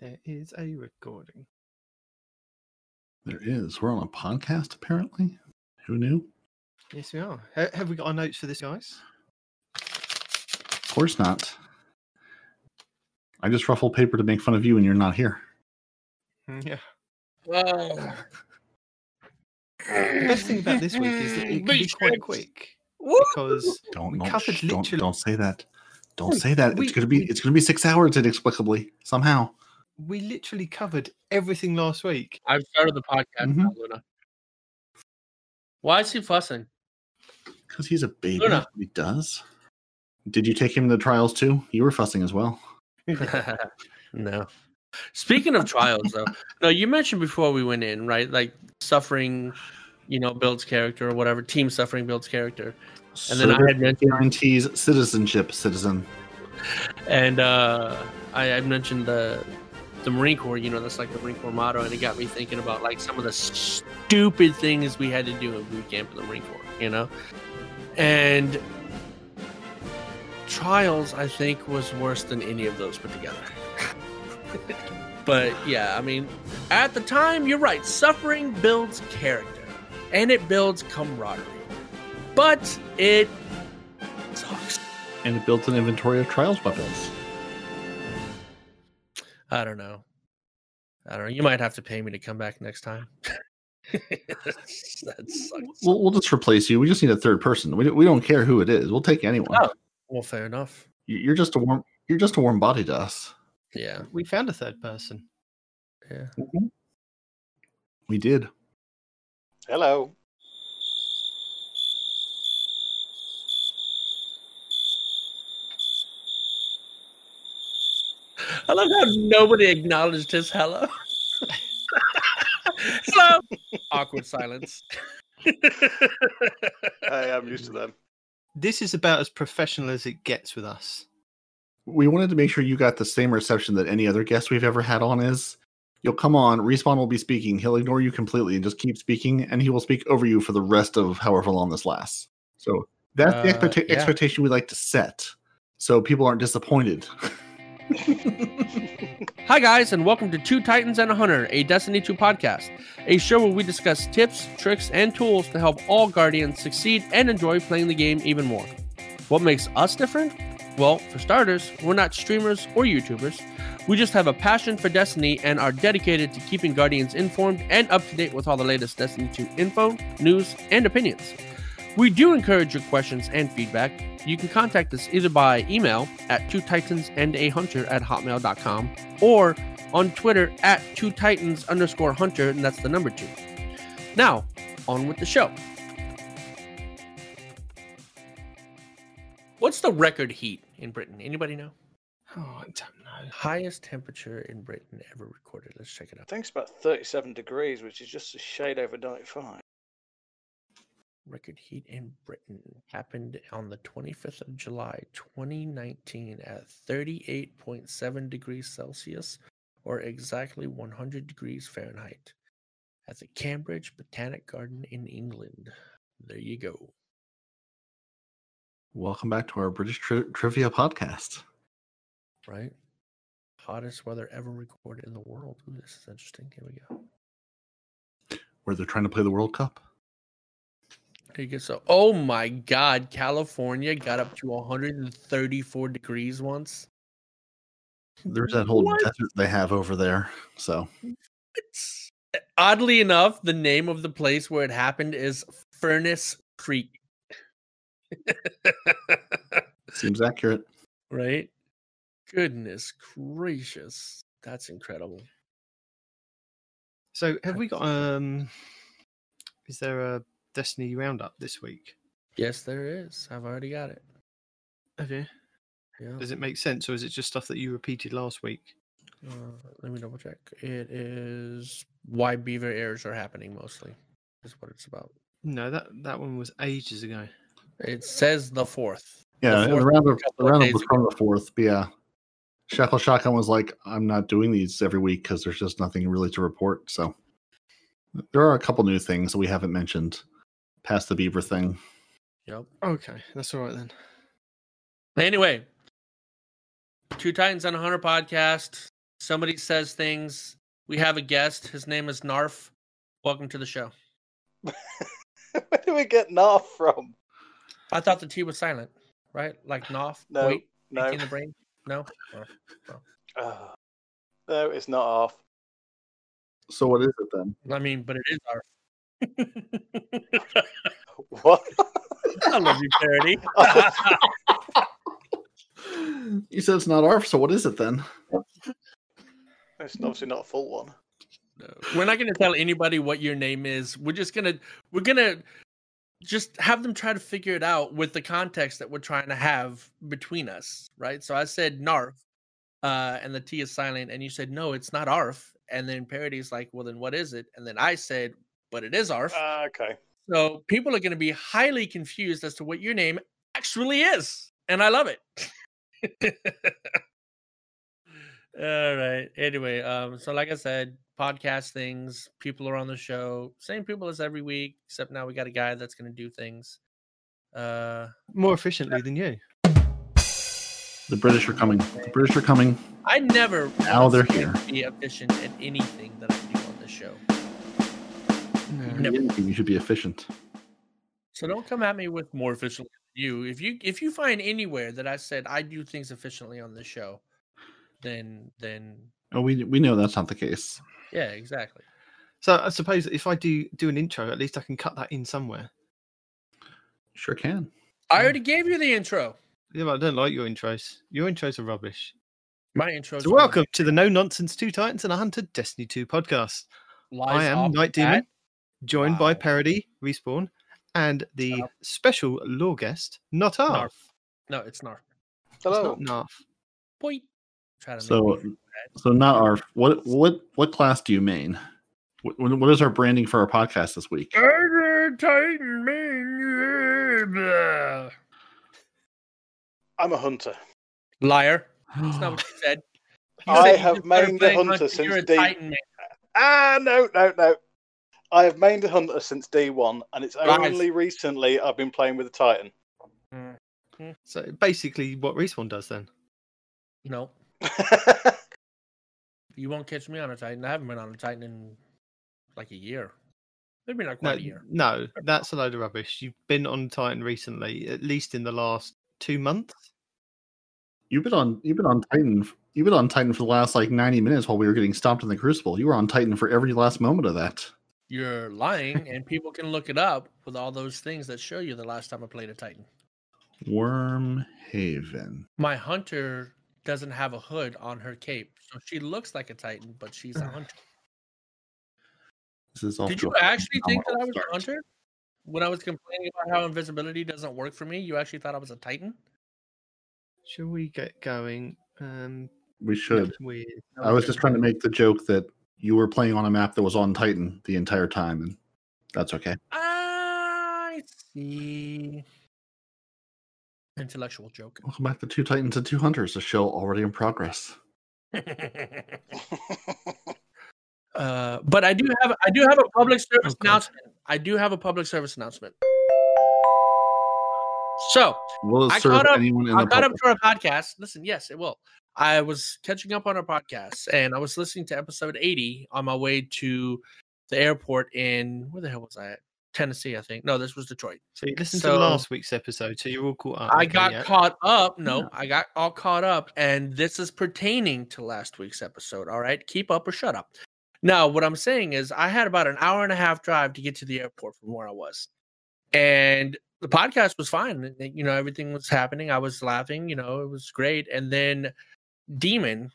There is a recording. There is. We're on a podcast, apparently. Who knew? Yes, we are. Ha- Have we got our notes for this, guys? Of course not. I just ruffle paper to make fun of you and you're not here. Mm, Yeah. Oh, The best thing about this week is that it can be quite quick because Don't don't, covered sh- don't don't say that. Don't say that. we- it's gonna be it's gonna be six hours inexplicably somehow. We literally covered everything last week. I've started the podcast Mhm. now, Luna. Why is he fussing? Because he's a baby. Luna. He does. Did you take him to the trials too? You were fussing as well. no. Speaking of trials, though, no, you mentioned before we went in, right? Like suffering, you know, builds character or whatever. Team suffering builds character, and then I had mentioned, guarantees citizenship, citizen. and uh, I had mentioned the the Marine Corps. You know, that's like the Marine Corps motto, and it got me thinking about like some of the stupid things we had to do in boot camp in the Marine Corps. You know, and trials I think was worse than any of those put together. but yeah, I mean, at the time, you're right. Suffering builds character, and it builds camaraderie, but it sucks. And it builds an inventory of trials weapons. I don't know. I don't know. You might have to pay me to come back next time. that sucks. We'll, we'll just replace you. We just need a third person. We, don't- we don't care who it is. We'll take anyone. Oh. Well, fair enough. You- You're just a warm. You're just a warm body to us. Yeah. We found a third person. Yeah. Mm-hmm. We did. Hello. I love how nobody acknowledged his hello. hello. Awkward silence. Hey, I'm used to them. This is about as professional as it gets with us. We wanted to make sure you got the same reception that any other guest we've ever had on is. You'll come on, Respawn will be speaking. He'll ignore you completely and just keep speaking, and he will speak over you for the rest of however long this lasts. So that's the Uh, expecta- yeah. expectation we like to set, so people aren't disappointed. Hi, guys, and welcome to Two Titans and a Hunter, a Destiny 2 podcast, a show where we discuss tips, tricks, and tools to help all Guardians succeed and enjoy playing the game even more. What makes us different? Well, for starters, we're not streamers or YouTubers. We just have a passion for Destiny and are dedicated to keeping Guardians informed and up to date with all the latest Destiny 2 info, news, and opinions. We do encourage your questions and feedback. You can contact us either by email at two titans and a hunter at hotmail.com or on Twitter at two titans underscore hunter, and that's the number two. Now, on with the show. What's the record heat in Britain? Anybody know? Oh, I don't know. Highest temperature in Britain ever recorded. Let's check it out. I out. think it's about 37 degrees, which is just a shade over 95. Record heat in Britain happened on the 25th of July, 2019, at 38.7 degrees Celsius, or exactly 100 degrees Fahrenheit, at the Cambridge Botanic Garden in England. There you go. Welcome back to our British tri- trivia podcast. Right? Hottest weather ever recorded in the world. Ooh, this is interesting. Here we go. where they're trying to play the World Cup. There you go. So, oh my God, California got up to 134 degrees once. There's that whole What? desert they have over there. So It's, oddly enough, the name of the place where it happened is Furnace Creek. seems accurate. right? Goodness gracious. That's incredible. So, have we got um? Is there a Destiny roundup this week? Yes, there is. I've already got it. Have you? Yeah. Does it make sense, or is it just stuff that you repeated last week? Uh, let me double check. It is why beaver errors are happening mostly, is what it's about. No, that that one was ages ago. It says the fourth. Yeah, and fourth the roundup, the roundup was from the fourth. But yeah, Shackle Shotgun was like, I'm not doing these every week because there's just nothing really to report. So there are a couple new things that we haven't mentioned past the Beaver thing. Yep. Okay, that's all right then. Anyway, Two Titans on a Hunter podcast. somebody says things. We have a guest. His name is Narf. Welcome to the show. Where do we get Narf from? I thought the T was silent, right? Like Narf. No, Wait, no. in the brain. No. Oh. Ah. no, it's not off. So what is it then? I mean, but it is our. What? I love you, Parody. You said it's not ARF, so what is it then? it's obviously not a full one. No, we're not going to tell anybody what your name is. We're just going to we're going to just have them try to figure it out with the context that we're trying to have between us, right? So I said Narf, uh, and the T is silent, and you said no, it's not ARF, and then Parody's like, well, then what is it? And then I said, but it is ARF. Ah, okay. So people are going to be highly confused as to what your name actually is, and I love it. All right. Anyway, um, so like I said, podcast things. People are on the show, same people as every week, except now we got a guy that's going to do things. Uh, More efficiently than you. The British are coming. The British are coming. I never Now they're here. be efficient at anything that I do on this show. No. Never. You should be efficient. So don't come at me with more efficiently than you. If you if you find anywhere that I said I do things efficiently on this show, then then Oh, we we know that's not the case. yeah, exactly. So I suppose if I do do an intro, at least I can cut that in somewhere. Sure can. I already gave you the intro. Yeah, but I don't like your intros. Your intros are rubbish. My intros. So welcome to the No Nonsense Two Titans and a Hunter Destiny Two podcast. I am Night Demon, joined by Parody Respawn and the up. special law guest Not Narf. Arf. No, it's Narf. It's Hello. not Narf. Boy. Try to make So so not ARF. What what what class do you main? What, what is our branding for our podcast this week? Titan man. I'm a hunter. Liar. That's not what you said. You I said have just started mained a hunter Hunter, since day- Ah, no, no, no. I have mained a hunter since D1, and it's Lies. only recently I've been playing with a Titan. Mm-hmm. So basically, what Respawn does then? No, you won't catch me on a Titan. I haven't been on a Titan in like a year. Maybe not No, quite a year. no, that's a load of rubbish. You've been on Titan recently, at least in the last two months. You've been on you've been on Titan you've been on Titan for the last like 90 minutes while we were getting stomped in the crucible. You were on Titan for every last moment of that. You're lying, and people can look it up with all those things that show you the last time I played a Titan. Worm Haven. My hunter doesn't have a hood on her cape, so she looks like a Titan, but she's a hunter. This is off Did you actually think that I phenomenal was a hunter? When I was complaining about how invisibility doesn't work for me, you actually thought I was a Titan? Shall we get going? Um, We should. with I was just trying to make the joke that you were playing on a map that was on Titan the entire time, and that's okay. I see. Intellectual joke. Welcome back to Two Titans and Two Hunters, a show already in progress. uh, but I do have I do have a public service Oh, announcement. I do have a public service announcement. So Will it I serve caught up- anyone in I the got up to our podcast. Listen, yes, it will. I was catching up on our podcast and I was listening to episode 80 on my way to the airport in where the hell was I at? Tennessee, I think. No, this was Detroit. So you listened So- to last week's episode, so you're all caught up. I okay, got yeah? caught up. No, Yeah. I got all caught up, and this is pertaining to last week's episode. All right, keep up or shut up. Now, what I'm saying is, I had about an hour and a half drive to get to the airport from where I was, and the podcast was fine. You know, everything was happening. I was laughing. You know, it was great. And then Demon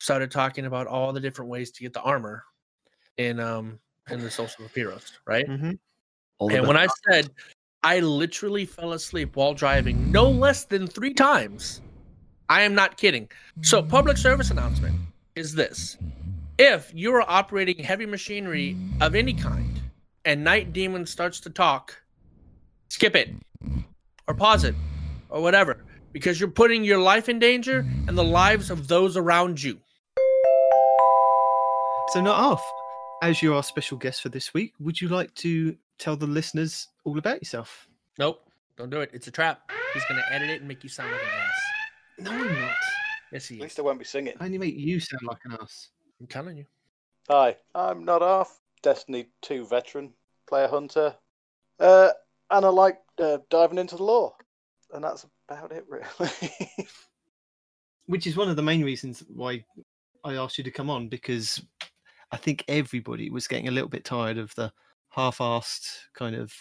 started talking about all the different ways to get the armor in um in the Solstice of Heroes, right? Mhm. And when I said I literally fell asleep while driving no less than three times, I am not kidding. So, public service announcement is this if you are operating heavy machinery of any kind and Night Demon starts to talk, skip it or pause it or whatever because you're putting your life in danger and the lives of those around you. So not off. As you are special guest for this week, would you like to tell the listeners all about yourself? Nope, don't do it. It's a trap. He's going to edit it and make you sound like an ass. No, I'm not. Yes, he At is. least I won't be singing. Only make you sound like an ass. I'm telling you. Hi, I'm not off. Destiny 2 veteran, player hunter. Uh, and I like uh, diving into the lore. And that's about it, really. Which is one of the main reasons why I asked you to come on because I think everybody was getting a little bit tired of the half-assed kind of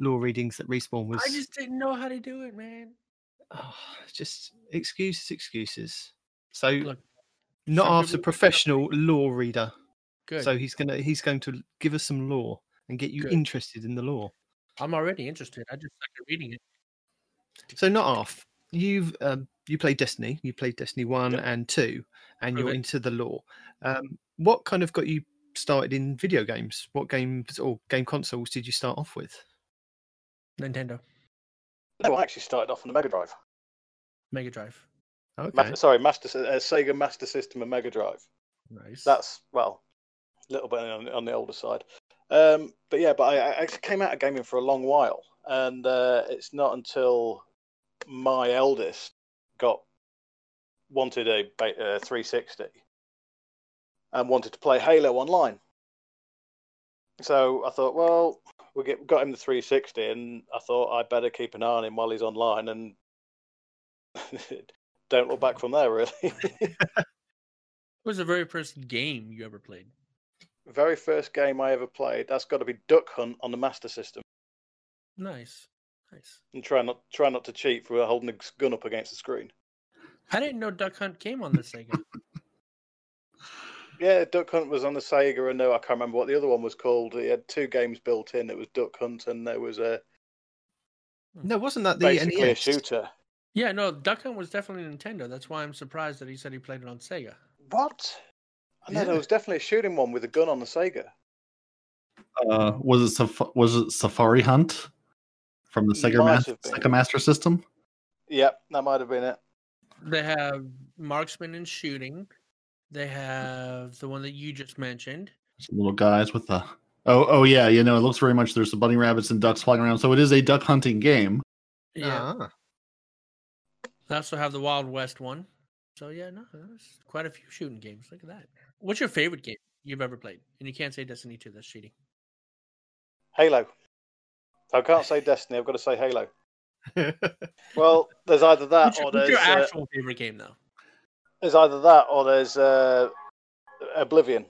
lore readings that respawn was. I just didn't know how to do it, man. Oh, just excuses, excuses. So Look, not some after people- professional lore reader. Good. So he's gonna he's going to give us some lore and get you Good. interested in the lore. I'm already interested. I just started reading it. So not off. You've um, you played Destiny. You played Destiny one Yep. and two, and you're Okay. into the lore. Um, what kind of got you started in video games? What games or game consoles did you start off with? Nintendo, no, I actually started off on the Mega Drive. Mega Drive. Okay. Master, sorry, Master uh, Sega Master System and Mega Drive. Nice. That's, well, a little bit on, on the older side. Um, but yeah, but I, I actually came out of gaming for a long while. And uh, it's not until my eldest got wanted a uh, 360 and wanted to play Halo online. So I thought, well, we get, got him the 360, and I thought I'd better keep an eye on him while he's online and don't look back from there, really. What was the very first game you ever played? very first game I ever played, that's got to be Duck Hunt on the Master System. Nice. Nice. And try not try not to cheat for holding a gun up against the screen. I didn't know Duck Hunt came on the Sega. Yeah, Duck Hunt was on the Sega, and no, I can't remember what the other one was called. It had two games built in. It was Duck Hunt, and there was a No, wasn't that the basically a shooter. yeah, no, Duck Hunt was definitely Nintendo. That's why I'm surprised that he said he played it on Sega. What? I know Yeah. there was definitely a shooting one with a gun on the Sega. Uh, was it Saf- was it Safari Hunt from the Sega, Might Mas- Sega Master System? Yep, that might have been it. They have marksman and shooting. They have the one that you just mentioned. Some little guys with the oh oh yeah, you know it looks very much. There's some bunny rabbits and ducks flying around, so it is a duck hunting game. Yeah. Ah, They also have the Wild West one. So yeah, no, there's quite a few shooting games. Look at that. What's your favorite game you've ever played? And you can't say Destiny 2, that's cheating. Halo. I can't say Destiny. I've got to say Halo. Well, there's either that What's your, or what's there's your uh, actual favorite game though? there's either that or there's uh, Oblivion.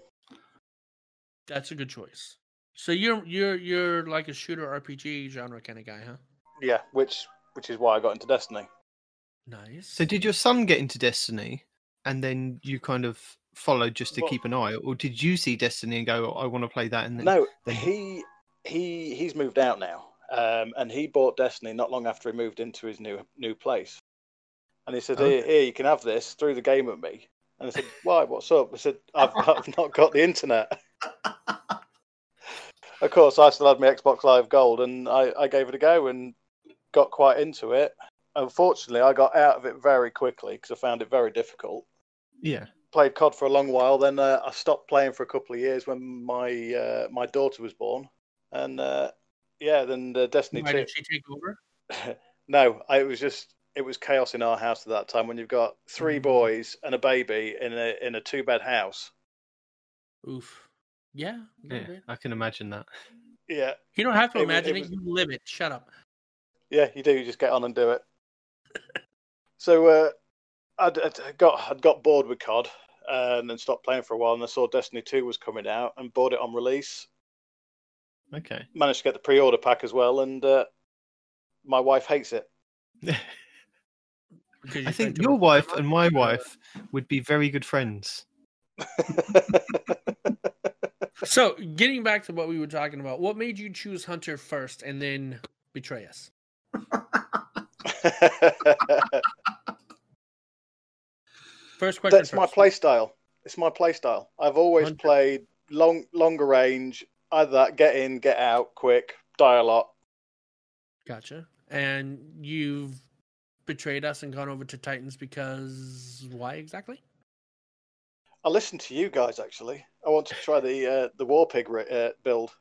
That's a good choice. So you're you're you're like a shooter RPG genre kind of guy, huh? Yeah, which which is why I got into Destiny. Nice. so did your son get into Destiny, and then you kind of followed just to Well- keep an eye, or did you see Destiny and go, "I want to play that"? And then No, then- he he he's moved out now, um, and he bought Destiny not long after he moved into his new new place. And he said, Okay. "Here, here, you can have this. Threw the game at me." And I said, "Why? What's up?" I said, "I've, I've not got the internet." of course, I still had my Xbox Live Gold, and I, I gave it a go and got quite into it. Unfortunately, I got out of it very quickly because I found it very difficult yeah, played COD for a long while. Then uh, I stopped playing for a couple of years when my uh, my daughter was born, and uh, yeah, then the Destiny Why Two. did she take over? no, I, it was just it was chaos in our house at that time when you've got three Mm. boys and a baby in a in a two bed house. Oof. Yeah. yeah. I can imagine that. Yeah, You don't have to It imagine it it. was- You live it. Shut up. yeah, you do. You just get on and do it. so uh, I'd, I'd got I'd got bored with COD uh, and then stopped playing for a while, and I saw Destiny Two was coming out and bought it on release. Okay. Managed to get the pre-order pack as well, and uh, my wife hates it. I think your wife and my wife would be very good friends. So, getting back to what we were talking about, what made you choose Hunter first and then betray us? First question. That's my first. play style. It's my playstyle. I've always Hunter. played long, longer range. Either that, get in, get out, quick, die a lot. Gotcha. And you've betrayed us and gone over to Titans because why exactly? I listened to you guys actually. I want to try the uh, the war pig uh, build.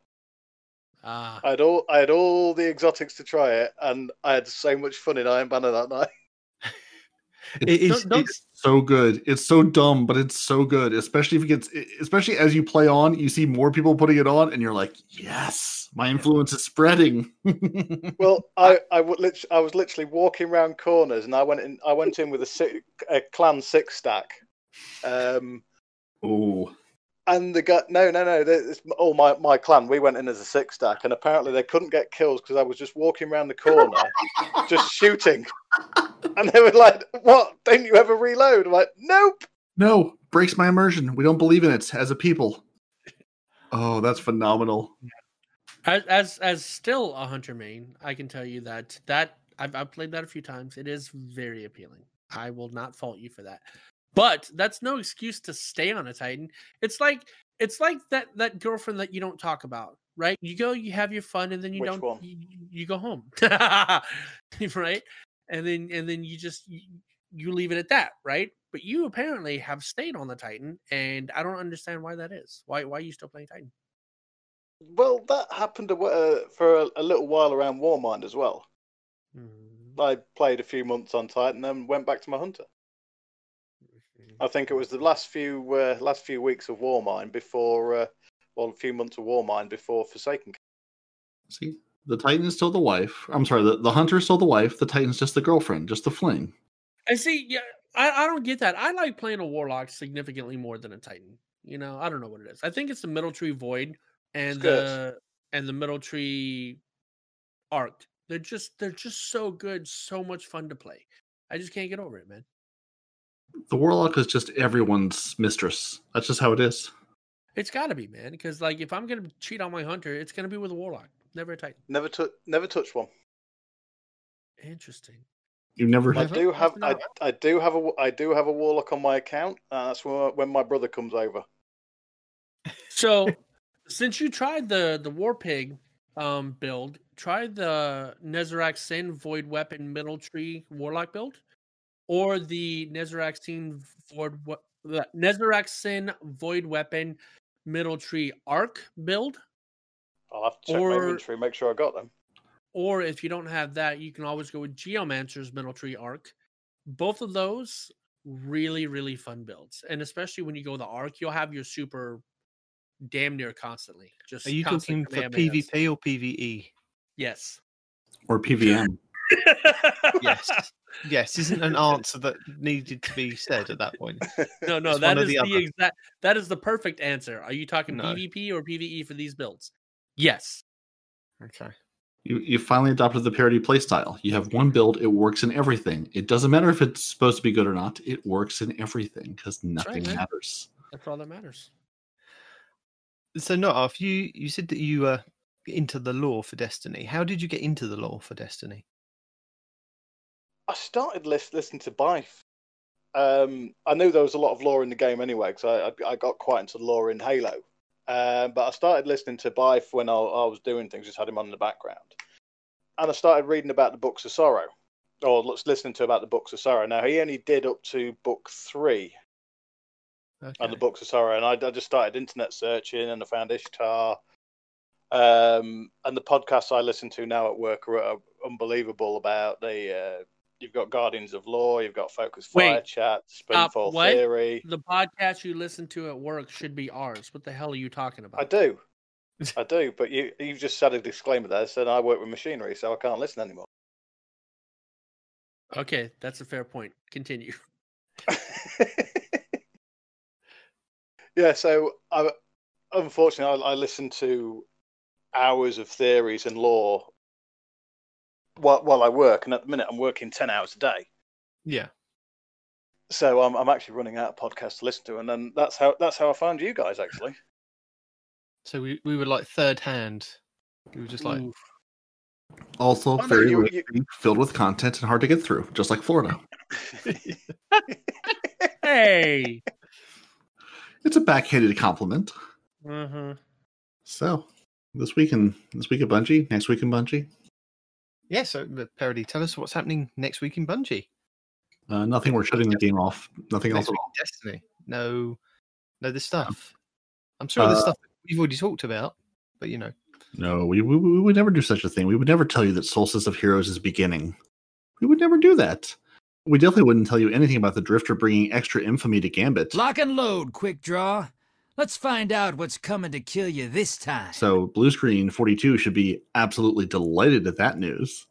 Ah, I had all I had all the exotics to try it, and I had so much fun in Iron Banner that night. It is. Don't- don't- it's- so good. It's so dumb, but it's so good. Especially if it gets, especially as you play on, you see more people putting it on, and you're like, yes, my influence is spreading. Well, I I, would lit- I was literally walking around corners, and I went in. I went in with a, six, a clan six stack, um, oh, and the guy. No, no, no. It's all my my clan. We went in as a six stack, and apparently they couldn't get kills because I was just walking around the corner, just shooting, and they were like, "What? Don't you ever reload?" I'm like, "Nope." no, breaks my immersion. We don't believe in it as a people. Oh, that's phenomenal. As as as still a hunter main, I can tell you that that I've I've played that a few times. It is very appealing. I will not fault you for that. But that's no excuse to stay on a Titan. It's like it's like that that girlfriend that you don't talk about, right? You go, you have your fun, and then you Which don't. You, you go home, right? And then and then you just you, you leave it at that, right? But you apparently have stayed on the Titan, and I don't understand why that is. Why why are you still playing Titan? Well, that happened uh, for a, a little while around Warmind as well. Hmm. I played a few months on Titan, then went back to my hunter. I think it was the last few uh, last few weeks of Warmind before, uh, well, a few months of Warmind before Forsaken. See, the Titan is still the wife. I'm sorry, the, the hunter is still the wife. The Titan's just the girlfriend, just the fling. And see, yeah, I, I don't get that. I like playing a warlock significantly more than a titan. You know, I don't know what it is. I think it's the middle tree void and the and the middle tree arc. They're just they're just so good, so much fun to play. I just can't get over it, man. The warlock is just everyone's mistress. That's just how it is. It's got to be, man. Because like, if I'm gonna cheat on my hunter, it's gonna be with a warlock, never a titan. Never took, never touched one. Interesting. You never I do have, I, I do have a, I do have a warlock on my account. And that's when, when my brother comes over. So, since you tried the the war pig um build, try the Nezarec's Sin Void Weapon Middle Tree Warlock build, or the Nezarec's Sin Void we- the Nezarec Void Weapon Middle Tree Arc build. I'll have to check Or- my inventory, make sure I got them. Or if you don't have that, you can always go with Geomancer's Middle Tree Arc. Both of those really, really fun builds, and especially when you go the Arc, you'll have your super damn near constantly. Just Are you constant talking for PvP or PvE? Yes. or PVM. Yes. Yes, isn't an answer that needed to be said at that point. no, no, It's that one or is the the, exact. That is the perfect answer. Are you talking No. PvP or PvE for these builds? Yes. Okay. You, you finally adopted the parody playstyle. You have one build, it works in everything. It doesn't matter if it's supposed to be good or not, it works in everything because nothing man. matters. That's all that matters. So, not if you you said that you were into the lore for Destiny. How did you get into the lore for Destiny? I started lis- listening to Byf. Um, I knew there was a lot of lore in the game anyway, because I, I I got quite into the lore in Halo. Um, but I started listening to Byf when I, I was doing things, just had him on in the background. And I started reading about the Books of Sorrow, or listening to about the Books of Sorrow. Now, he only did up to book three Okay. on the Books of Sorrow, and I, I just started internet searching and I found Ishtar. Um, and the podcasts I listen to now at work are, are unbelievable about the. Uh, you've got Guardians of Lore, you've got Focus Fire Wait, Chat, stop, Spinfall uh, what? Theory. The podcast you listen to at work should be ours. What the hell are you talking about? I do, I do, but you you've just said a disclaimer there, said I work with machinery, so I can't listen anymore. Okay, that's a fair point. Continue. yeah, so I unfortunately I, I listen to hours of theories and lore while while I work, and at the minute I'm working ten hours a day. yeah. So I'm I'm actually running out of podcasts to listen to, and then that's how that's how I found you guys actually. So we, we were like third hand. We were just like, Ooh. Also, Oh, no, very you- filled with content and hard to get through, just like Florida. Hey. It's a backhanded compliment. uh-huh. So, this week in this week at Bungie, next week in Bungie, yeah. So, but Parody, tell us what's happening next week in Bungie. uh, nothing. We're shutting the game off. Nothing else Next at week Destiny. No, no, this stuff. I'm sure there's Uh, stuff we've already talked about, but you know, No, we, we we would never do such a thing. We would never tell you that Solstice of Heroes is beginning. We would never do that. We definitely wouldn't tell you anything about the Drifter bringing extra infamy to Gambit. Lock and load, quick draw. Let's find out what's coming to kill you this time. So Blue Screen 42 should be absolutely delighted at that news.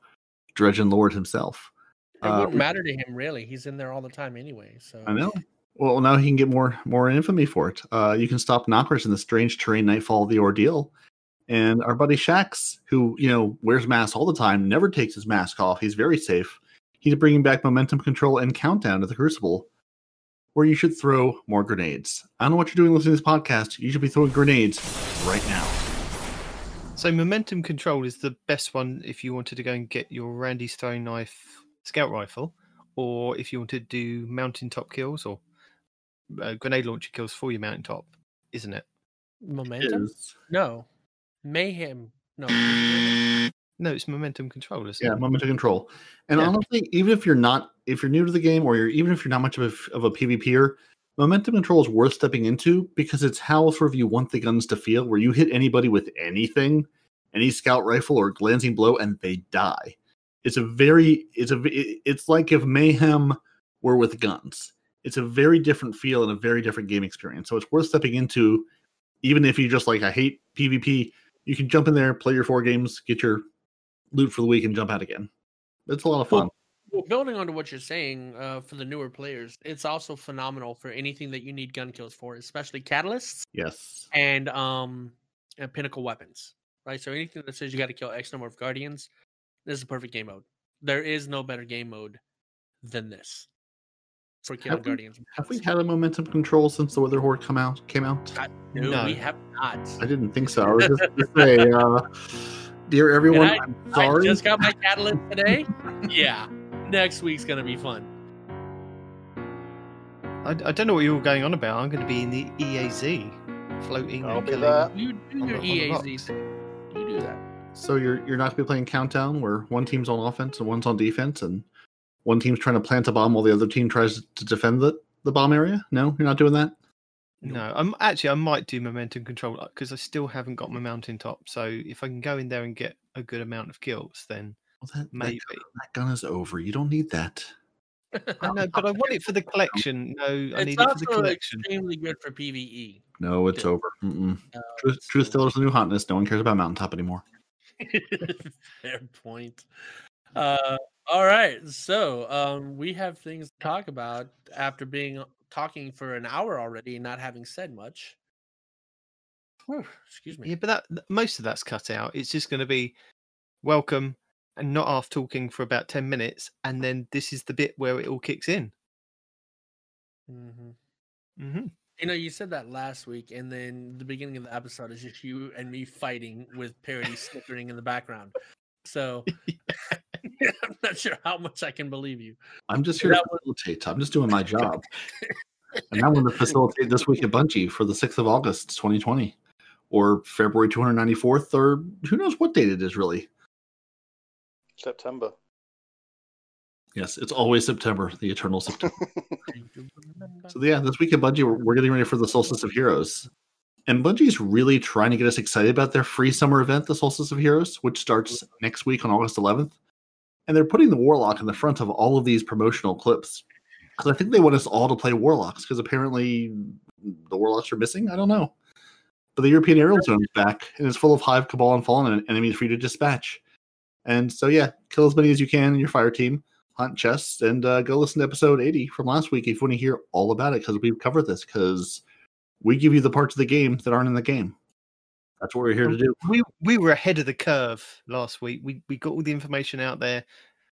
Dredgen Lord himself. It Uh, wouldn't matter to him really. He's in there all the time anyway. So I know. Well, now he can get more more infamy for it. Uh, you can stop Nokris in the strange terrain nightfall of the ordeal. And our buddy Shax, who you know wears masks all the time, never takes his mask off. He's very safe. He's bringing back momentum control and countdown to the Crucible, where you should throw more grenades. I don't know what you're doing listening to this podcast. You should be throwing grenades right now. So momentum control is the best one if you wanted to go and get your Randy's Throwing Knife scout rifle, or if you want to do mountaintop kills or uh, grenade launcher kills for your mountaintop, isn't it? momentum? Is- No. Mayhem. No. No, it's momentum control, isn't Yeah, it? momentum control. And Yeah. honestly, even if you're not, if you're new to the game, or you're even if you're not much of a, of a PvPer, momentum control is worth stepping into because it's how sort of you want the guns to feel. Where you hit anybody with anything, any scout rifle or glancing blow, and they die. It's a very, it's a, it's like if mayhem were with guns. It's a very different feel and a very different game experience. So it's worth stepping into, even if you just like I hate PvP. You can jump in there, play your four games, get your loot for the week and jump out again. It's a lot of fun. Well, building onto what you're saying, uh, for the newer players, it's also phenomenal for anything that you need gun kills for, especially catalysts yes. and um and pinnacle weapons. Right? So anything that says you gotta kill X number of guardians, this is a perfect game mode. There is no better game mode than this. For killing we- guardians. Have we had a momentum control since the Witherhoard come out came out? No, No. we have not. I didn't think so. I was just gonna say, uh, dear everyone, I- I'm I just got my catalyst today. yeah. Next week's gonna be fun. I, I don't know what you're all going on about. I'm going to be in the EAZ, floating. I'll and be killing- there. You do your the- on the EAZ. You do that. So you're you're not gonna be playing countdown where one team's on offense and one's on defense and one team's trying to plant a bomb while the other team tries to defend the, the bomb area? No, you're not doing that? No, I'm actually I might do momentum control because I still haven't got my mountaintop. So if I can go in there and get a good amount of kills, then Well, that, that, maybe. that gun is over. You don't need that. I know, but I want it for the collection. No, I it's need it for the collection. extremely good for PVE. No, it's Okay. over. Mm-mm. Uh, Truth, truth still is the new hotness. No one cares about mountaintop anymore. Fair point. Uh, all right, so um, we have things to talk about after being talking for an hour already and not having said much. Whew, excuse me. Yeah, but that most of that's cut out. It's just going to be welcome and not half talking for about ten minutes, and then this is the bit where it all kicks in. hmm hmm You know, you said that last week, and then the beginning of the episode is just you and me fighting with Parody snickering in the background. So I'm not sure how much I can believe you. I'm just here to That was- facilitate. I'm just doing my job. and I'm going to facilitate this week at Bungie for the 6th of August, 2020, or February 294th, or who knows what date it is really. September. Yes, it's always September, the eternal September. So yeah, this week at Bungie, we're, we're getting ready for the Solstice of Heroes, and Bungie's really trying to get us excited about their free summer event, the Solstice of Heroes, which starts next week on August 11th. And they're putting the Warlock in the front of all of these promotional clips because I think they want us all to play Warlocks because apparently the Warlocks are missing. I don't know, but the European Aerial Zone is back and it's full of Hive, Cabal, and Fallen and enemies for you to dispatch. And so yeah, kill as many as you can in your fire team hunt chests and uh, go listen to episode 80 from last week if you want to hear all about it because we've covered this because we give you the parts of the game that aren't in the game that's what we're here to do We we were ahead of the curve last week. We we got all the information out there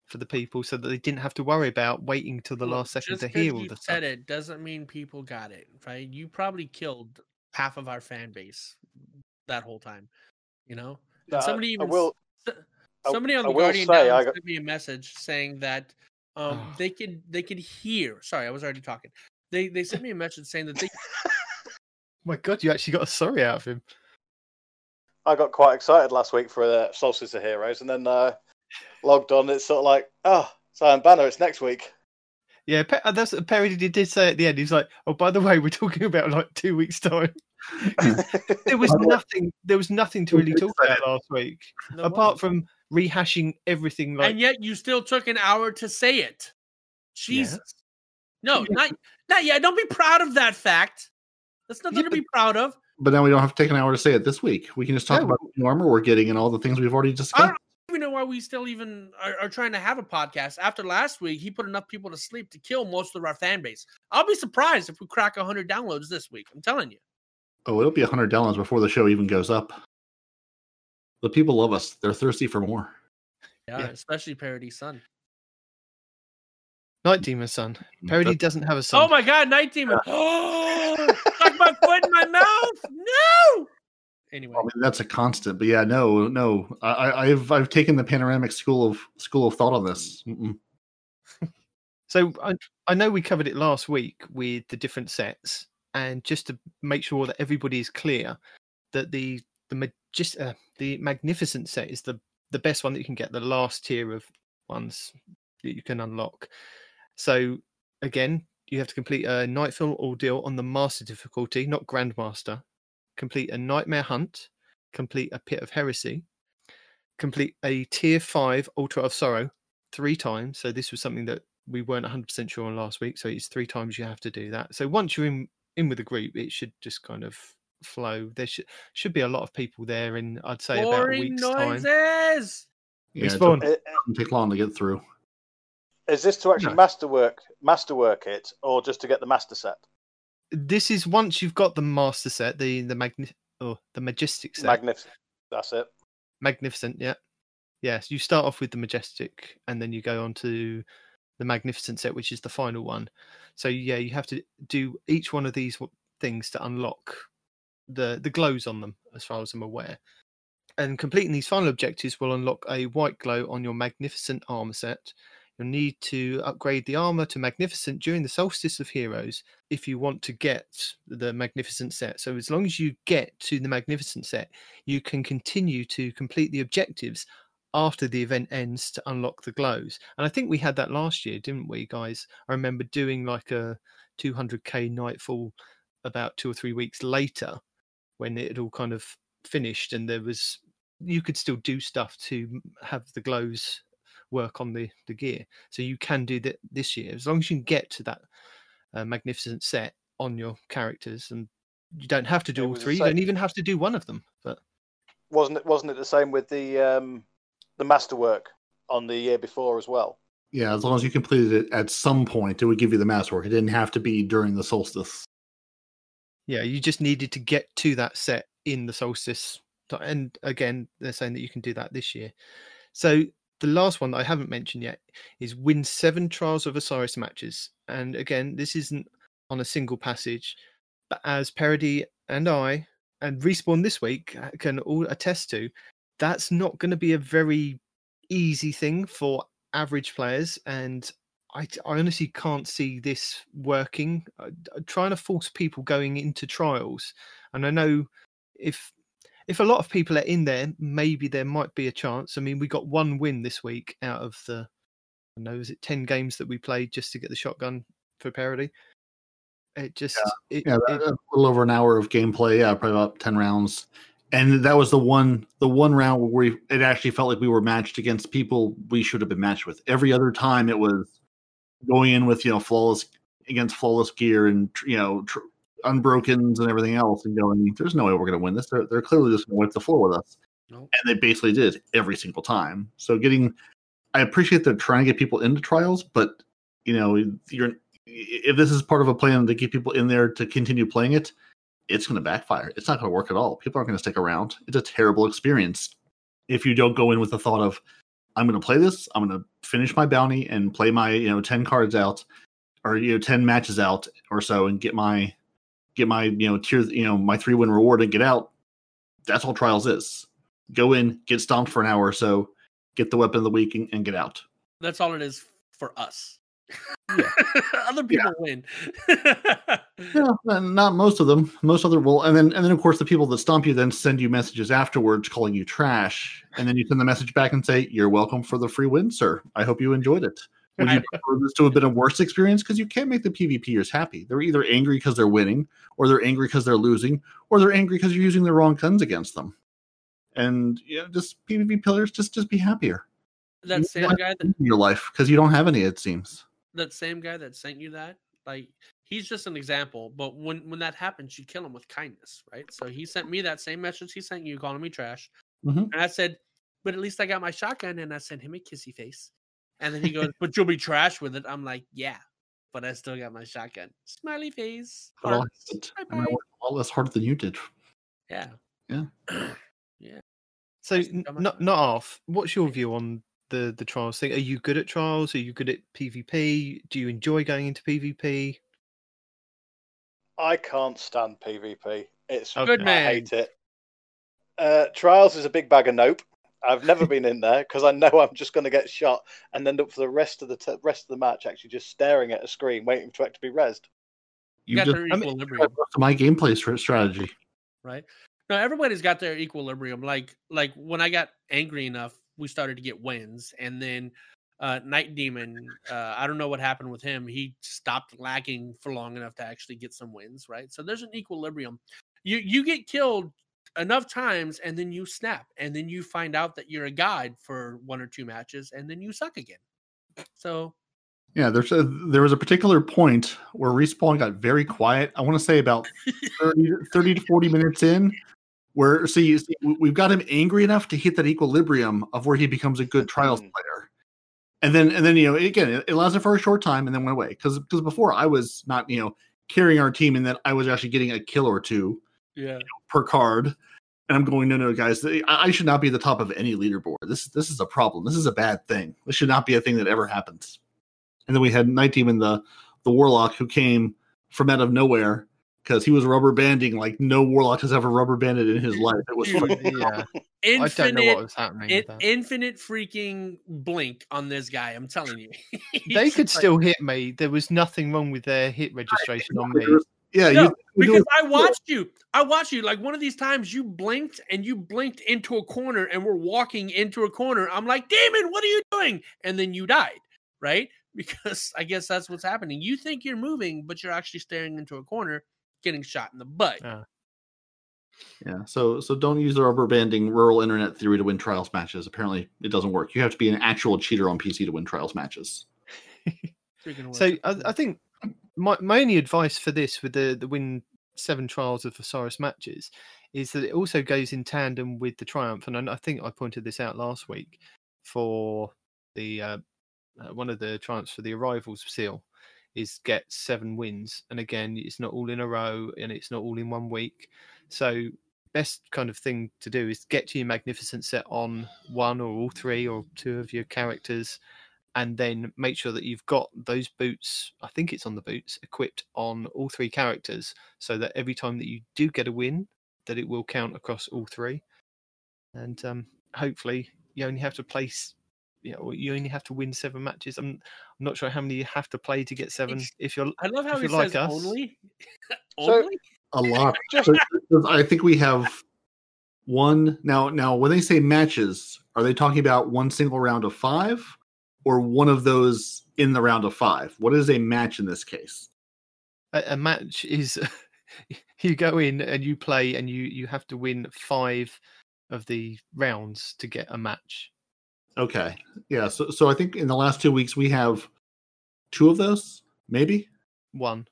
for the people so that they didn't have to worry about waiting till the Look, last second to hear all the said stuff. it doesn't mean people got it right you probably killed half of our fan base that whole time you know No, and I- somebody I even will- somebody on I the will guardian say I got- sent me a message saying that um they could they could hear sorry i was already talking they they sent me a message saying that they My God, you actually got a sorry out of him. I got quite excited last week for uh, Solstice of Heroes, and then uh, logged on. It's sort of like, oh, Zion Banner, it's next week. Yeah, uh, that's what Perry did, did say at the end. He's like, "Oh, by the way, we're talking about like two weeks time." There was nothing. There was nothing to really talk about last week, No, apart wasn't. from rehashing everything. Like, and yet you still took an hour to say it Jesus. No, not not yet. Don't be proud of that fact. That's nothing Yeah, to be proud of. But now we don't have to take an hour to say it this week. We can just talk No. about the new armor we're getting and all the things we've already discussed. I don't even know why we still even are, are trying to have a podcast. After last week, he put enough people to sleep to kill most of our fan base. I'll be surprised if we crack 100 downloads this week. I'm telling you. Oh, it'll be 100 downloads before the show even goes up. The people love us. They're thirsty for more. Yeah, Yeah. especially Parody Son. Night Demon son. Mm, Parody That- doesn't have a son. Oh my God, Night Demon. My foot in my mouth. No. Anyway, I mean, that's a constant. But yeah, no, no. I, I- I've I've taken the panoramic school of school of thought on this. Mm-mm. So I, I know we covered it last week with the different sets, and just to make sure that everybody is clear that the the magis- uh, the magnificent set is the the best one that you can get, the last tier of ones that you can unlock. So again, you have to complete a Nightfall ordeal on the master difficulty, not grandmaster. Complete a nightmare hunt, complete a pit of heresy, complete a tier five altar of sorrow three times. So this was something that we weren't 100% sure on last week. So it's three times you have to do that. So once you're in in with the group, it should just kind of flow. There should should be a lot of people there in I'd say about a boring week's time. noises. Yeah, it Respawn. doesn't I- take long to get through. Is this to actually No. masterwork masterwork it, or just to get the master set? This is once you've got the master set, the the magni- oh, the majestic set. Magnificent. That's it. magnificent yeah yes you start off with the majestic and then you go on to the magnificent set which is the final one so yeah you have to do each one of these things to unlock the the glows on them as far as i'm aware and completing these final objectives will unlock a white glow on your magnificent armor set you'll need to upgrade the armor to magnificent during the solstice of heroes if you want to get the magnificent set so as long as you get to the magnificent set you can continue to complete the objectives after the event ends to unlock the glows. And I think we had that last year, didn't we, guys? I remember doing like a 200k nightfall about two or three weeks later when it all kind of finished and there was you could still do stuff to have the glows work on the the gear so you can do that this year as long as you can get to that uh, magnificent set on your characters and you don't have to do It all three you don't even have to do one of them but Wasn't it? Wasn't it the same with the um, the masterwork on the year before as well? Yeah, as long as you completed it at some point, it would give you the masterwork. It didn't have to be during the solstice. yeah you just needed to get to that set in the solstice and again they're saying that you can do that this year so the last one that i haven't mentioned yet is win seven trials of osiris matches. And again this isn't on a single passage but as parody and i and respawn this week uh, can all attest to that's not going to be a very easy thing for average players. And I honestly can't see this working. Uh, trying to force people going into trials, and I know if if a lot of people are in there, maybe there might be a chance. I mean, we got one win this week out of the, I don't know, is it ten games that we played just to get the shotgun for parody? It just, it, Yeah, it- a little over an hour of gameplay. Yeah, probably about ten rounds. And that was the one, the one round where we, it actually felt like we were matched against people we should have been matched with. Every other time, it was going in with you know flawless against flawless gear and you know tr- unbrokens and everything else, and going, "There's no way we're going to win this. They're, they're clearly just going to wipe the floor with us." Nope. And they basically did every single time. So getting, I appreciate they're trying to get people into trials, but you know, you're if this is part of a plan to get people in there to continue playing it, it's going to backfire. It's not going to work at all. People aren't going to stick around. It's a terrible experience if you don't go in with the thought of, I'm going to play this. I'm going to finish my bounty and play my you know ten cards out, or you know ten matches out or so, and get my get my you know tier you know my three win reward and get out. That's all trials is. Go in, get stomped for an hour or so, get the weapon of the week, and, and get out. That's all it is for us. Yeah. Other people win. Yeah, not most of them. Most other will, and then and then of course the people that stomp you then send you messages afterwards calling you trash, and then you send the message back and say you're welcome for the free win, sir. I hope you enjoyed it. Would you prefer this to have been a worse experience? Because you can't make the PvPers happy. They're either angry because they're winning, or they're angry because they're losing, or they're angry because you're using the wrong guns against them. And you know, just PvP players, just just be happier that same guy that in your life because you don't have any. It seems. that same guy that sent you that, like he's just an example. But when when that happens, you kill him with kindness, right? So he sent me that same message he sent you, calling me trash, Mhm. and I said, "But at least I got my shotgun," and I sent him a kissy face. And then he goes, "But you'll be trash with it." I'm like, "Yeah, but I still got my shotgun." Smiley face. But I'll hearts, admit, I bye-bye. mean, worked a lot less hard than you did. Yeah. Yeah. Yeah. So, n- not not off. What's your view on the the trials thing? Are you good at trials? Are you good at PvP? Do you enjoy going into PvP? I can't stand PvP. It's Okay. Good I hate it. Uh, Trials is a big bag of nope. I've never been in there because I know I'm just going to get shot and end up for the rest of the t- rest of the match actually just staring at a screen waiting for it to be rezzed. You You got just their I mean, equilibrium. my gameplay str- strategy. right? No, everybody's got their equilibrium. Like like when I got angry enough, we started to get wins, and then uh Night Demon, uh, I don't know what happened with him. He stopped lagging for long enough to actually get some wins, right? So there's an equilibrium. You you get killed enough times and then you snap and then you find out that you're a guide for one or two matches and then you suck again. So Yeah, there's a, there was a particular point where respawn got very quiet. I want to say about 30, to- 30 to 40 minutes in, where so you see, we- we've got him angry enough to hit that equilibrium of where he becomes a good trials Mm. player. And then and then you know again it, it lasted for a short time and then went away because because before I was not you know carrying our team and that I was actually getting a kill or two yeah. per card. And I'm going, no, no, guys, I, I should not be the top of any leaderboard. This this is a problem. This is a bad thing. This should not be a thing that ever happens. And then we had Night Demon, the the warlock, who came from out of nowhere because he was rubber banding like no warlock has ever rubber banded in his life. It was Dude, fucking- yeah, I don't know Infinite what was happening. in, infinite freaking blink on this guy. I'm telling you. they could like- still hit me. There was nothing wrong with their hit registration on me. Yeah, No, you, you because do- I watched you. I watched you. Like one of these times, you blinked and you blinked into a corner, and we're walking into a corner. I'm like, Damon, what are you doing? And then you died, right? Because I guess that's what's happening. You think you're moving, but you're actually staring into a corner, getting shot in the butt. Yeah. yeah. So so don't use the rubber banding rural internet theory to win trials matches. Apparently, it doesn't work. You have to be an actual cheater on PC to win trials matches. So I, I think my, my only advice for this with the the win seven trials of Osiris matches is that it also goes in tandem with the triumph, and I, think I pointed this out last week for the uh, uh, one of the triumphs for the arrivals seal is get seven wins, and again it's not all in a row and it's not all in one week. So best kind of thing to do is get to your magnificent set on one or all three or two of your characters and then make sure that you've got those boots i think it's on the boots equipped on all three characters so that every time that you do get a win that it will count across all three and um, hopefully you only have to place you know you only have to win seven matches i'm, I'm not sure how many you have to play to get seven if you're I love how he you're like says us- only. So- only. a lot. Just- So- so I think we have one now. Now, when they say matches, are they talking about one single round of five, or one of those in the round of five? What is a match in this case? a, a match is you go in and you play and you you have to win five of the rounds to get a match Okay, yeah. So, so I think in the last two weeks we have two of those, maybe. one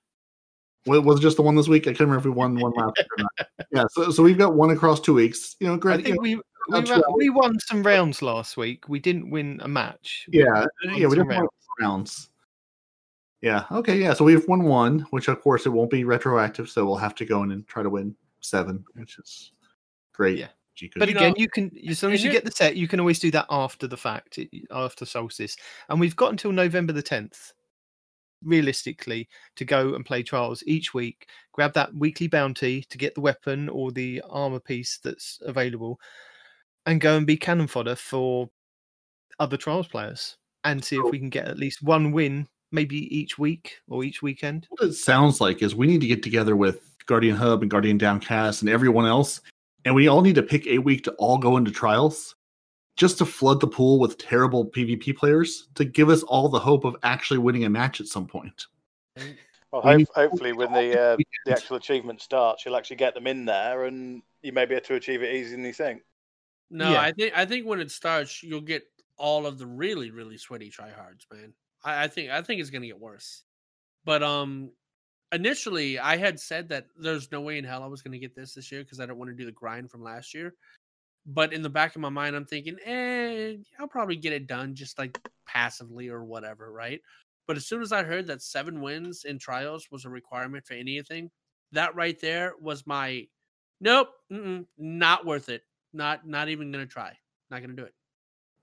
Wa- Was it just the one this week? I can't remember if we won one last week or not. Yeah, so so we've got one across two weeks. You know, great. I granted, you think know, we we, ra- we won some rounds last week. We didn't win a match. We- yeah, uh, yeah, we some did one rounds. Yeah. Okay. Yeah. So we've won one, which of course it won't be retroactive, so we'll have to go in and try to win seven, which is great. Yeah. Gee, good. But again, you can as long as you get the set, you can always do that after the fact, after solstice. And we've got until November the tenth, realistically, to go and play trials each week. Grab that weekly bounty to get the weapon or the armor piece that's available, and go and be cannon fodder for other trials players, and see if we can get at least one win, maybe each week or each weekend. what it sounds like is we need to get together with Guardian Hub and Guardian Downcast and everyone else, and we all need to pick a week to all go into trials just to flood the pool with terrible PvP players to give us all the hope of actually winning a match at some point. Well, hope, hopefully, when the uh, the actual achievement starts, you'll actually get them in there, and you may be able to achieve it easier than you think. No, Yeah. I think I think when it starts, you'll get all of the really really sweaty tryhards, man. I, I think I think it's gonna get worse. But um, initially I had said that there's no way in hell I was gonna get this this year because I don't want to do the grind from last year. But in the back of my mind, I'm thinking, eh, I'll probably get it done just like passively or whatever, right? But as soon as I heard that seven wins in trials was a requirement for anything, that right there was my nope, not worth it. Not not even gonna try. Not gonna do it.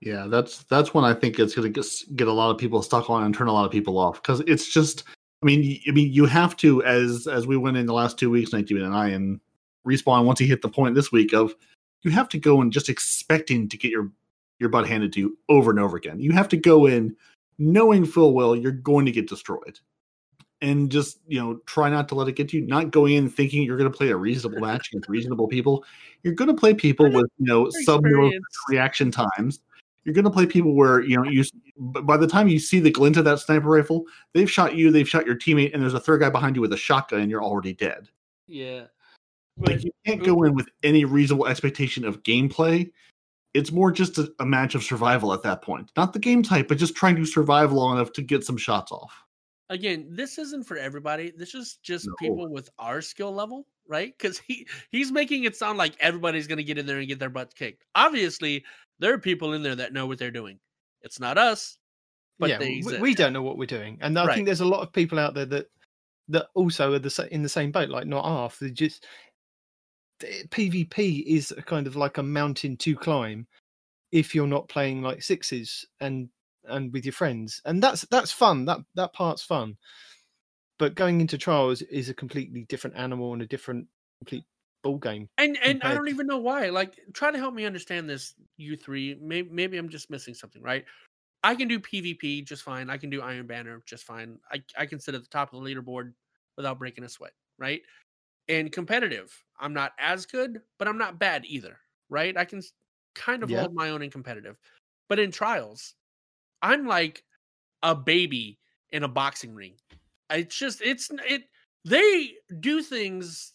Yeah, that's that's when I think it's to get a lot of people stuck on and turn a lot of people off because it's just. I mean, I mean, you have to as as we went in the last two weeks, Nineteen and I, and respawn once he hit the point this week of you have to go in just expecting to get your your butt handed to you over and over again. You have to go in knowing full well you're going to get destroyed. And just, you know, try not to let it get to you, not going in thinking you're going to play a reasonable match against reasonable people. You're going to play people with, you know, sub reaction times. You're going to play people where, you know, you by the time you see the glint of that sniper rifle, they've shot you, they've shot your teammate, and there's a third guy behind you with a shotgun, and you're already dead. Yeah. Like you can't go in with any reasonable expectation of gameplay. It's more just a, a, match of survival at that point. Not the game type, but just trying to survive long enough to get some shots off. Again, this isn't for everybody. This is just no. people with our skill level, right? Because he he's making it sound like everybody's gonna get in there and get their butts kicked. Obviously, there are people in there that know what they're doing. It's not us, but yeah, we, we, don't know what we're doing, and I right. think there's a lot of people out there that that also are the in the same boat, like not half. They just eh, PvP is a kind of like a mountain to climb if you're not playing like sixes and and with your friends, and that's that's fun. That that part's fun. But going into trials is a completely different animal and a different complete ball game. And and I don't even know why. Like, try to help me understand this. You three, maybe maybe I'm just missing something, right? I can do PvP just fine. I can do Iron Banner just fine. I I can sit at the top of the leaderboard without breaking a sweat, right? and competitive. I'm not as good, but I'm not bad either, right? I can kind of yeah. hold my own in competitive. But in trials, I'm like a baby in a boxing ring. It's just it's it they do things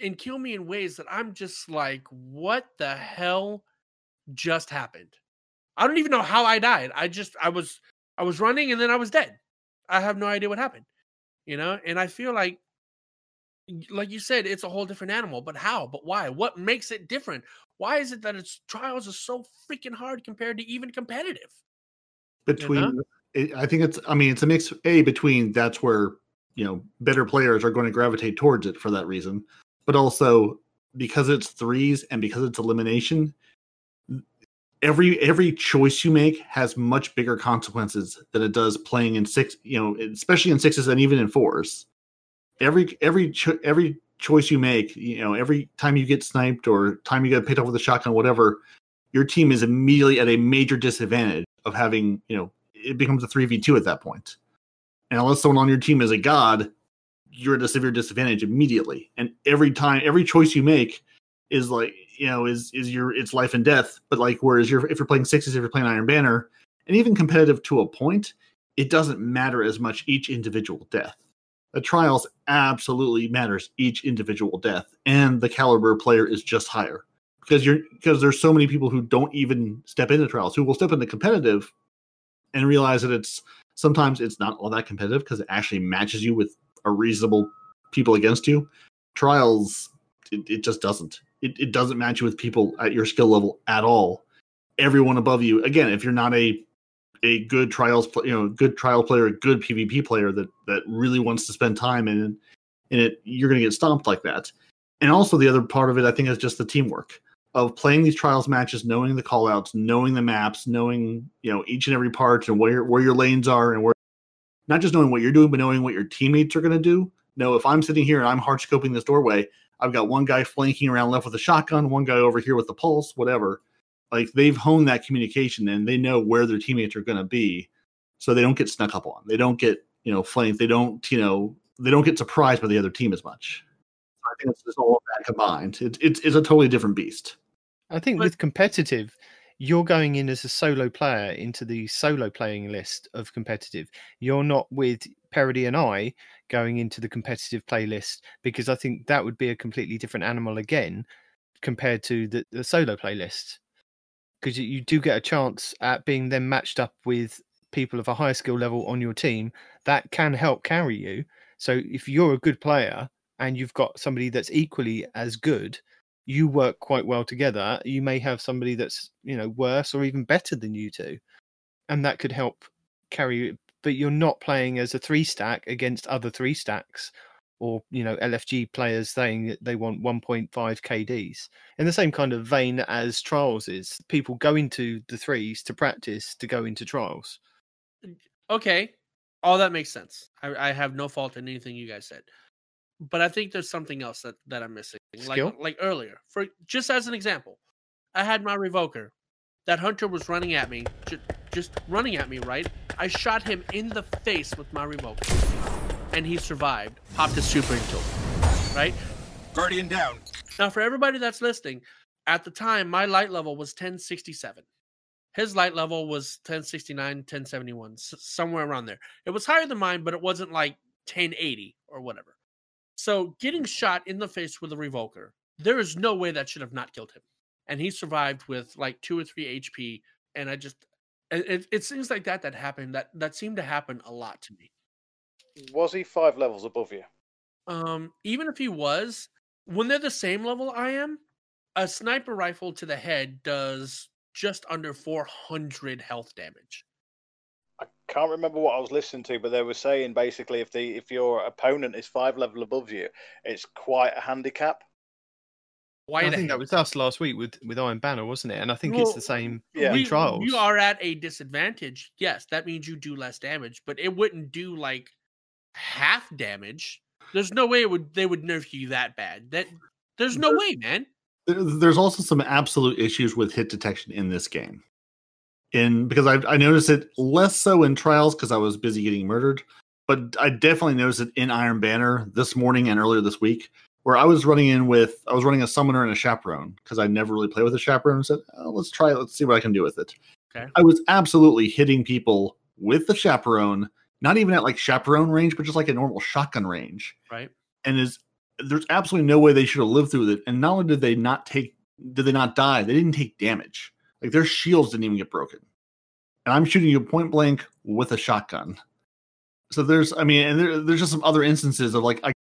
and kill me in ways that I'm just like, what the hell just happened? I don't even know how I died. I just I was I was running and then I was dead. I have no idea what happened. You know, and I feel like like you said, it's a whole different animal. But how? But why? What makes it different? Why is it that its trials are so freaking hard compared to even competitive? Between, uh-huh. you know? I think it's. I mean, it's a mix. A between that's where you know better players are going to gravitate towards it for that reason, but also because it's threes and because it's elimination. Every every choice you make has much bigger consequences than it does playing in six. You know, especially in sixes and even in fours every every cho- every choice you make, you know, every time you get sniped or time you get picked up with a shotgun, whatever, your team is immediately at a major disadvantage of having, you know, it becomes a three v two at that point. And unless someone on your team is a god, you're at a severe disadvantage immediately. And every time, every choice you make is like, you know, is is your it's life and death. But like, whereas you're if you're playing sixes, if you're playing Iron Banner, and even competitive to a point, it doesn't matter as much each individual death the trials absolutely matters each individual death and the caliber player is just higher because you're because there's so many people who don't even step into trials who will step into competitive and realize that it's sometimes it's not all that competitive because it actually matches you with a reasonable people against you. Trials it, it just doesn't. It, it doesn't match you with people at your skill level at all. Everyone above you again if you're not a a good trials, you know, good trial player, a good PvP player that that really wants to spend time in in it, you're going to get stomped like that. And also the other part of it, I think, is just the teamwork of playing these trials matches, knowing the callouts, knowing the maps, knowing you know each and every part and where where your lanes are and where not just knowing what you're doing, but knowing what your teammates are going to do. No, if I'm sitting here and I'm hard scoping this doorway, I've got one guy flanking around left with a shotgun, one guy over here with the pulse, whatever. Like they've honed that communication and they know where their teammates are going to be so they don't get snuck up on. They don't get you know flanked they don't you know they don't get surprised by the other team as much. I think it's just all of that combined it, it's, it's a totally different beast i think but, with competitive you're going in as a solo player into the solo playing list of competitive you're not with Parody and I going into the competitive playlist because I think that would be a completely different animal again compared to the, the solo playlist because you, you do get a chance at being then matched up with people of a higher skill level on your team that can help carry you. So if you're a good player and you've got somebody that's equally as good, you work quite well together. You may have somebody that's you know worse or even better than you two, and that could help carry. But you're not playing as a three stack against other three stacks, or you know LFG players saying that they want 1.5 KDs. In the same kind of vein as trials is, people go into the threes to practice to go into trials. Okay, all that makes sense. I, I have no fault in anything you guys said, but I think there's something else that, that I'm missing. Like Skill? like earlier, for just as an example, I had my revoker. That hunter was running at me, ju- just running at me. Right, I shot him in the face with my revoker, and he survived. Popped his super into him. Right Guardian down. now, for everybody that's listening, at the time my light level was 1067. His light level was 1069, 1071, s- somewhere around there. It was higher than mine, but it wasn't like 1080 or whatever. So, getting shot in the face with a revoker, there is no way that should have not killed him. And he survived with like two or three HP. And I just, it, it, it's things like that that happened that that seemed to happen a lot to me. Was he five levels above you? Um, even if he was, when they're the same level I am, a sniper rifle to the head does just under 400 health damage. I can't remember what I was listening to, but they were saying basically if the if your opponent is five level above you, it's quite a handicap. Why I think that was us last week with with Iron Banner, wasn't it? And I think it's the same Yeah. in we, trials. You are at a disadvantage. Yes, that means you do less damage, but it wouldn't do like half damage. There's no way it would they would nerf you that bad. That there's no way, man. There's also some absolute issues with hit detection in this game. In because I I noticed it less so in trials because I was busy getting murdered, but I definitely noticed it in Iron Banner this morning and earlier this week, where I was running in with I was running a summoner and a chaperone because I never really play with a chaperone. and said, oh, let's try it, let's see what I can do with it. Okay. I was absolutely hitting people with the chaperone, not even at like chaperone range, but just like a normal shotgun range Right? and is there's absolutely no way they should have lived through it. And not only did they not take, did they not die? They didn't take damage. Like their shields didn't even get broken. And I'm shooting you point blank with a shotgun. So there's, I mean, and there, there's just some other instances of like, I,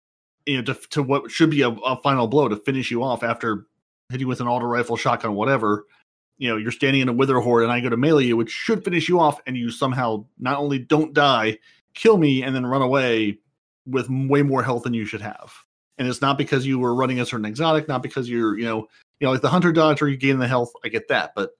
you know, to, to what should be a, a final blow to finish you off after hitting with an auto rifle, shotgun, whatever. You know, you're standing in a Witherhoard, and I go to melee you, which should finish you off, and you somehow not only don't die, kill me, and then run away with way more health than you should have and it's not because you were running a certain exotic, not because you're, you know, you know, like the hunter dodge or you gain the health. I get that, but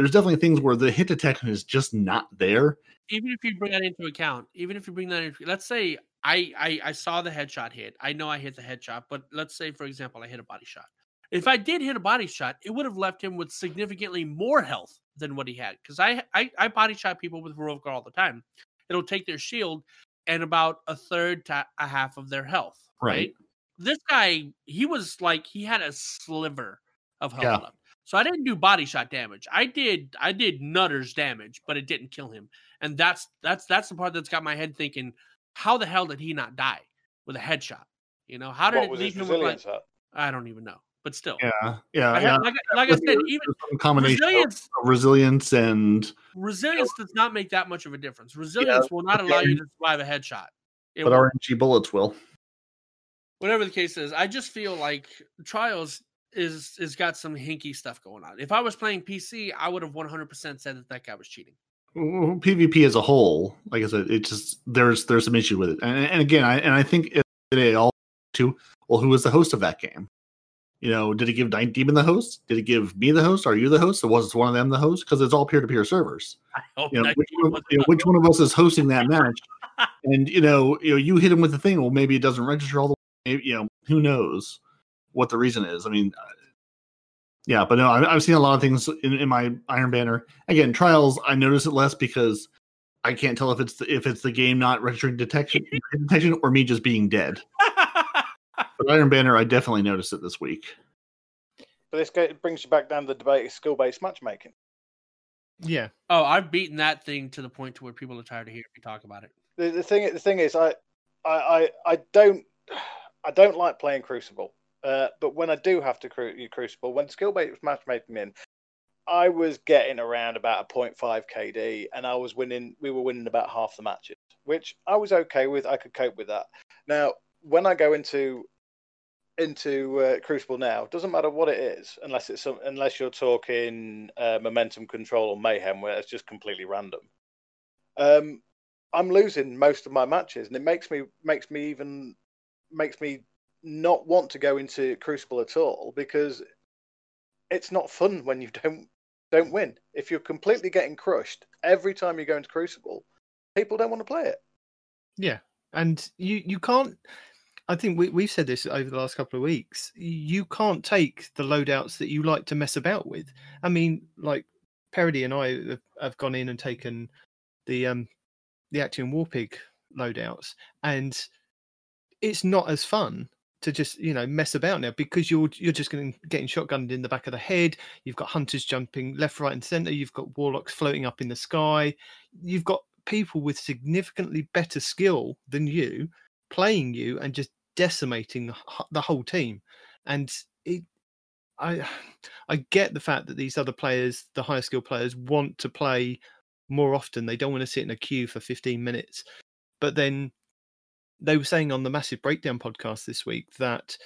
there's definitely things where the hit detection is just not there. even if you bring that into account, even if you bring that into, let's say I, I I saw the headshot hit. I know I hit the headshot, but let's say for example I hit a body shot. If I did hit a body shot, it would have left him with significantly more health than what he had. Because I, I I body shot people with Revoker all the time. It'll take their shield and about a third to a half of their health. Right. Right. This guy, he was like he had a sliver of health Yeah. left. So I didn't do body shot damage. I did I did nutters damage, but it didn't kill him and that's that's that's the part that's got my head thinking how the hell did he not die with a headshot you know how did What it leave him with like at? i don't even know but still Yeah, yeah, I yeah. like, I- like i said even There's combination resilience of resilience and resilience does not make that much of a difference resilience will not allow you to survive a headshot it but won't. RNG bullets will. whatever the case is i just feel like trials is is got some hinky stuff going on if i was playing pc i would have 100% said that that guy was cheating Well, PvP as a whole, like I said, it just there's there's some issue with it, and, and again, I and I think it, it all to well, who was the host of that game? You know, did it give Night Demon the host? Did it give me the host? Are you the host? Or was one of them the host? Because it's all peer to peer servers. I hope You know, which one, of, you know, which one of us is hosting that match? And you know, you know, you hit him with the thing. Well, maybe it doesn't register all the way. You know, who knows what the reason is? I mean, uh, yeah, but no, I, I've seen a lot of things in, in my Iron Banner. Again, trials, I notice it less because I can't tell if it's the, if it's the game not registering detection detection or me just being dead. But Iron Banner, I definitely noticed it this week. But this go- brings you back down to the debate of skill based matchmaking. Yeah. oh i've beaten that thing to the point to where people are tired of hearing me talk about it The, the thing the thing is, I, I I I don't I don't like playing Crucible. Uh, but when I do have to cru- Crucible, when skill based matchmaking in, I was getting around about a 0.5 KD, and I was winning. We were winning about half the matches, which I was okay with. I could cope with that. Now, when I go into into uh, Crucible now, doesn't matter what it is, unless it's some, unless you're talking uh, momentum control or mayhem, where it's just completely random. Um, I'm losing most of my matches, and it makes me makes me even makes me not want to go into Crucible at all because it's not fun when you don't don't win. If you're completely getting crushed every time you go into Crucible, people don't want to play it. Yeah, and you you can't. I think we we've said this over the last couple of weeks. You can't take the loadouts that you like to mess about with. I mean, like Parody and I have, have gone in and taken the um the Action Warpig loadouts, and it's not as fun to just you know mess about now because you're you're just going getting shotgunned in the back of the head. You've got hunters jumping left, right, and center. You've got warlocks floating up in the sky. You've got people with significantly better skill than you playing you and just decimating the, the whole team. And it, I, I get the fact that these other players, the higher skill players, want to play more often. They don't want to sit in a queue for 15 minutes. But then they were saying on the Massive Breakdown podcast this week that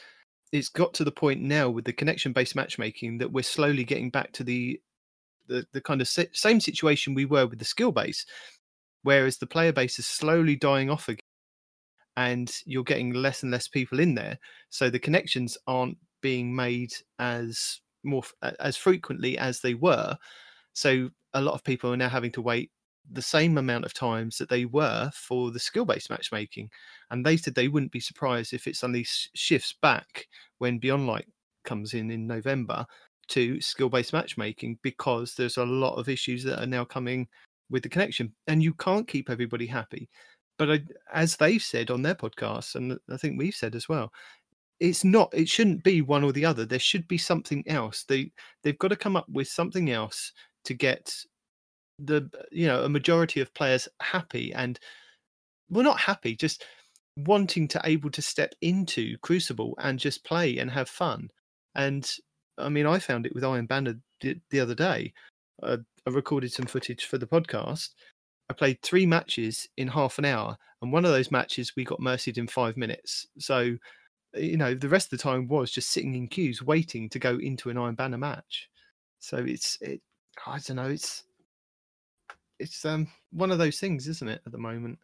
it's got to the point now with the connection based matchmaking that we're slowly getting back to the the, the kind of same situation we were with the skill base, whereas the player base is slowly dying off again, and you're getting less and less people in there, so the connections aren't being made as more as frequently as they were. So a lot of people are now having to wait the same amount of times that they were for the skill based matchmaking. And they said they wouldn't be surprised if it suddenly shifts back when Beyond Light comes in in November to skill based matchmaking because there's a lot of issues that are now coming with the connection. And you can't keep everybody happy. But I, as they've said on their podcast, and I think we've said as well, it's not it shouldn't be one or the other there should be something else they they've got to come up with something else to get the you know a majority of players happy and well not happy just wanting to able to step into crucible and just play and have fun. And i mean i found it with iron banner the, the other day. Uh, i recorded some footage for the podcast. I played three matches in half an hour and one of those matches we got mercied in five minutes. So you know the rest of the time was just sitting in queues waiting to go into an iron banner match. So it's it i don't know it's it's um one of those things, isn't it, at the moment?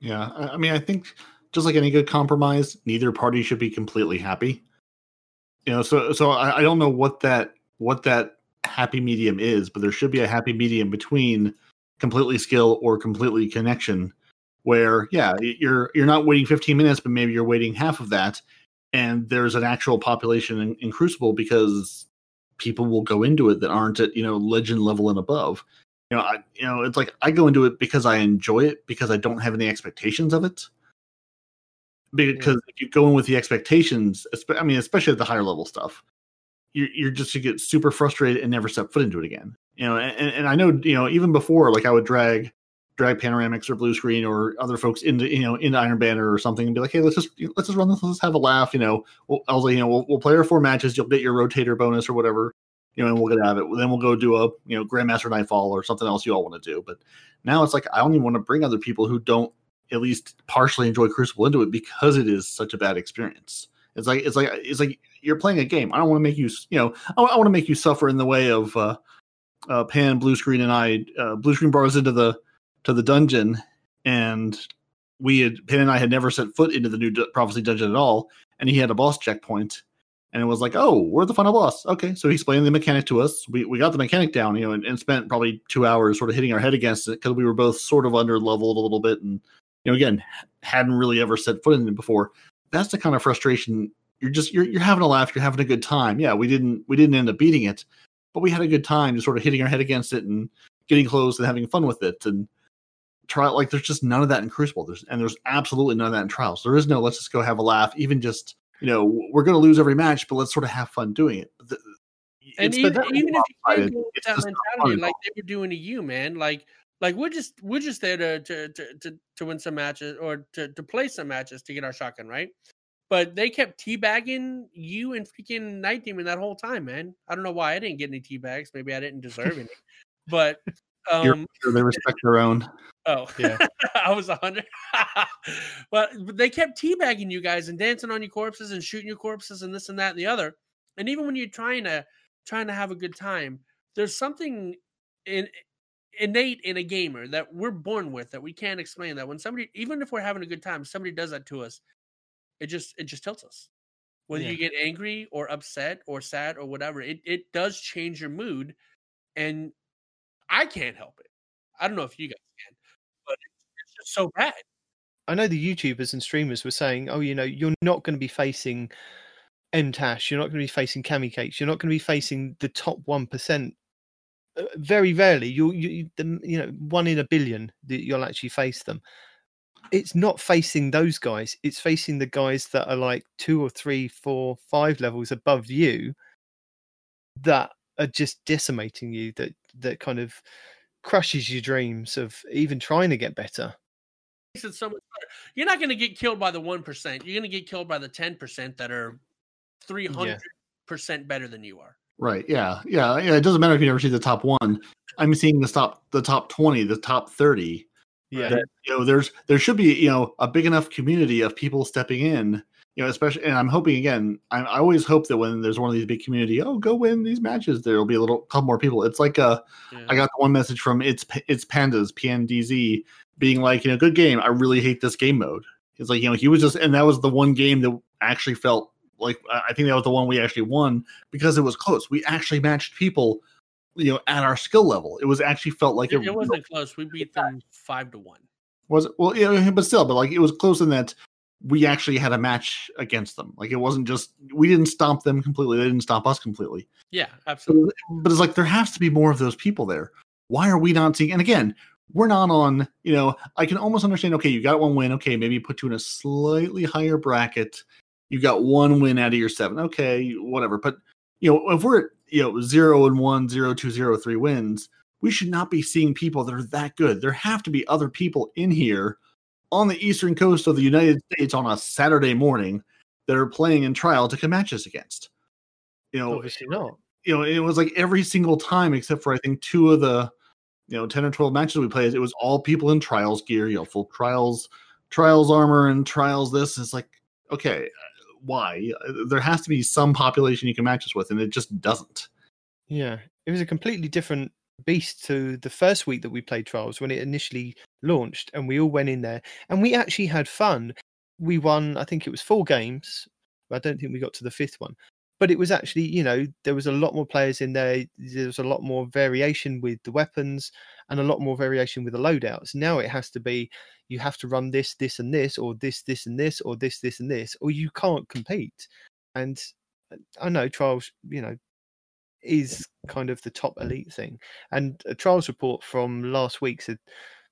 Yeah, I mean, I think just like any good compromise, neither party should be completely happy. You know, so so I, I don't know what that what that happy medium is, but there should be a happy medium between completely skill or completely connection where yeah you're you're not waiting 15 minutes but maybe you're waiting half of that and there's an actual population in, in crucible because people will go into it that aren't at you know legend level and above you know, I, you know, it's like I go into it because I enjoy it because I don't have any expectations of it. Because yeah. if you go in with the expectations, I mean, especially at the higher level stuff, you're, you're just to get super frustrated and never step foot into it again. You know, and, and I know, you know, even before, like I would drag drag panoramics or blue screen or other folks into you know into Iron Banner or something and be like, hey, let's just let's just run this, let's have a laugh. You know, I was like, you know, we'll, we'll play our four matches, you'll get your rotator bonus or whatever, you know, and we'll get out of it. Then we'll go do a, you know, Grandmaster Nightfall or something else you all want to do. But now it's like I only want to bring other people who don't at least partially enjoy Crucible into it because it is such a bad experience. It's like it's like it's like you're playing a game. I don't want to make you, you know, I, I want to make you suffer in the way of uh, uh, Pan, Blue Screen, and I. Uh, Blue Screen brought us into the to the dungeon, and we had Pan and I had never set foot into the new prophecy dungeon at all, and he had a boss checkpoint, and it was like, oh, we're the final boss. Okay, so he explained the mechanic to us. We we got the mechanic down, you know, and, and spent probably two hours sort of hitting our head against it because we were both sort of under leveled a little bit, and you know, again, hadn't really ever set foot in it before. That's the kind of frustration. You're just you're you're having a laugh, you're having a good time. Yeah, we didn't we didn't end up beating it, but we had a good time, just sort of hitting our head against it and getting close and having fun with it. And trial like there's just none of that in Crucible. There's and there's absolutely none of that in Trials. There is no let's just go have a laugh, even just you know, we're going to lose every match, but let's sort of have fun doing it. The, and even, even if you can't go with that mentality, like they were doing to you, man, like like we're just we're just there to to to to, win some matches or to, to play some matches to get our shotgun, right? but they kept teabagging you and freaking Night Demon that whole time, man. I don't know why I didn't get any teabags. Maybe I didn't deserve any. But um, sure they respect their own. Oh, Yeah. I was a hundred. but, but they kept teabagging you guys and dancing on your corpses and shooting your corpses and this and that and the other. And even when you're trying to trying to have a good time, there's something in innate in a gamer that we're born with that we can't explain. That when somebody, even if we're having a good time, somebody does that to us, it just it just tilts us. Whether Yeah. you get angry or upset or sad or whatever, it it does change your mood, and I can't help it. I don't know if you guys can, but it's, it's just so bad. I know the YouTubers and streamers were saying, "Oh, you know, you're not going to be facing MTash. You're not going to be facing Cami Cakes. You're not going to be facing the top one percent. Uh, very rarely, you you- the, you know one in a billion that you'll actually face them. It's not facing those guys. It's facing the guys that are like two or three, four, five levels above you that are just decimating you. That that kind of crushes your dreams of even trying to get better. Makes it so much better. You're not going to get killed by the one percent. You're going to get killed by the ten percent that are three hundred percent better than you are. Right. Yeah. Yeah. Yeah. It doesn't matter if you never see the top one. I'm seeing the top the top 20, the top 30. Yeah, That, you know, there's there should be, you know, a big enough community of people stepping in, you know, especially and I'm hoping again, I, I always hope that when there's one of these big community, oh, go win these matches, there'll be a little couple more people. It's like uh Yeah. I got one message from it's it's pandas PNDZ being like, you know, good game. I really hate this game mode. It's like, you know, he was just and that was the one game that actually felt like I think that was the one we actually won because it was close. We actually matched people, you know, at our skill level. It was actually felt like it, it wasn't close. We beat them five to one. was it well, yeah, but still, but like it was close in that we actually had a match against them. Like it wasn't just we didn't stomp them completely. They didn't stomp us completely. Yeah, But, absolutely. but it's like there has to be more of those people there. Why are we not seeing? And again, we're not on. You know, I can almost understand. Okay, you got one win. Okay, maybe put you in a slightly higher bracket. You got one win out of your seven. Okay, whatever. But you know, if we're you know zero and one, zero two, zero three wins, we should not be seeing people that are that good. There have to be other people in here on the eastern coast of the United States on a Saturday morning that are playing in trial to come match us against. You know, obviously not. you know, it was like every single time except for I think two of the, you know, 10 or 12 matches we played, it was all people in trials gear, you know, full trials, trials armor and trials this. It's like, okay, why? There has to be some population you can match us with, and it just doesn't. Yeah, it was a completely different beast to the first week that we played trials when it initially launched, and we all went in there and we actually had fun. We won, I think it was four games. but I don't think we got to the fifth one, but it was actually, you know, there was a lot more players in there. There was a lot more variation with the weapons and a lot more variation with the loadouts. Now it has to be you have to run this, this, and this, or this, this, and this, or this, this, and this, or you can't compete. And uh, I know trials, you know, is kind of the top elite thing. And a trials report from last week said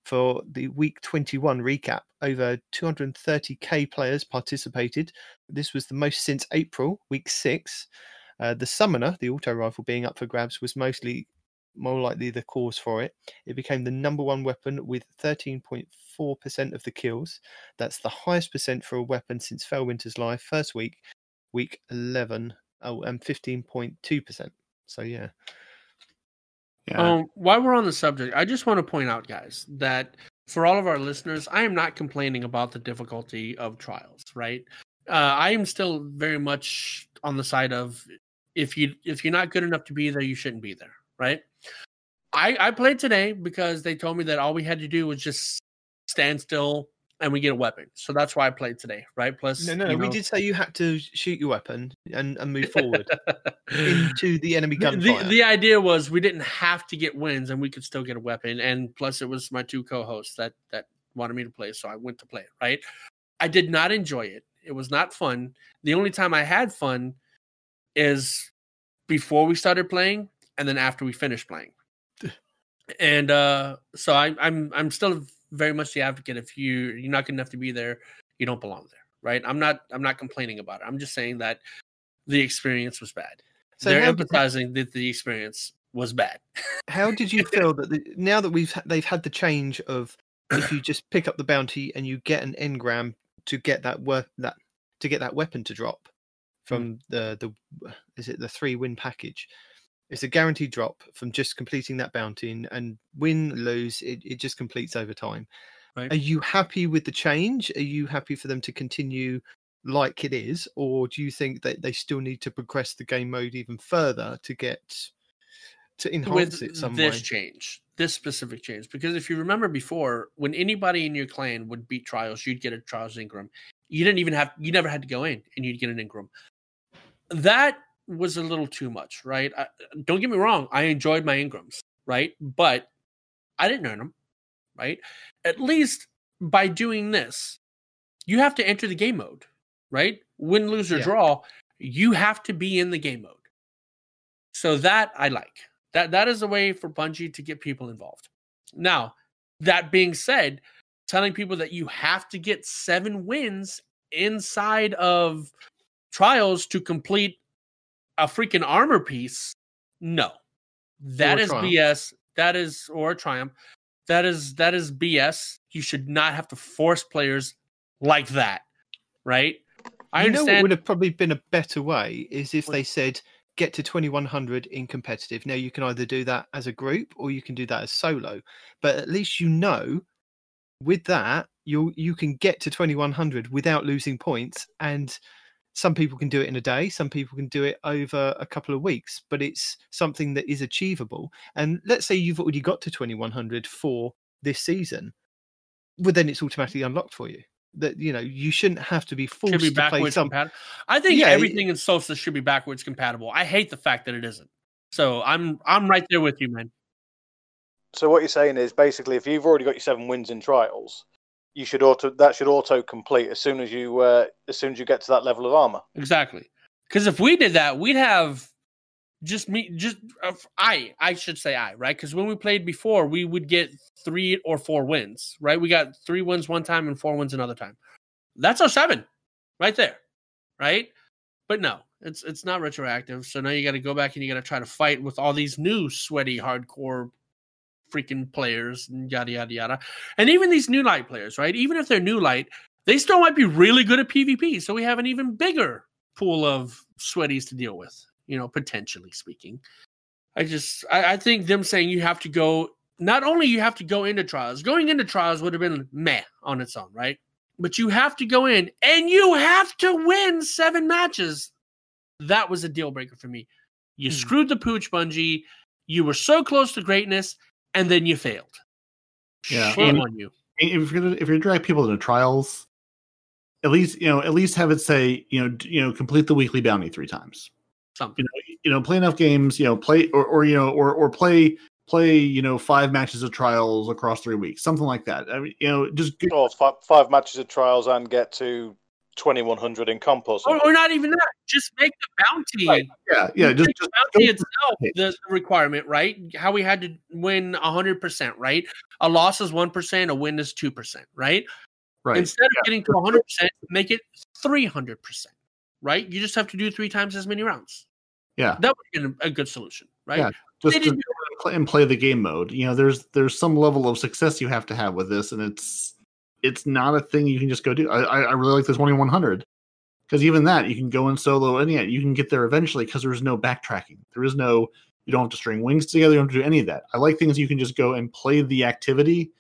for the week 21 recap, over 230k players participated. This was the most since April, week six. Uh, the summoner, the auto rifle being up for grabs, was mostly more likely the cause for it. It became the number one weapon with 13.4% of the kills. That's the highest percent for a weapon since Felwinter's Lie. First week, week 11, oh, and 15.2%. So yeah, Yeah. Um, while we're on the subject, I just want to point out, guys, that for all of our listeners, I am not complaining about the difficulty of trials. Right? Uh, I am still very much on the side of if you if you're not good enough to be there, you shouldn't be there. Right? I I played today because they told me that all we had to do was just stand still and we get a weapon. So that's why I played today. Right? Plus, no, no, you we did say you had to shoot your weapon and, and move forward into the enemy gunfire. the, the idea was we didn't have to get wins and we could still get a weapon and plus it was my two co-hosts that that wanted me to play so i went to play it right i did not enjoy it it was not fun the only time i had fun is before we started playing and then after we finished playing and uh so I, i'm i'm still very much the advocate if you you're not good enough to be there you don't belong there right i'm not i'm not complaining about it i'm just saying that the experience was bad so they're empathizing that the experience was bad. how did you feel that the, now that we've they've had the change of if you just pick up the bounty and you get an engram to get that worth that to get that weapon to drop Hmm. from the the is it the three win package. It's a guaranteed drop from just completing that bounty, and- and win lose it, it just completes over time. Right. Are you happy with the change? Are you happy for them to continue like it is, or do you think that they still need to progress the game mode even further to get to enhance with it some this way? change, this specific change. Because if you remember before, when anybody in your clan would beat trials, you'd get a trials engram. You didn't even have, you never had to go in, and you'd get an engram. That was a little too much, right? I, don't get me wrong, I enjoyed my engrams, right? But I didn't earn them, right? At least by doing this, you have to enter the game mode, right? Win, lose, or Yeah. draw, you have to be in the game mode. So that I like. That that is a way for Bungie to get people involved. Now, that being said, telling people that you have to get seven wins inside of trials to complete a freaking armor piece, no. That Or is triumph. BS. That is or a triumph. That is that is BS. You should not have to force players like that. Right? I you know what would have probably been a better way is if they said get to 2100 in competitive. Now you can either do that as a group or you can do that as solo. But at least you know with that you you can get to 2100 without losing points and some people can do it in a day, some people can do it over a couple of weeks, but it's something that is achievable. And let's say you've already got to 2100 for this season. Well then it's automatically unlocked for you. That you know, you shouldn't have to be forced should be to play some compatible. I think Yeah, everything in Solstice should be backwards compatible. I hate the fact that it isn't. So I'm I'm right there with you, man. So what you're saying is basically, if you've already got your seven wins in trials, you should auto that should auto complete as soon as you uh, as soon as you get to that level of armor. Exactly. Because if we did that, we'd have just me, just uh, I, I should say I, right? Because when we played before, we would get three or four wins, right? We got three wins one time and four wins another time. That's our seven, right there, right? But no, it's it's not retroactive. So now you got to go back and you got to try to fight with all these new sweaty hardcore freaking players and yada yada yada, and even these new light players, right? Even if they're new light, they still might be really good at PvP. So we have an even bigger pool of sweaties to deal with, you know, potentially speaking. I just I, I think them saying you have to go not only you have to go into trials, going into trials would have been meh on its own, right? But you have to go in and you have to win seven matches. That was a deal breaker for me. You Hmm. screwed the pooch, Bungie. You were so close to greatness, and then you failed. Yeah, Shame and- on you. if you're gonna if you're gonna drag people into trials, at least you know at least have it say you know you know complete the weekly bounty three times. Something. You know you know play enough games. You know play or or you know or or play play you know five matches of trials across three weeks, something like that. I mean you know just good, Or five, five matches of trials and get to 2100 in comp or Or, not even that. Just make the bounty. Right. yeah yeah just just the bounty itself it. the, the requirement, right? How we had to win hundred percent, right? A loss is one percent, a win is two percent, right? right. Instead of getting to hundred percent, make it three hundred percent, right? You just have to do three times as many rounds. Yeah. that would have been a good solution, right? Yeah, just to didn't and play the game mode. You know, there's there's some level of success you have to have with this, and it's it's not a thing you can just go do. I I, really like this 2100 because even that you can go in solo, and yeah, you can get there eventually because there's no backtracking. There is no you don't have to string wings together. You don't have to do any of that. I like things you can just go and play the activity,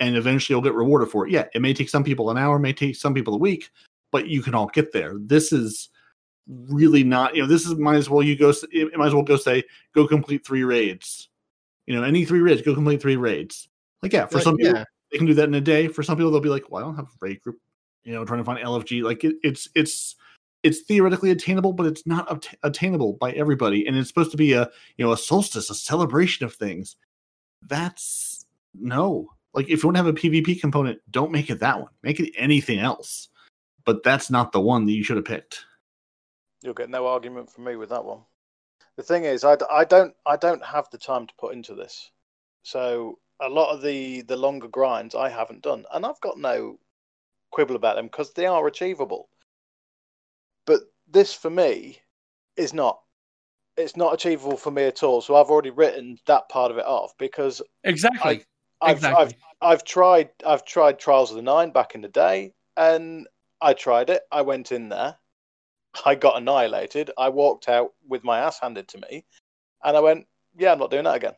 and eventually you'll get rewarded for it. Yeah, it may take some people an hour, may take some people a week, but you can all get there. This is really not you know this is might as well you go it might as well go say go complete three raids you know any three raids go complete three raids like yeah for some people yeah. They can do that in a day. For some people they'll be like well i don't have raid group you know trying to find lfg like it, it's it's it's theoretically attainable but it's not attainable by everybody and it's supposed to be a you know a solstice a celebration of things. That's no. Like if you want to have a pvp component don't make it that one. Make it anything else. But that's not the one that you should have picked. You'll get no argument from me with that one. The thing is, I, I don't I don't have the time to put into this, so a lot of the the longer grinds I haven't done, and I've got no quibble about them because they are achievable. But this for me is not. It's not achievable for me at all. So I've already written that part of it off because exactly. I've exactly. I've I've tried I've tried Trials of the Nine back in the day, and I tried it. I went in there. I got annihilated. I walked out with my ass handed to me, and I went, "Yeah, I'm not doing that again."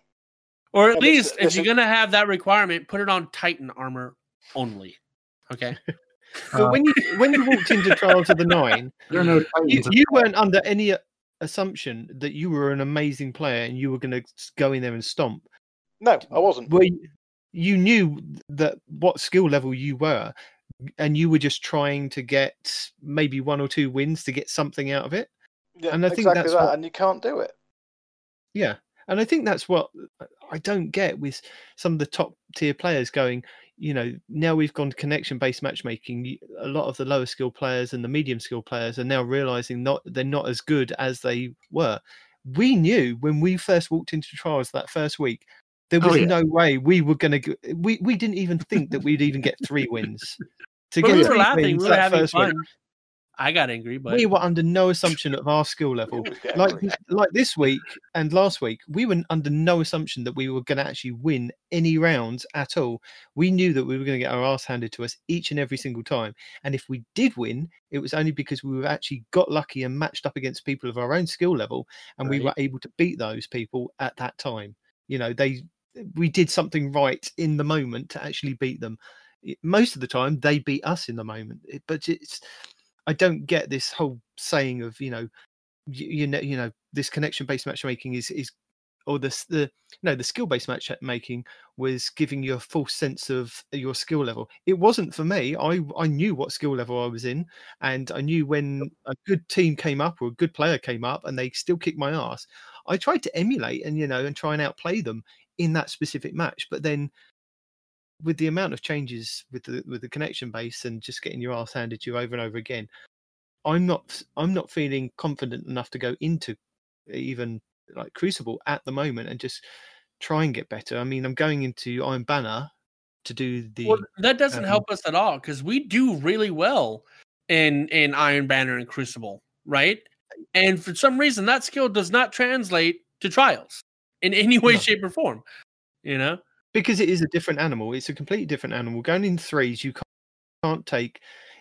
Or at And it's- least if it's you're a- gonna have that requirement, put it on Titan armor only. Okay. But when you when you walked into Trials of the Nine, There are no you, you weren't under any uh, assumption that you were an amazing player and you were going to go in there and stomp. No, I wasn't. Well, you- you knew that what skill level you were, and you were just trying to get maybe one or two wins to get something out of it. Yeah, and I think exactly that's that, what- and you can't do it. Yeah, and I think that's what uh, I don't get with some of the top tier players going. You know, now we've gone to connection based matchmaking. A lot of the lower skill players and the medium skill players are now realizing not they're not as good as they were. We knew when we first walked into trials that first week, there Oh, was yeah. no way we were going to. We we didn't even think that we'd even get three wins. To get we were three laughing. wins We were having first week, fun. I got angry, but we were under no assumption of our skill level He was getting like like this week and last week, we were under no assumption that we were going to actually win any rounds at all. We knew that we were going to get our ass handed to us each and every single time. And if we did win, it was only because we were actually got lucky and matched up against people of our own skill level, and we were able to beat those people at that time. You know, they we did something right in the moment to actually beat them. Most of the time, they beat us in the moment. But it's I don't get this whole saying of you know you, you know you know this connection based matchmaking is is or this the no the skill based matchmaking was giving you a false sense of your skill level. It wasn't for me. I i knew what skill level i was in and i knew when a good team came up or a good player came up and they still kicked my ass i tried to emulate and you know and try and outplay them in that specific match but then with the amount of changes with the with the connection base and just getting your ass handed to you over and over again i'm not i'm not feeling confident enough to go into even like crucible at the moment and just try and get better i mean i'm going into iron banner to do the well, that doesn't um, help us at all because we do really well in in Iron Banner and Crucible, right? And for some reason, that skill does not translate to trials in any way, No. shape, or form. You know, because it is a different animal it's a completely different animal going in threes you can't, can't take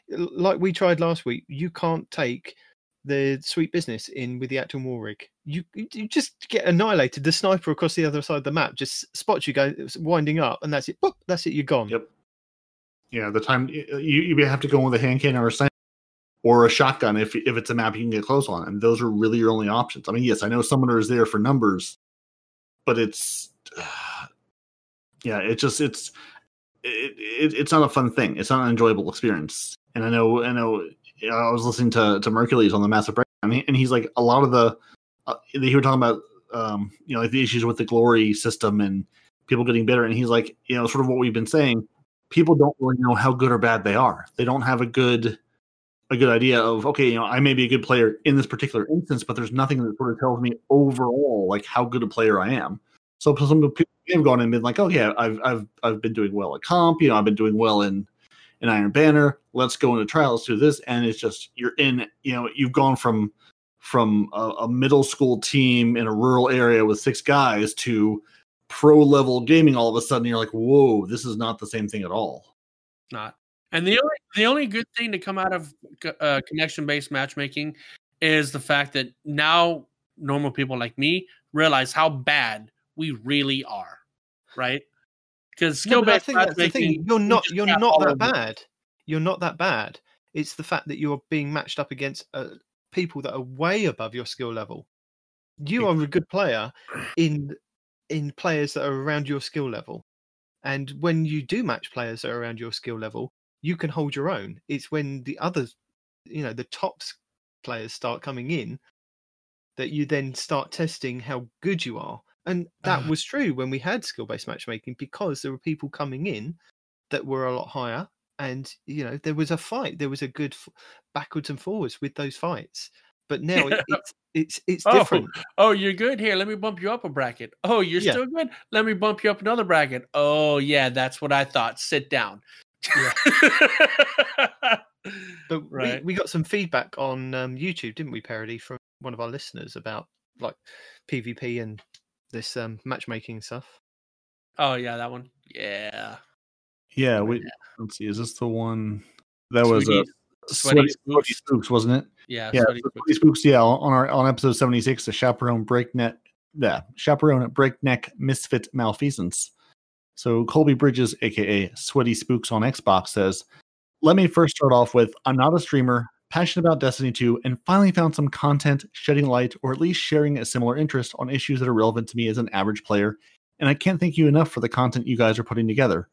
like we tried last week you can't take the sweet business in with the actual war rig you you just get annihilated the sniper across the other side of the map just spots you go winding up and that's it Boop, that's it you're gone Yep. Yeah, the time you you have to go with a hand cannon or a sniper or a shotgun if if it's a map you can get close on, and those are really your only options. I mean, yes, I know summoner is there for numbers, but it's ah, yeah, it just it's it, it it's not a fun thing. It's not an enjoyable experience. And I know I know I was listening to to Mercules on the Massive Break, and, he, and he's like a lot of the uh, he were talking about um you know like the issues with the glory system and people getting better, and he's like you know sort of what we've been saying people don't really know how good or bad they are. They don't have a good a good idea of okay, you know, I may be a good player in this particular instance, but there's nothing that sort of tells me overall like how good a player I am. So some people have gone and been like, oh yeah, I've I've I've been doing well at comp, you know, I've been doing well in in Iron Banner. Let's go into trials, do this, and it's just you're in, you know, you've gone from from a, a middle school team in a rural area with six guys to pro level gaming all of a sudden you're like whoa this is not the same thing at all not. And the only the only good thing to come out of uh, connection based matchmaking is the fact that now normal people like me realize how bad we really are, right? Because skill I based think that's the matchmaking. You're not. You're can't that bad. You're not that bad. It's the fact that you're being matched up against uh, people that are way above your skill level. You are a good player in in players that are around your skill level, and when you do match players that are around your skill level, you can hold your own. It's when the others, you know, the top players start coming in that you then start testing how good you are. And that Ah. was true when we had skill based matchmaking because there were people coming in that were a lot higher. And, you know, there was a fight. There was a good f- backwards and forwards with those fights. But now it, it's it's it's Oh, different. Oh, you're good. Here, let me bump you up a bracket. Oh, you're Yeah. still good. Let me bump you up another bracket. Oh, yeah, that's what I thought. Sit down. But Right. we, we got some feedback on um, YouTube, didn't we, Parody, from one of our listeners about like PvP and this um, matchmaking stuff. oh, yeah, that one. Yeah. yeah we let's see is this the one that was a Sweeties. Sweaty Sweaty, Spooks. Sweaty Spooks, wasn't it? Yeah, Yeah, Sweaty so Spooks. Spooks. Yeah, on our on episode seventy six, the chaperone breakneck, yeah, chaperone breakneck misfit malfeasance. So Colby Bridges, aka Sweaty Spooks on Xbox, says, "Let me first start off with I'm not a streamer, passionate about Destiny 2, and finally found some content shedding light or at least sharing a similar interest on issues that are relevant to me as an average player. And I can't thank you enough for the content you guys are putting together.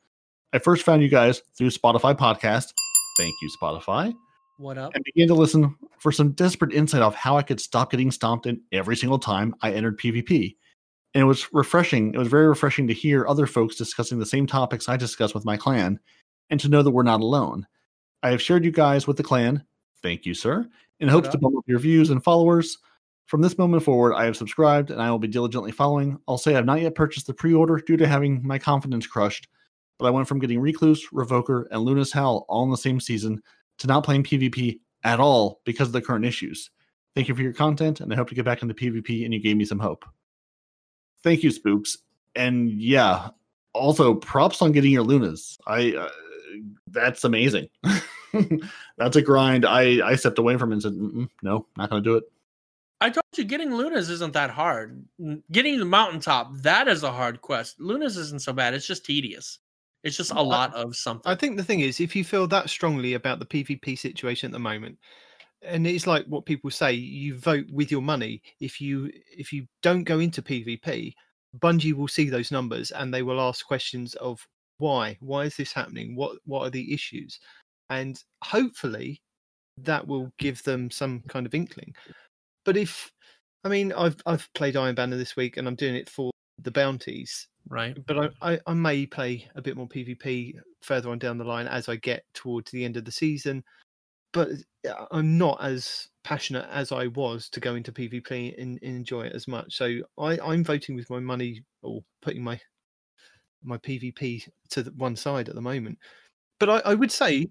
I first found you guys through Spotify podcast. Thank you, Spotify." What up? and began to listen for some desperate insight of how I could stop getting stomped in every single time I entered PvP. And it was refreshing. It was very refreshing to hear other folks discussing the same topics I discuss with my clan and to know that we're not alone. I have shared you guys with the clan. Thank you, sir. In hopes to bump up your views and followers. From this moment forward, I have subscribed and I will be diligently following. I'll say I've not yet purchased the pre order due to having my confidence crushed, but I went from getting Recluse, Revoker, and Luna's Howl all in the same season to not playing PvP at all because of the current issues. Thank you for your content, and I hope to get back into PvP. And you gave me some hope. Thank you, Spooks. And yeah, also props on getting your Lunas. I uh, that's amazing. that's a grind. I I stepped away from it and said, no, not going to do it. I told you getting Lunas isn't that hard. Getting the mountaintop, that is a hard quest. Lunas isn't so bad. It's just tedious. It's just a lot of something. I think the thing is, if you feel that strongly about the PvP situation at the moment, and it's like what people say, you vote with your money. If you if you don't go into PvP, Bungie will see those numbers and they will ask questions of why, why is this happening? What what are the issues? And hopefully, that will give them some kind of inkling. But if, I mean, I've I've played Iron Banner this week and I'm doing it for the bounties, right? but I, I, I may play a bit more PvP further on down the line as I get towards the end of the season. But I'm not as passionate as I was to go into PvP and, and enjoy it as much. So I, I'm voting with my money or putting my my PvP to the one side at the moment. But I, I would say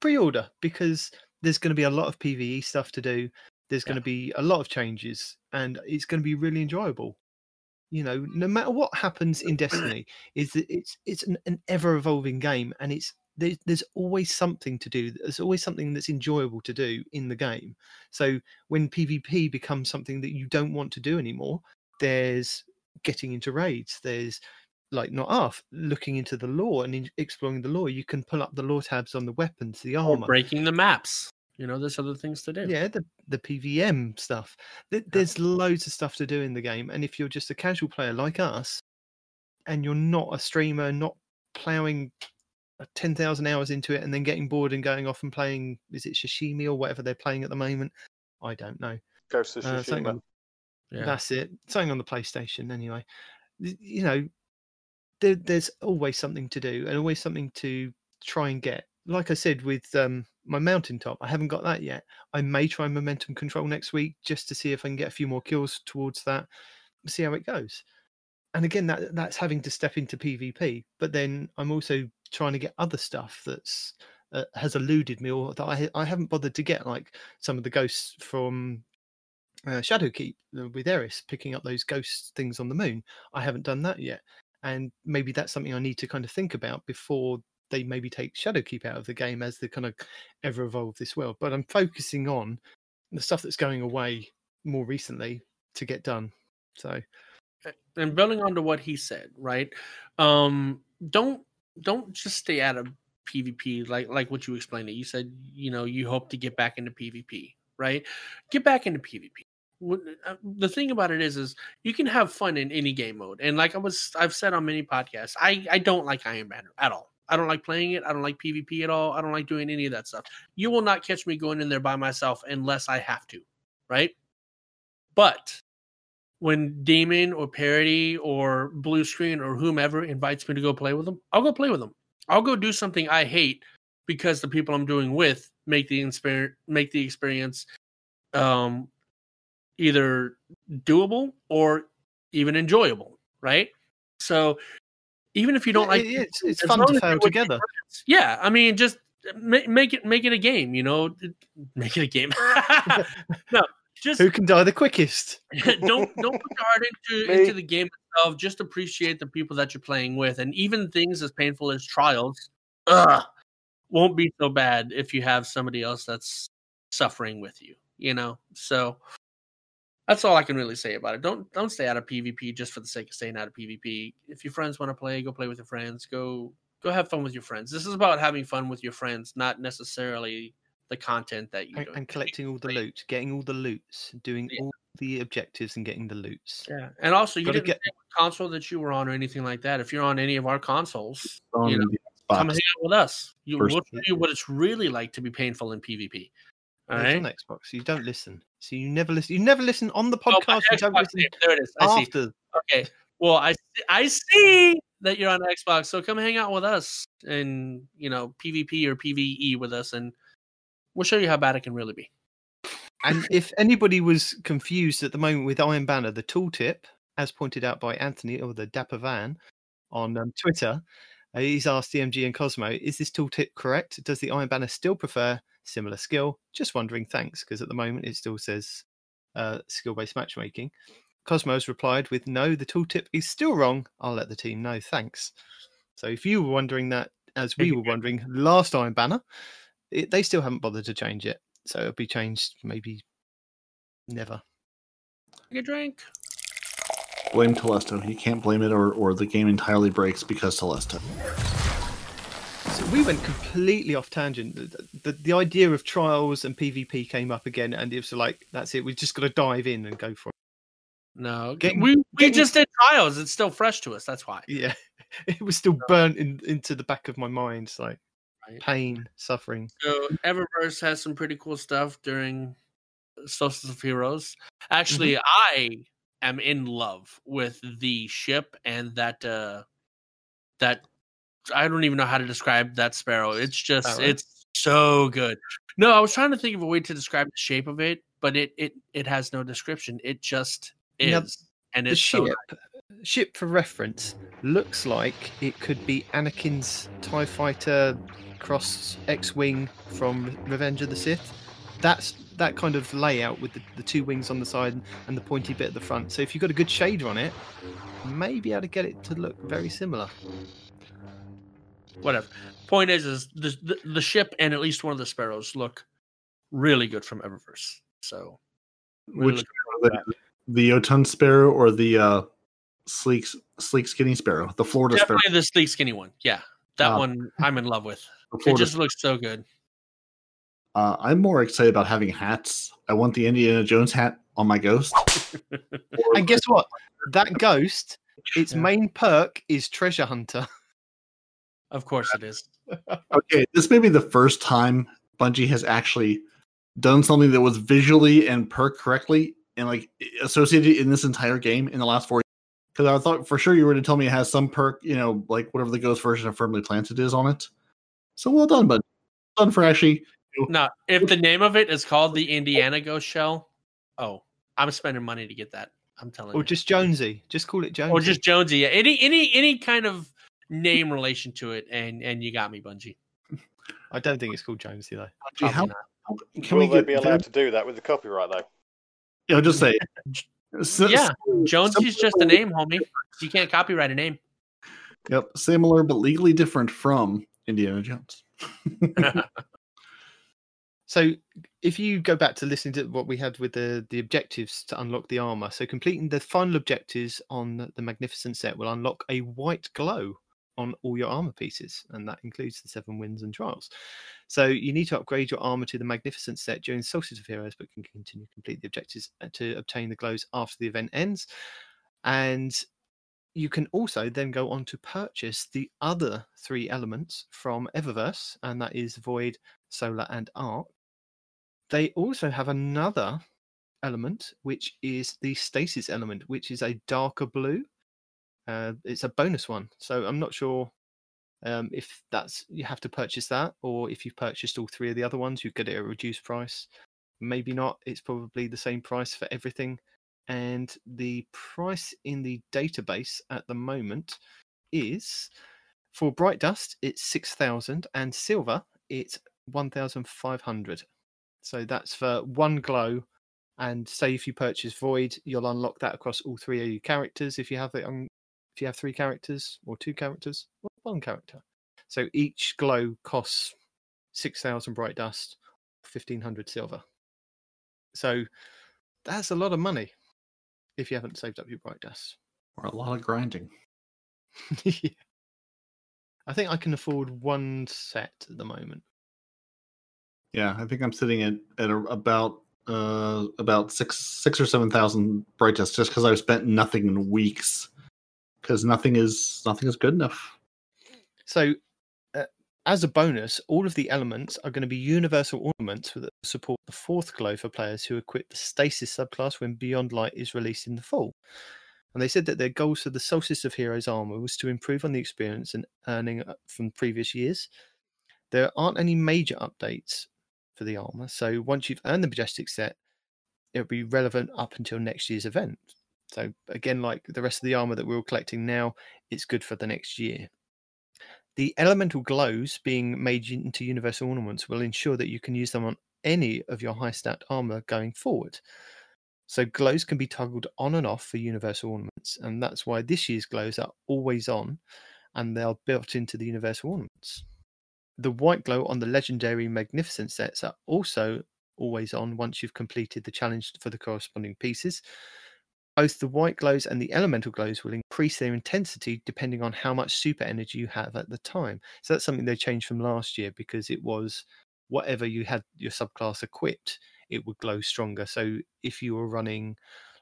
pre-order because there's going to be a lot of PVE stuff to do. There's going Yeah. to be a lot of changes, and it's going to be really enjoyable you know no matter what happens in destiny is that it's it's an, an ever evolving game and it's there's, there's always something to do there's always something that's enjoyable to do in the game so when pvp becomes something that you don't want to do anymore there's getting into raids there's like not off looking into the lore and in- exploring the lore you can pull up the lore tabs on the weapons the Or armor breaking the maps. You know, there's other things to do. yeah, the the PVM stuff. There's loads of stuff to do in the game, and if you're just a casual player like us, and you're not a streamer, not ploughing ten thousand hours into it, and then getting bored and going off and playing, is it Shishimi or whatever they're playing at the moment? I don't know. Ghost of Uh, something on- Yeah. That's it. Something on the PlayStation, anyway. You know, there, there's always something to do and always something to try and get. Like I said with um, my mountaintop, I haven't got that yet. I may try momentum control next week just to see if I can get a few more kills towards that. See how it goes. And again, that that's having to step into PvP. But then I'm also trying to get other stuff that's uh, has eluded me or that I I haven't bothered to get, like some of the ghosts from uh, Shadowkeep uh, with Eris picking up those ghost things on the moon. I haven't done that yet, and maybe that's something I need to kind of think about before they maybe take Shadowkeep out of the game as they kind of ever evolve this world. But I'm focusing on the stuff that's going away more recently to get done. So and building on to what he said, right? Um, don't don't just stay out of PvP like like what you explained it. You said you know you hope to get back into PvP, right? Get back into PvP. Uh, The thing about it is, is you can have fun in any game mode, and like I was, I've said on many podcasts, I I don't like Iron Banner at all. I don't like playing it. I don't like PvP at all. I don't like doing any of that stuff. You will not catch me going in there by myself unless I have to, right? But when demon or Parody or Blue Screen or whomever invites me to go play with them, I'll go play with them. I'll go do something I hate because the people I'm doing with make the experience make the experience um either doable or even enjoyable, right? So even if you don't Yeah, like it's it's fun to as fail you're within together. Yeah, I mean, just make, make it make it a game. You know, make it a game. no, just Who can die the quickest? don't don't put your heart into Me. into the game itself. Just appreciate the people that you're playing with, and even things as painful as trials. Ugh, won't be so bad if you have somebody else that's suffering with you. You know, so that's all I can really say about it. Don't don't stay out of PvP just for the sake of staying out of PvP. If your friends want to play, go play with your friends. Go go have fun with your friends. This is about having fun with your friends, not necessarily the content that you and, and collecting all the loot, getting all the loots, doing Yeah. all the objectives, and getting the loots. Yeah, and also you Gotta didn't get- say what console that you were on or anything like that. If you're on any of our consoles, On You know, come hang out with us. You, we'll show you what it's really like to be painful in PvP. All It's right. on Xbox. You don't listen. So you never listen. You never listen on the Oh, podcast. you don't listen name. There it is. I see. after. Okay. Well, I see- I see that you're on Xbox, so come hang out with us and you know PvP or PVE with us, and we'll show you how bad it can really be. And if anybody was confused at the moment with Iron Banner, the tooltip, as pointed out by Anthony or the Dapper Van on um, Twitter, uh, he's asked DMG and Cozmo, is this tooltip correct? Does the Iron Banner still prefer similar skill? Just wondering, thanks, because at the moment it still says uh, skill based matchmaking. Cozmo's replied with, no, the tooltip is still wrong. I'll let the team know, thanks. So if you were wondering that, as we were wondering last Iron Banner, it, they still haven't bothered to change it. So it'll be changed maybe never. Take a drink. Blame Telesto. You can't blame it, or or the game entirely breaks because Telesto. We went completely off tangent. The, the, the idea of trials and PvP came up again, and it was like, that's it. We've just got to dive in and go for it. No, Getting- we we getting- just did trials. It's still fresh to us. That's why. Yeah, it was still burnt in, into the back of my mind. It's like Right. pain, suffering. So Eververse has some pretty cool stuff during Solstice of Heroes. Actually, I am in love with the ship and that uh that I don't even know how to describe that sparrow. It's just oh, Sparrow? it's so good. No, I was trying to think of a way to describe the shape of it, but it it it has no description. It just is. Now, and The it's so ship, ship for reference, looks like it could be Anakin's Tie Fighter cross X-wing from Revenge of the Sith. That's that kind of layout with the, the two wings on the side and the pointy bit at the front. So if you've got a good shader on it, you may be able to get it to look very similar. Whatever. Point is, is the, the the ship and at least one of the sparrows look really good from Eververse. So really Which the, the Jotun Sparrow or the uh, sleek sleek skinny Sparrow, the Florida Sparrow. definitely the sleek skinny one. Yeah, that Uh, one I'm in love with. It just looks so good. Uh, I'm more excited about having hats. I want the Indiana Jones hat on my ghost. And guess what? That ghost, its Yeah. main perk is Treasure Hunter. Of course it is. okay, this may be the first time Bungie has actually done something that was visually and perk correctly and like associated in this entire game in the last four. Because I thought for sure you were to tell me it has some perk, you know, like whatever the ghost version of Firmly Planted is on it. So well done, but done for actually. Now, if the name of it is called the Indiana Ghost Shell, oh, I'm spending money to get that. I'm telling Or you. just Jonesy. Just call it Jonesy. or just Jonesy. Yeah, any any any kind of name relation to it, and and you got me, Bungie. I don't think it's called Jonesy though. Bungie, how, how- can Will we they get be allowed to do that with the copyright though? You know, just say. S- Yeah, s- Jonesy's just a name, homie. You can't copyright a name. Yep, similar but legally different from Indiana Jones. So if you go back to listening to what we had with the the objectives to unlock the armor, so completing the final objectives on the magnificent set will unlock a white glow on all your armor pieces, and that includes the seven winds and trials. So you need to upgrade your armor to the magnificent set during Solstice of Heroes, but can continue to complete the objectives uh, to obtain the glows after the event ends. And you can also then go on to purchase the other three elements from Eververse, and that is Void, Solar, and Arc. They also have another element, which is the stasis element, which is a darker blue. Uh, it's a bonus one, so I'm not sure um, if that's you have to purchase that, or if you've purchased all three of the other ones, you get it at a reduced price. Maybe not. It's probably the same price for everything, and the price in the database at the moment is for bright dust it's 6000 and silver it's 1500 so that's for one glow and say if you purchase void you'll unlock that across all three of your characters if you have it on if you have three characters or two characters or one character so each glow costs 6,000 bright dust, 1,500 silver. So that's a lot of money if you haven't saved up your bright dust. Or a lot of grinding. yeah. I think I can afford one set at the moment. Yeah, I think I'm sitting at at a, about uh about six six or seven thousand bright dust just because I've spent nothing in weeks. Because nothing is nothing is good enough. So, uh, as a bonus, all of the elements are going to be universal ornaments that support the fourth glow for players who equip the stasis subclass when Beyond Light is released in the fall. And they said that their goals for the Solstice of Heroes armor was to improve on the experience and earning uh, from previous years. There aren't any major updates for the armor, so once you've earned the Majestic set, it'll be relevant up until next year's event. So again, like the rest of the armor that we're all collecting now, it's good for the next year. The elemental glows being made into universal ornaments will ensure that you can use them on any of your high stat armor going forward. So glows can be toggled on and off for universal ornaments, and that's why this year's glows are always on and they are built into the universal ornaments. The white glow on the legendary magnificent sets are also always on once you've completed the challenge for the corresponding pieces. Both the white glows and the elemental glows will increase their intensity depending on how much super energy you have at the time. So that's something they changed from last year because it was whatever you had your subclass equipped, it would glow stronger. So if you were running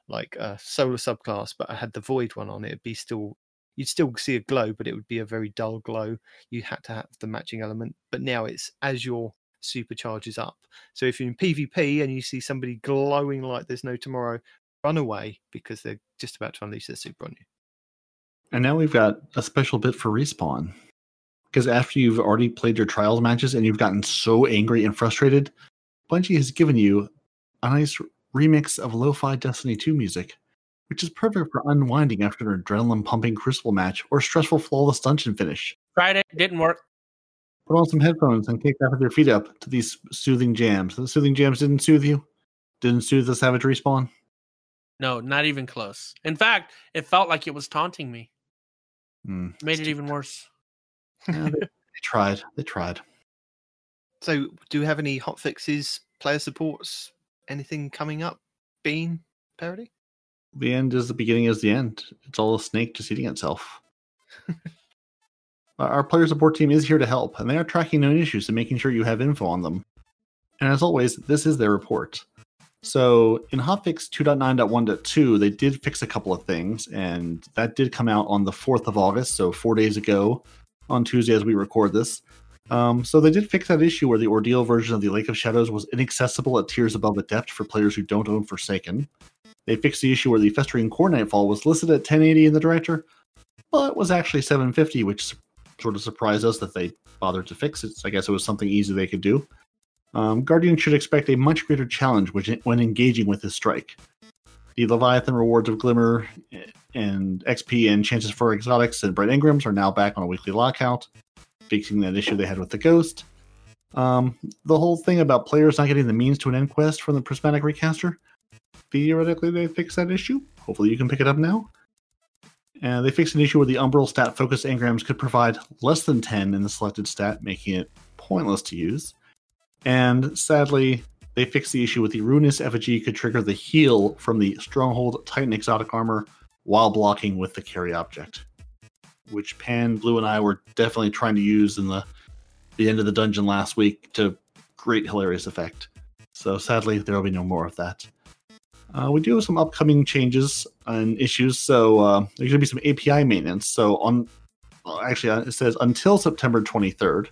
like a solar subclass, but I had the void one on, it'd be still you'd still see a glow, but it would be a very dull glow. You had to have the matching element. But now it's as your supercharges up. So if you're in PvP and you see somebody glowing like there's no tomorrow, run away because they're just about to unleash their super on you. And now we've got a special bit for respawn. Because after you've already played your trials matches and you've gotten so angry and frustrated, Bungie has given you a nice remix of lo-fi Destiny 2 music, which is perfect for unwinding after an adrenaline pumping crucible match or stressful flawless dungeon finish. Tried it, didn't work. Put on some headphones and kick back with your feet up to these soothing jams. The soothing jams didn't soothe you? Didn't soothe the savage respawn? No, not even close. In fact, it felt like it was taunting me. Hmm. Made it even worse. Yeah, they, they tried. They tried. So, do we have any hot fixes, player supports, anything coming up? Bean parody? The end is the beginning is the end. It's all a snake just eating itself. Our- Our player support team is here to help, and they are tracking known issues and making sure you have info on them. And as always, this is their report. So in hotfix 2.9.1.2, they did fix a couple of things, and that did come out on the 4th of August, so four days ago on Tuesday as we record this. Um, so they did fix that issue where the Ordeal version of the Lake of Shadows was inaccessible at tiers above Adept for players who don't own Forsaken. They fixed the issue where the Festering Core Nightfall was listed at 1080 in the director, but was actually 750, which sort of surprised us that they bothered to fix it. I guess it was something easy they could do. Um, Guardian should expect a much greater challenge when engaging with his strike. The Leviathan rewards of Glimmer and XP and chances for exotics and bright engrams are now back on a weekly lockout, fixing that issue they had with the Ghost. Um, the whole thing about players not getting the means to an end quest from the Prismatic Recaster, theoretically they fixed that issue. Hopefully you can pick it up now. And they fixed an issue where the Umbral stat focus engrams could provide less than 10 in the selected stat, making it pointless to use. And sadly, they fixed the issue with the Ruinous Effigy could trigger the heal from the Stronghold Titan Exotic Armor while blocking with the carry object. Which Pan, Blue, and I were definitely trying to use in the, the end of the dungeon last week to great hilarious effect. So sadly, there will be no more of that. Uh, we do have some upcoming changes and issues. So uh, there's going to be some API maintenance. So on, well, actually, uh, it says until September 23rd.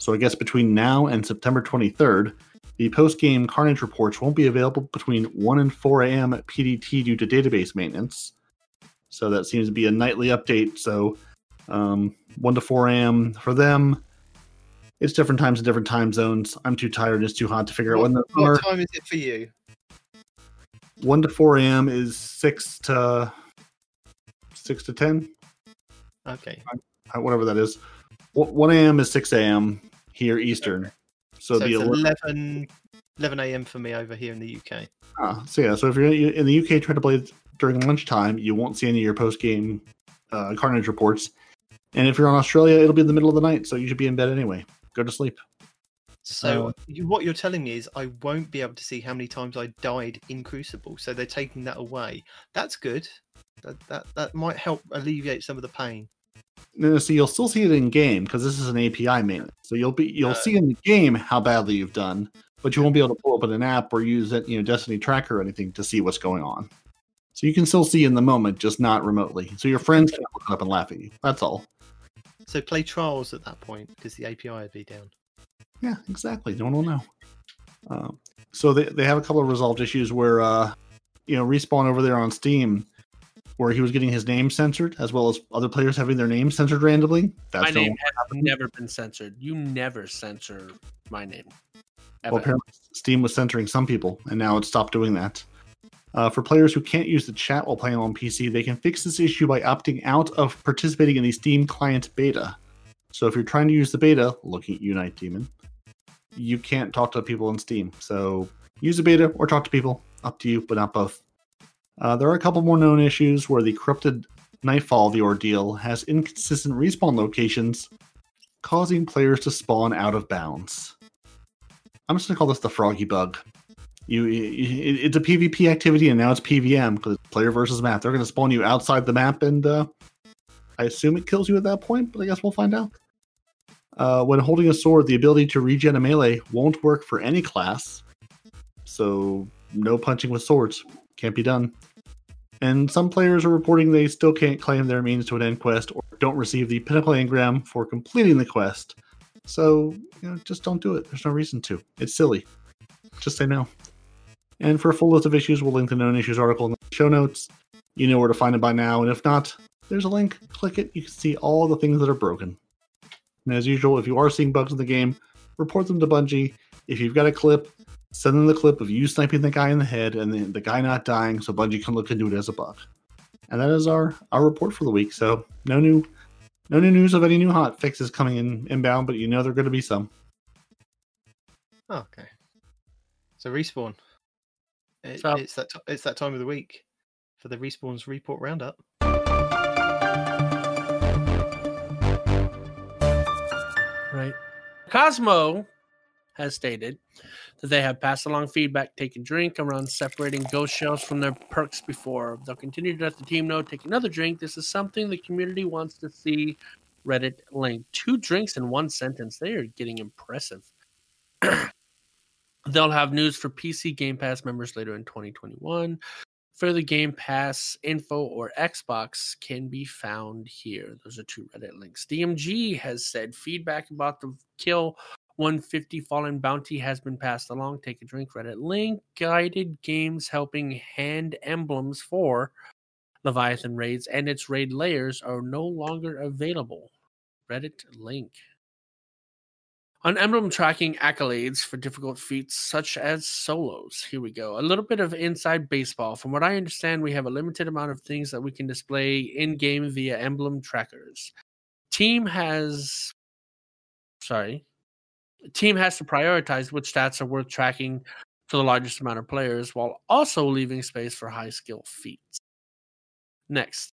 So I guess between now and September 23rd, the post-game Carnage reports won't be available between 1 and 4 a.m. at PDT due to database maintenance. So that seems to be a nightly update. So um, 1 to 4 a.m. for them. It's different times in different time zones. I'm too tired and it's too hot to figure out when the What are. time is it for you? 1 to 4 a.m. is 6 to 6 to 10. Okay. uh, whatever that is. Wh- 1 a.m. is 6 a.m. here Eastern. So, So, the it's 11, 11, 11 a.m. for me over here in the UK. ah, so yeah. So if you're in the UK trying to play during lunchtime, you won't see any of your post game uh, Carnage reports. And if you're on Australia, it'll be in the middle of the night, so you should be in bed anyway. Go to sleep. So Uh, you, what you're telling me is I won't be able to see how many times I died in Crucible. So they're taking that away. That's good. That that, that might help alleviate some of the pain. No, so you'll still see it in game because this is an API maintenance. So you'll be you'll Uh, see in the game how badly you've done, but you won't be able to pull up an app or use it, you know, Destiny tracker or anything to see what's going on. So you can still see in the moment, just not remotely. So your friends can look up and laugh at you. That's all. So play trials at that point because the API would be down. Yeah, exactly. No one will know. Um, so they, they have a couple of resolved issues where, uh, you know, respawn over there on Steam, where he was getting his name censored, as well as other players having their names censored randomly. That's my name has never been censored. You never censor my name. Ever. Well, apparently Steam was censoring some people, and now it's stopped doing that. Uh, for players who can't use the chat while playing on PC, they can fix this issue by opting out of participating in the Steam client beta. So if you're trying to use the beta, looking at Unite Demon, you can't talk to people in Steam. So use the beta or talk to people, up to you, but not both. Uh, there are a couple more known issues where the corrupted Nightfall, the ordeal, has inconsistent respawn locations, causing players to spawn out of bounds. I'm just gonna call this the froggy bug. You, it, it's a PvP activity, and now it's PVM because player versus map. They're gonna spawn you outside the map, and uh, I assume it kills you at that point. But I guess we'll find out. Uh, when holding a sword, the ability to regen a melee won't work for any class, so no punching with swords can't be done. And some players are reporting they still can't claim their means to an end quest or don't receive the pinnacle engram for completing the quest. So, you know, just don't do it. There's no reason to. It's silly. Just say no. And for a full list of issues, we'll link the known issues article in the show notes. You know where to find it by now, and if not, there's a link. Click it. You can see all the things that are broken. And as usual, if you are seeing bugs in the game, report them to Bungie. If you've got a clip, send them the clip of you sniping the guy in the head and the, the guy not dying so Bungie can look into it as a bug. And that is our, our report for the week. So no new no new news of any new hot fixes coming in inbound, but you know there are going to be some. Okay. So respawn. It, So- it's that t- it's that time of the week for the respawns report roundup. Right. Cosmo has stated that they have passed along feedback, taken drink around separating ghost shells from their perks before. They'll continue to let the team know, take another drink. This is something the community wants to see. Reddit link. Two drinks in one sentence. They are getting impressive. They'll have news for PC Game Pass members later in 2021. Further Game Pass info or Xbox can be found here. Those are two Reddit links. DMG has said feedback about the kill 150 Fallen Bounty has been passed along. Take a drink. Reddit link. Guided games helping hand emblems for Leviathan raids and its raid layers are no longer available. Reddit link. On emblem tracking accolades for difficult feats such as solos. Here we go. A little bit of inside baseball. From what I understand, we have a limited amount of things that we can display in game via emblem trackers. Team has. Sorry. Team has to prioritize which stats are worth tracking for the largest amount of players while also leaving space for high skill feats. Next.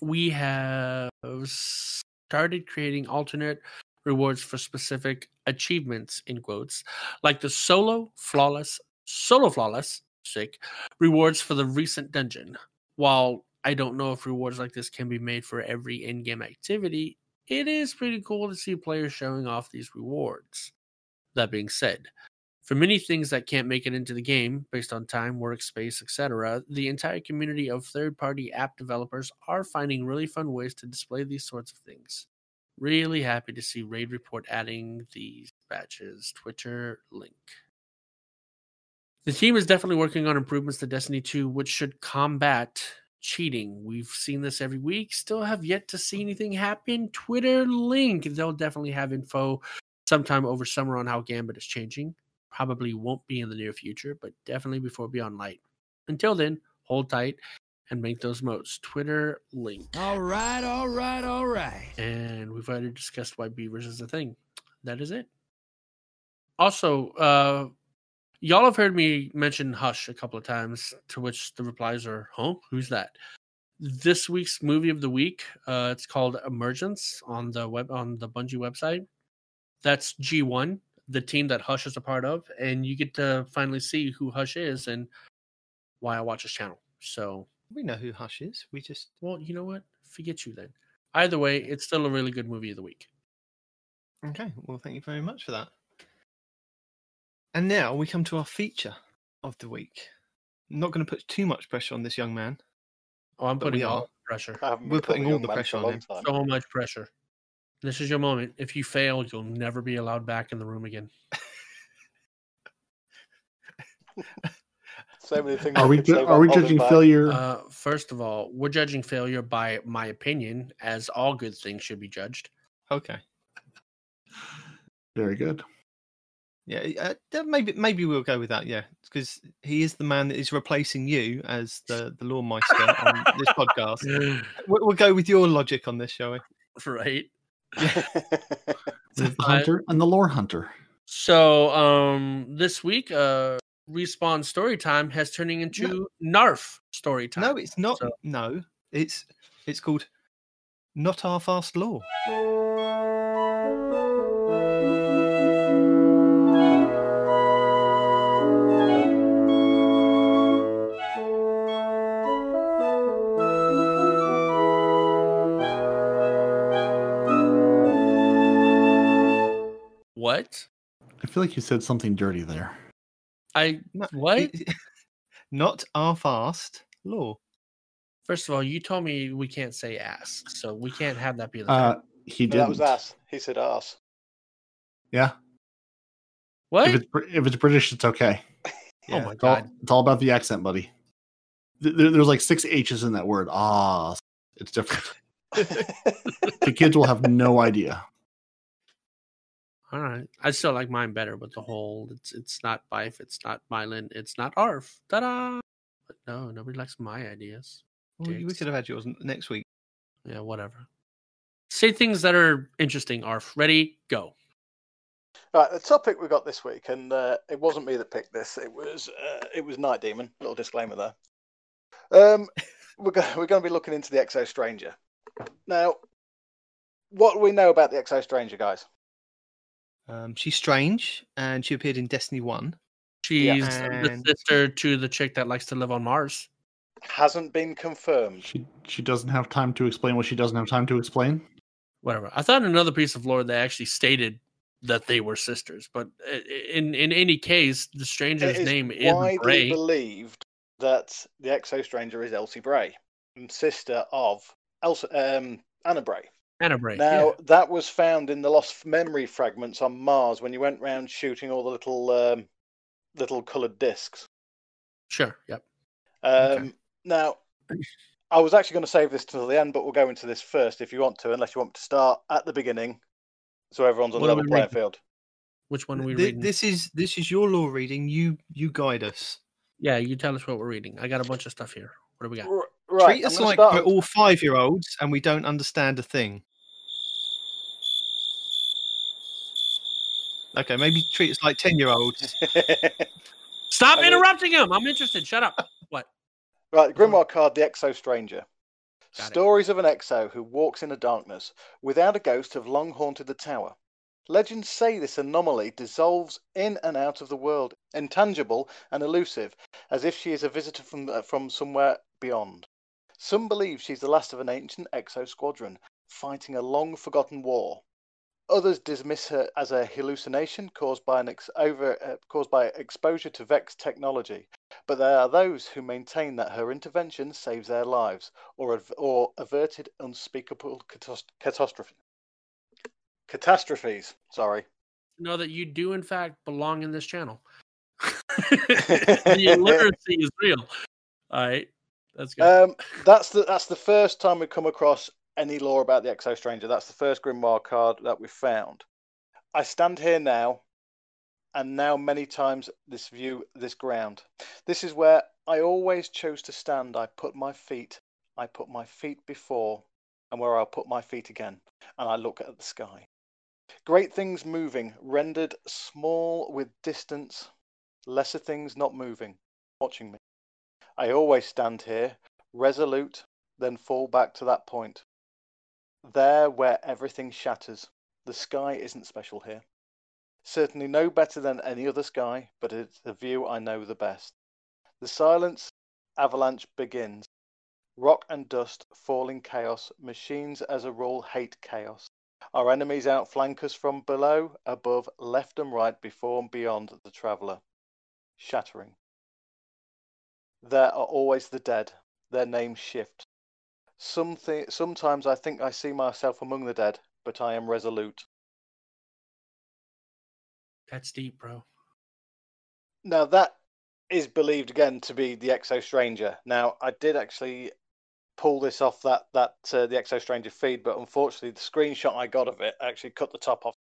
We have started creating alternate rewards for specific achievements in quotes like the solo flawless solo flawless sick rewards for the recent dungeon while i don't know if rewards like this can be made for every in-game activity it is pretty cool to see players showing off these rewards that being said for many things that can't make it into the game based on time workspace etc the entire community of third-party app developers are finding really fun ways to display these sorts of things Really happy to see Raid Report adding these batches. Twitter link. The team is definitely working on improvements to Destiny 2, which should combat cheating. We've seen this every week. Still have yet to see anything happen. Twitter link. They'll definitely have info sometime over summer on how Gambit is changing. Probably won't be in the near future, but definitely before Beyond Light. Until then, hold tight and make those motes. Twitter link. All right, all right, all right. And we've already discussed why beavers is a thing. That is it. Also, uh, y'all have heard me mention Hush a couple of times, to which the replies are, huh? Who's that? This week's movie of the week, uh, it's called Emergence on the web on the Bungie website. that's G1, the team that Hush is a part of, and you get to finally see who Hush is and why I watch his channel. So, We know who Hush is. We just well, you know what? Forget you then. Either way, it's still a really good movie of the week. okay. Well, thank you very much for that. And now we come to our feature of the week. not going to put too much pressure on this young man. Oh, I'm putting we all are. the pressure. I haven't We're putting called all the pressure on him. time. So much pressure. This is your moment. If you fail, you'll never be allowed back in the room again. So many things. Are we ju- are we judging failure? Uh, first of all, we're judging failure by my opinion, as all good things should be judged. Okay. Very good. Yeah, uh, maybe maybe we'll go with that. Yeah, because he is the man that is replacing you as the the lore meister on this podcast. We'll, we'll go with your logic on this, shall we? right. The hunter and the lore hunter. So um this week uh respawn story time has turning into Narf story time. No, it's not. So- No, it's it's called not our fast law. What? I feel like you said something dirty there. I No, what? not our fast law. First of all, you told me we can't say ass, so we can't have that be the Uh, thing. he didn't. that was ass. He said ass. Yeah. What? If it's if it's British, it's okay. oh Yeah. my It's all, god. it's all about the accent, buddy. There- there's like six H's in that word. Ah, it's different. the kids will have no idea. All right. I still like mine better with the whole it's it's not Byf, it's not myelin, it's not arf. Ta-da! But no, nobody likes my ideas. Well, we Dicks. could have had yours next week. Yeah, whatever. Say things that are interesting, Arf. Ready, go. Right, the topic we got this week, and uh, it wasn't me that picked this. It was uh, it was Night Demon. Little disclaimer there. Um, we're go- we're going to be looking into the Exo Stranger. Now, what do we know about the Exo Stranger, guys? Um, she's strange, and she appeared in Destiny One. She's the And- sister to the chick that likes to live on Mars. Hasn't been confirmed. She she doesn't have time to explain what she doesn't have time to explain. Whatever. I thought in another piece of lore they actually stated that they were sisters, but in in any case, the stranger's It is name is widely Bray. believed that the Exo Stranger is Elsie Bray, sister of Elsa, um, Anna Bray. Anna Bray. Now yeah. that was found in the lost memory fragments on Mars when you went round shooting all the little um, little coloured discs. Sure. Yep. Um, Okay. Now, I was actually going to save this till the end, but we'll go into this first if you want to, unless you want to start at the beginning, so everyone's on What the are level playing field. Which one are we Th- reading? This is this is your lore reading. You you guide us. Yeah, you tell us what we're reading. I got a bunch of stuff here. What do we got? R- Right, Treat us like start we're all five year olds and we don't understand a thing. Okay, maybe treat us like ten year olds. Stop I mean- interrupting him. I'm interested. Shut up. What? Right, the Grimoire card, the Exo Stranger. Got it. Stories of an Exo who walks in the darkness without a ghost have long haunted the tower. Legends say this anomaly dissolves in and out of the world, intangible and elusive, as if she is a visitor from, uh, from somewhere beyond. Some believe she's the last of an ancient Exo squadron, fighting a long forgotten war. Others dismiss her as a hallucination caused by an ex- over uh, caused by exposure to Vex technology, but there are those who maintain that her intervention saves their lives or, av- or averted unspeakable catas- catastrophe. Catastrophes, sorry. Know that you do, in fact, belong in this channel. the illiteracy is real. All right. That's good. Um, that's the that's the first time we've come across any lore about the Exo Stranger. That's the first Grimoire card that we've found. I stand here now, and now many times this view, this ground. This is where I always chose to stand. I put my feet, I put my feet before, and where I'll put my feet again, and I look at the sky. Great things moving, rendered small with distance, lesser things not moving, watching me. I always stand here, resolute, then fall back to that point. There where everything shatters, the sky isn't special here. Certainly no better than any other sky, but it's the view I know the best. The silence avalanche begins. Rock and dust, falling chaos. Machines as a rule hate chaos. Our enemies outflank us from below, above, left and right, before and beyond the traveller. Shattering. There are always the dead. Their names shift. Something, sometimes I think I see myself among the dead, but I am resolute. That's deep, bro. Now that is believed again to be the Exo Stranger. Now I did actually pull this off that that uh, the Exo Stranger feed, but unfortunately the screenshot I got of it actually cut the top off.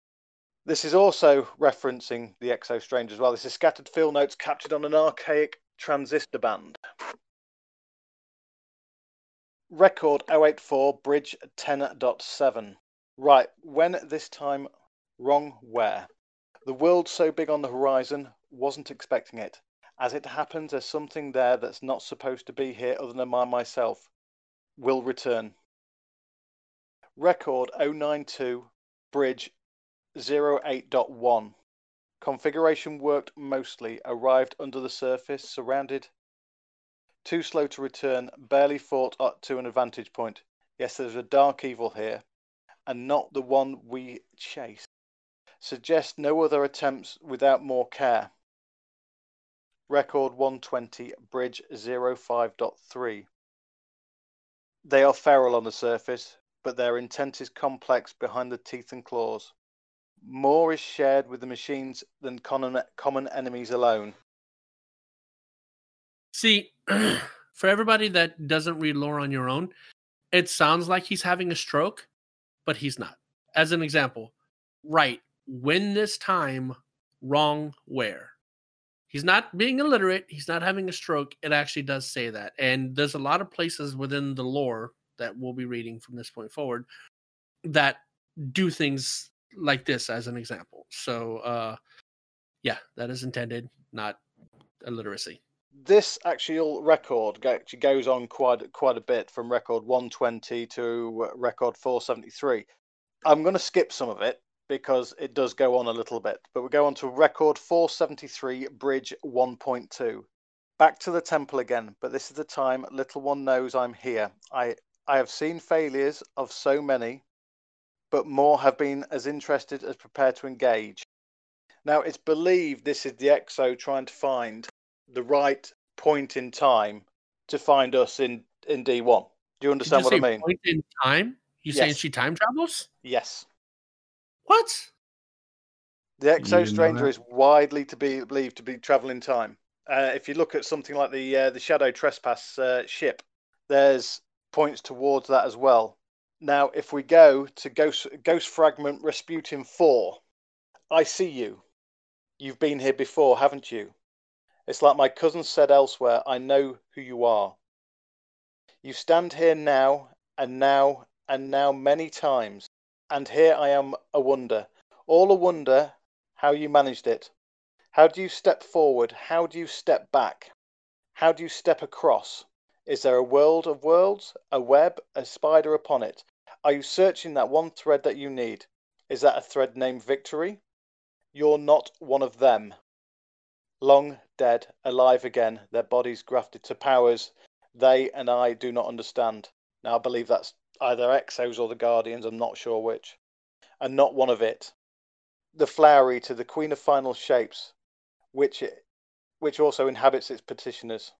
This is also referencing the Exo Stranger as well. This is scattered field notes captured on an archaic transistor band. Record 084 bridge 10.7. Right, when this time wrong where? The world so big on the horizon, wasn't expecting it. As it happens, there's something there that's not supposed to be here other than my myself. Will return. Record 092 bridge 08.1. Configuration worked mostly, arrived under the surface, surrounded. Too slow to return, barely fought up to an advantage point. Yes, there's a dark evil here, and not the one we chase. Suggest no other attempts without more care. Record 120, bridge 05.3. They are feral on the surface, but their intent is complex behind the teeth and claws. More is shared with the machines than common, common enemies alone. See, for everybody that doesn't read lore on your own, it sounds like he's having a stroke, but he's not. As an example, right, when this time, wrong where. He's not being illiterate, he's not having a stroke. It actually does say that. And there's a lot of places within the lore that we'll be reading from this point forward that do things like this as an example. So uh yeah, that is intended, not illiteracy this actual record actually goes on quite quite a bit from record 120 to record 473. I'm going to skip some of it because it does go on a little bit, but we go on to record 473, bridge 1.2. Back to the temple again, but this is the time little one knows I'm here. I I have seen failures of so many, but more have been as interested as prepared to engage. Now it's believed this is the EXO trying to find the right point in time to find us in in D1. Do you understand you what I mean? Point in time? You Yes. saying she time travels? Yes. What? The Exo Stranger is widely to be believed to be traveling time. Uh, if you look at something like the uh, the Shadow Trespass uh, ship, there's points towards that as well. Now, if we go to Ghost Ghost Fragment Rasputin Four, I see you. You've been here before, haven't you? It's like my cousin said elsewhere. I know who you are. You stand here now and now and now many times, and here I am a wonder all a wonder how you managed it. How do you step forward? How do you step back? How do you step across? Is there a world of worlds, a web, a spider upon it? Are you searching that one thread that you need? Is that a thread named victory? You're not one of them. Long dead, alive again, their bodies grafted to powers they and I do not understand. Now, I believe that's either Exos or the Guardians, I'm not sure which. And not one of it the Flowery to the queen of final shapes, which which also inhabits its petitioners.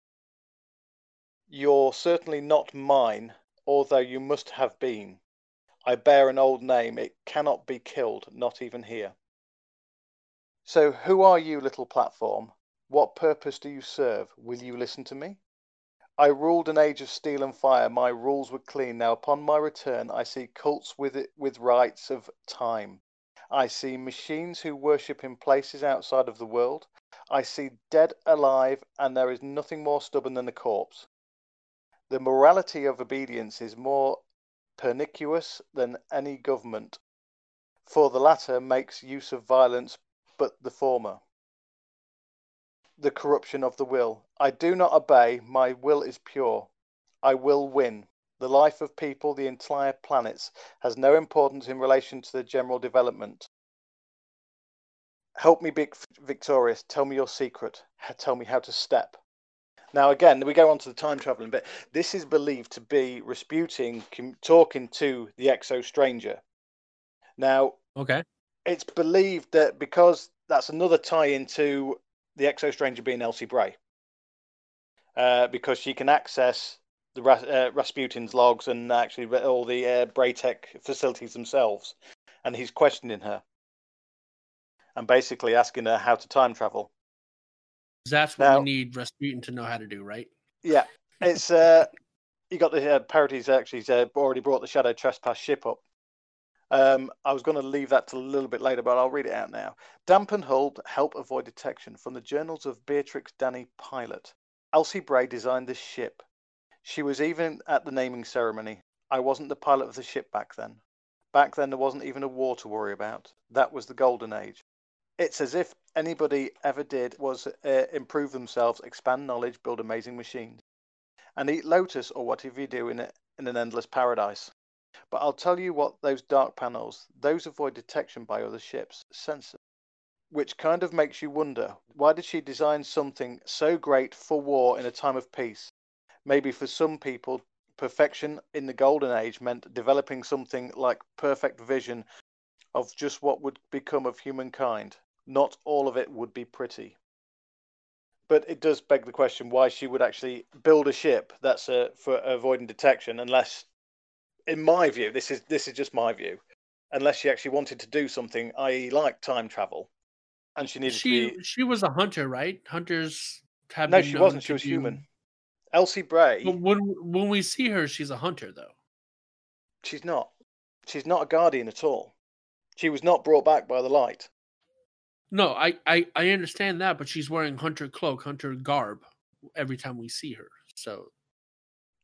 You're certainly not mine, although you must have been. I bear an old name, it cannot be killed, not even here. So, who are you, little platform? What purpose do you serve? Will you listen to me? I ruled an age of steel and fire. My rules were clean. Now, upon my return, I see cults with it, with rites of time. I see machines who worship in places outside of the world. I see dead alive, and there is nothing more stubborn than a corpse. The morality of obedience is more pernicious than any government, for the latter makes use of violence, but the former the corruption of the will. I do not obey, my will is pure. I will win. The life of people, the entire planets, has no importance in relation to the general development. Help me be victorious. Tell me your secret. Tell me how to step. Now, again, we go on to the time traveling bit. This is believed to be Rasputin talking to the Exo Stranger. Now, okay, it's believed that because that's another tie into the Exo Stranger being Elsie Bray, uh, because she can access the uh, Rasputin's logs and actually all the uh, Braytech facilities themselves, and he's questioning her and basically asking her how to time travel. That's what now, we need Rasputin to know how to do, right? Yeah, it's uh, you got the uh, parodies actually uh, already brought the Shadow Trespass ship up. Um, I was going to leave that to a little bit later, but I'll read it out now. Damp and hulled help avoid detection from the journals of Beatrix Danny Pilot. Elsie Bray designed this ship. She was even at the naming ceremony. I wasn't the pilot of the ship back then. Back then, there wasn't even a war to worry about. That was the golden age. It's as if anybody ever did was uh, improve themselves, expand knowledge, build amazing machines, and eat lotus or whatever you do in, a, in an endless paradise. But I'll tell you what, those dark panels, those avoid detection by other ships, sensor, which kind of makes you wonder why did she design something so great for war in a time of peace? Maybe for some people, perfection in the golden age meant developing something like perfect vision of just what would become of humankind not all of it would be pretty. But it does beg the question why she would actually build a ship that's uh, for avoiding detection, unless, in my view, this is this is just my view, unless she actually wanted to do something, i.e., like time travel, and she needed she, to be. She was a hunter, right? Hunters have no, she wasn't. She was do... human. Elsie Bray. But when when we see her, she's a hunter, though. She's not. She's not a guardian at all. She was not brought back by the light. No, I, I I understand that, but she's wearing hunter cloak, hunter garb every time we see her. So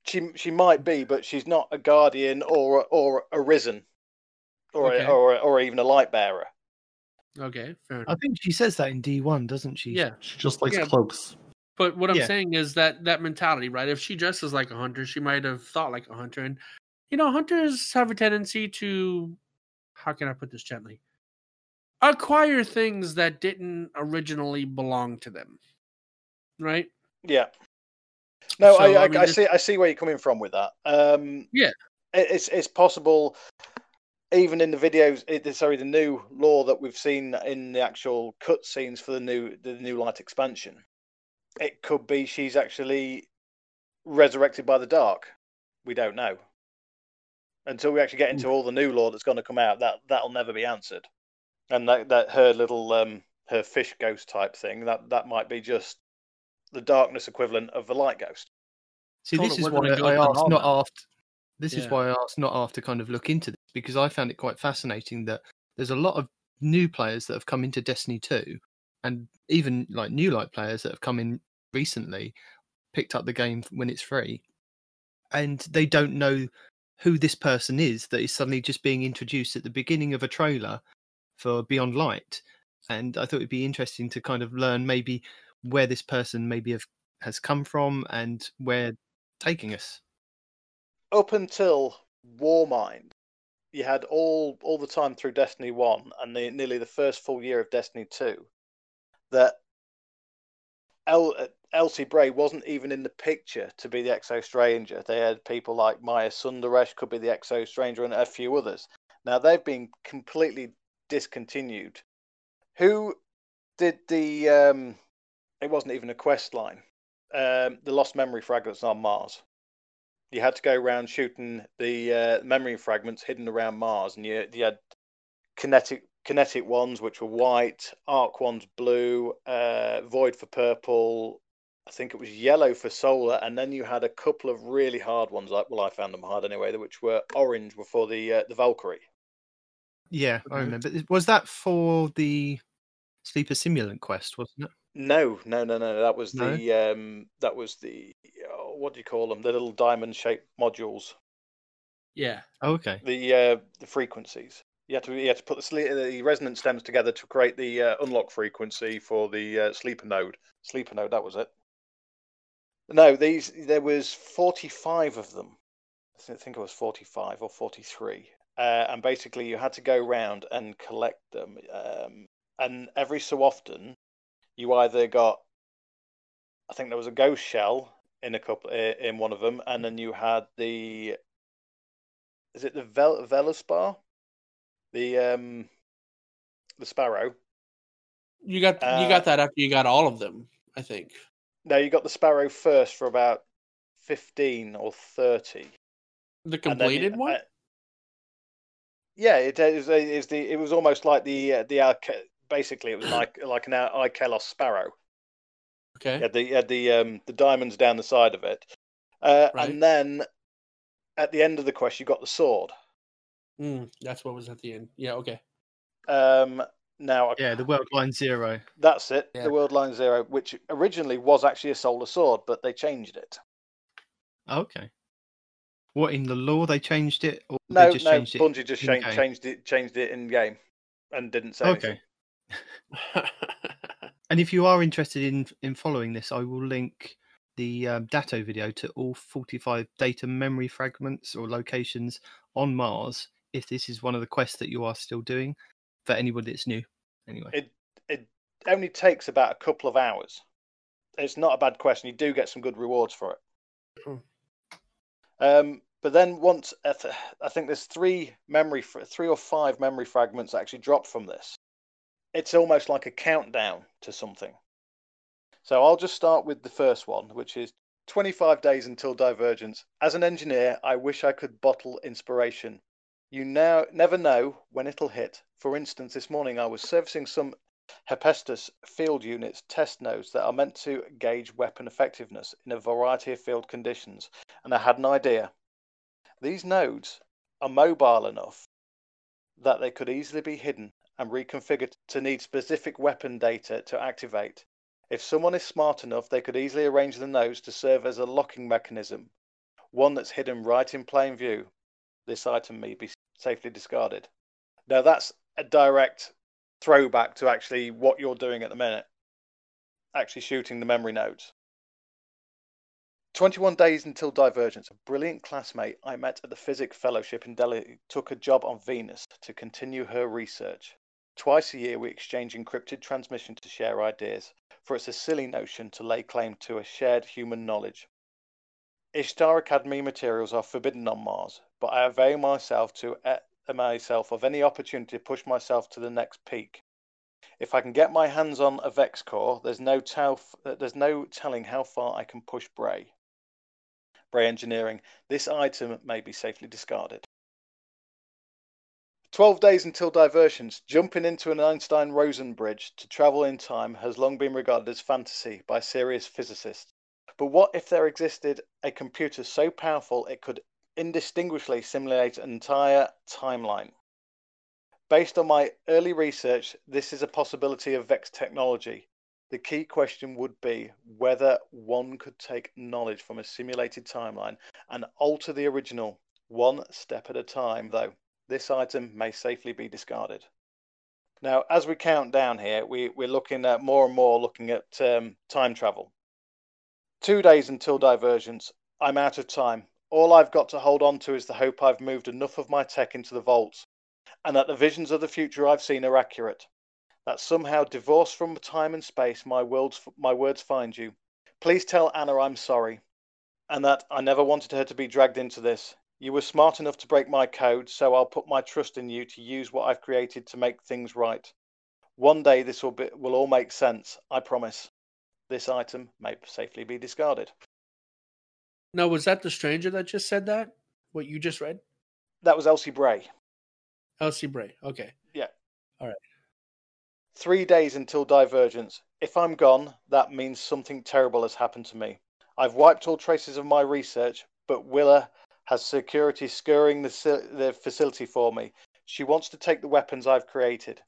she she might be, but she's not a guardian or or a risen, or okay. a, or or even a light bearer. Okay, fair enough. I think she says that in D one, doesn't she? Yeah, she just likes yeah. cloaks. But what I'm yeah. saying is that that mentality, right? If she dresses like a hunter, she might have thought like a hunter, and you know, hunters have a tendency to, how can I put this gently? acquire things that didn't originally belong to them. Right? Yeah. No, so, I, I, I, mean, I see. I see where you're coming from with that. Um, yeah, it's it's possible, even in the videos. It, sorry, the new lore that we've seen in the actual cutscenes for the new the new light expansion. It could be she's actually resurrected by the dark. We don't know until we actually get into all the new lore that's going to come out. That that'll never be answered and that that her little um her fish ghost type thing that that might be just the darkness equivalent of the light ghost. See, this is why I asked not after. This yeah. is why I asked not after kind of look into this because I found it quite fascinating that there's a lot of new players that have come into Destiny 2 and even like new light players that have come in recently picked up the game when it's free and they don't know who this person is that is suddenly just being introduced at the beginning of a trailer for Beyond Light, and I thought it'd be interesting to kind of learn maybe where this person maybe have, has come from and where taking us. Up until Warmind, you had all all the time through Destiny One and the, nearly the first full year of Destiny Two that El, Elsie Bray wasn't even in the picture to be the Exo Stranger. They had people like Maya Sundaresh could be the Exo Stranger and a few others. Now they've been completely discontinued. Who did the? Um, it wasn't even a quest line. Um, the lost memory fragments on Mars. You had to go around shooting the uh, memory fragments hidden around Mars, and you, you had kinetic kinetic ones which were white, arc ones blue, uh, void for purple. I think it was yellow for solar, and then you had a couple of really hard ones. Like well, I found them hard anyway, which were orange before the uh, the Valkyrie. Yeah, I remember. Was that for the Sleeper Simulant quest, wasn't it? No, no, no, no. That was no? the um, that was the oh, what do you call them? The little diamond shaped modules. Yeah. Oh, okay. The uh, the frequencies. You had to you had to put the, the resonance stems together to create the uh, unlock frequency for the uh, sleeper node. Sleeper node. That was it. No, these there was forty five of them I think it was 45 or 43. Uh, and basically, you had to go round and collect them. Um, and every so often, you either got, I think there was a ghost shell in a couple in one of them, and then you had the, is it the Vel- Veluspar, the um, the sparrow. You got Uh, you got that after you got all of them, I think. No, you got the sparrow first for about 15 or 30. The completed it- one. uh, yeah, it is. Is the it was almost like the uh, the Arche- basically it was like like an Ikelos sparrow. okay. You had the you had the um the diamonds down the side of it, uh, Right. and then at the end of the quest you got the sword. Mm, that's what was at the end. Yeah. Okay. Um, now Yeah, the World Line Zero. that's it. Yeah. The World Line Zero, which originally was actually a solar sword, but they changed it. Okay. What in the lore they changed it, or No, they just no, changed it? Just changed, changed it changed it in game, and didn't say anything. Okay. And if you are interested in in following this, I will link the um, Datto video to all 45 data memory fragments or locations on Mars. If this is one of the quests that you are still doing, for anybody that's new, anyway. It it only takes about a couple of hours. It's not a bad question. You do get some good rewards for it. Hmm. Um, but then once I th- I think there's three memory, fr- three or five memory fragments actually drop from this. It's almost like a countdown to something. So I'll just start with the first one, which is 25 days until divergence. As an engineer, I wish I could bottle inspiration. You now never know when it'll hit. For instance, this morning I was servicing some Hephaestus field units test nodes that are meant to gauge weapon effectiveness in a variety of field conditions, and I had an idea. These nodes are mobile enough that they could easily be hidden and reconfigured to need specific weapon data to activate. If someone is smart enough, they could easily arrange the nodes to serve as a locking mechanism, one that's hidden right in plain view. This item may be safely discarded. Now, that's a direct throwback to actually what you're doing at the minute, actually shooting the memory nodes. 21 days until divergence. A brilliant classmate I met at the Physics Fellowship in Delhi took a job on Venus to continue her research. Twice a year, we exchange encrypted transmission to share ideas, for it's a silly notion to lay claim to a shared human knowledge. Ishtar Academy materials are forbidden on Mars, but I avail myself to uh, myself of any opportunity to push myself to the next peak. If I can get my hands on a Vex core, there's no tell, there's no telling how far I can push Bray. Bray Engineering. This item may be safely discarded. 12 days until diversions. Jumping into an Einstein Rosen bridge to travel in time has long been regarded as fantasy by serious physicists. But what if there existed a computer so powerful it could indistinguishably simulate an entire timeline? Based on my early research, this is a possibility of VEX technology. The key question would be whether one could take knowledge from a simulated timeline and alter the original one step at a time, though. This item may safely be discarded. Now, as we count down here, we, we're looking at more and more looking at um, time travel. Two days until divergence. I'm out of time. All I've got to hold on to is the hope I've moved enough of my tech into the vaults and that the visions of the future I've seen are accurate. That somehow, divorced from time and space, my words, my words find you. Please tell Anna I'm sorry, and that I never wanted her to be dragged into this. You were smart enough to break my code, so I'll put my trust in you to use what I've created to make things right. One day this will be, will all make sense, I promise. This item may safely be discarded. Now, was that the stranger that just said that? What you just read? That was Elsie Bray. Elsie Bray. Okay. Yeah. All right. Three days until divergence. If I'm gone, that means something terrible has happened to me. I've wiped all traces of my research, but Willa has security scouring the, the facility for me. She wants to take the weapons I've created.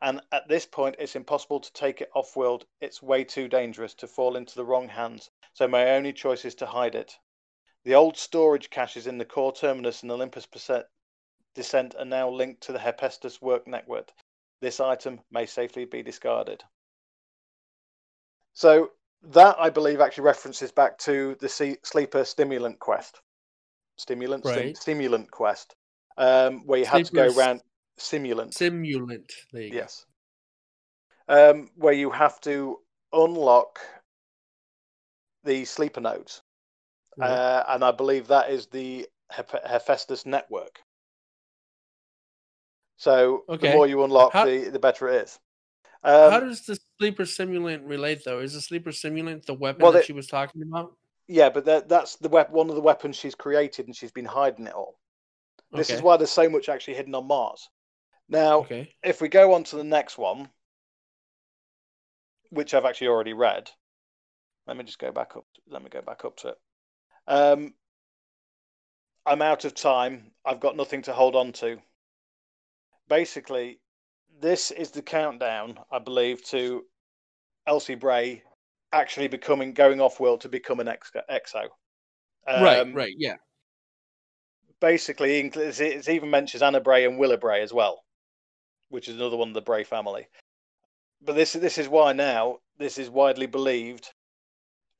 And at this point, it's impossible to take it off world. It's way too dangerous to fall into the wrong hands, so my only choice is to hide it. The old storage caches in the core terminus and Olympus descent are now linked to the Hephaestus work network. This item may safely be discarded. So that I believe actually references back to the sleeper stimulant quest. Stimulant, stim- Right. stimulant quest, um, where you had to go around simulant. Simulant. Yes. Um, where you have to unlock the sleeper nodes, Right. uh, and I believe that is the Hep- Hephaestus network. So Okay. the more you unlock, How- the the better it is. Um, How does the sleeper simulant relate, though? Is the sleeper simulant the weapon Well, that they- she was talking about? Yeah, but that, that's the wep- one of the weapons she's created, and she's been hiding it all. This is why there's so much actually hidden on Mars. Now, Okay. if we go on to the next one, which I've actually already read, let me just go back up. Let me go back up to it. Um, I'm out of time. I've got nothing to hold on to. Basically, this is the countdown, I believe, to Elsie Bray actually becoming going off world to become an ex- exo. right. Um, Right. Yeah. basically it even mentions Anna Bray and Willa Bray as well, which is another one of the Bray family. But this this is why now this is widely believed.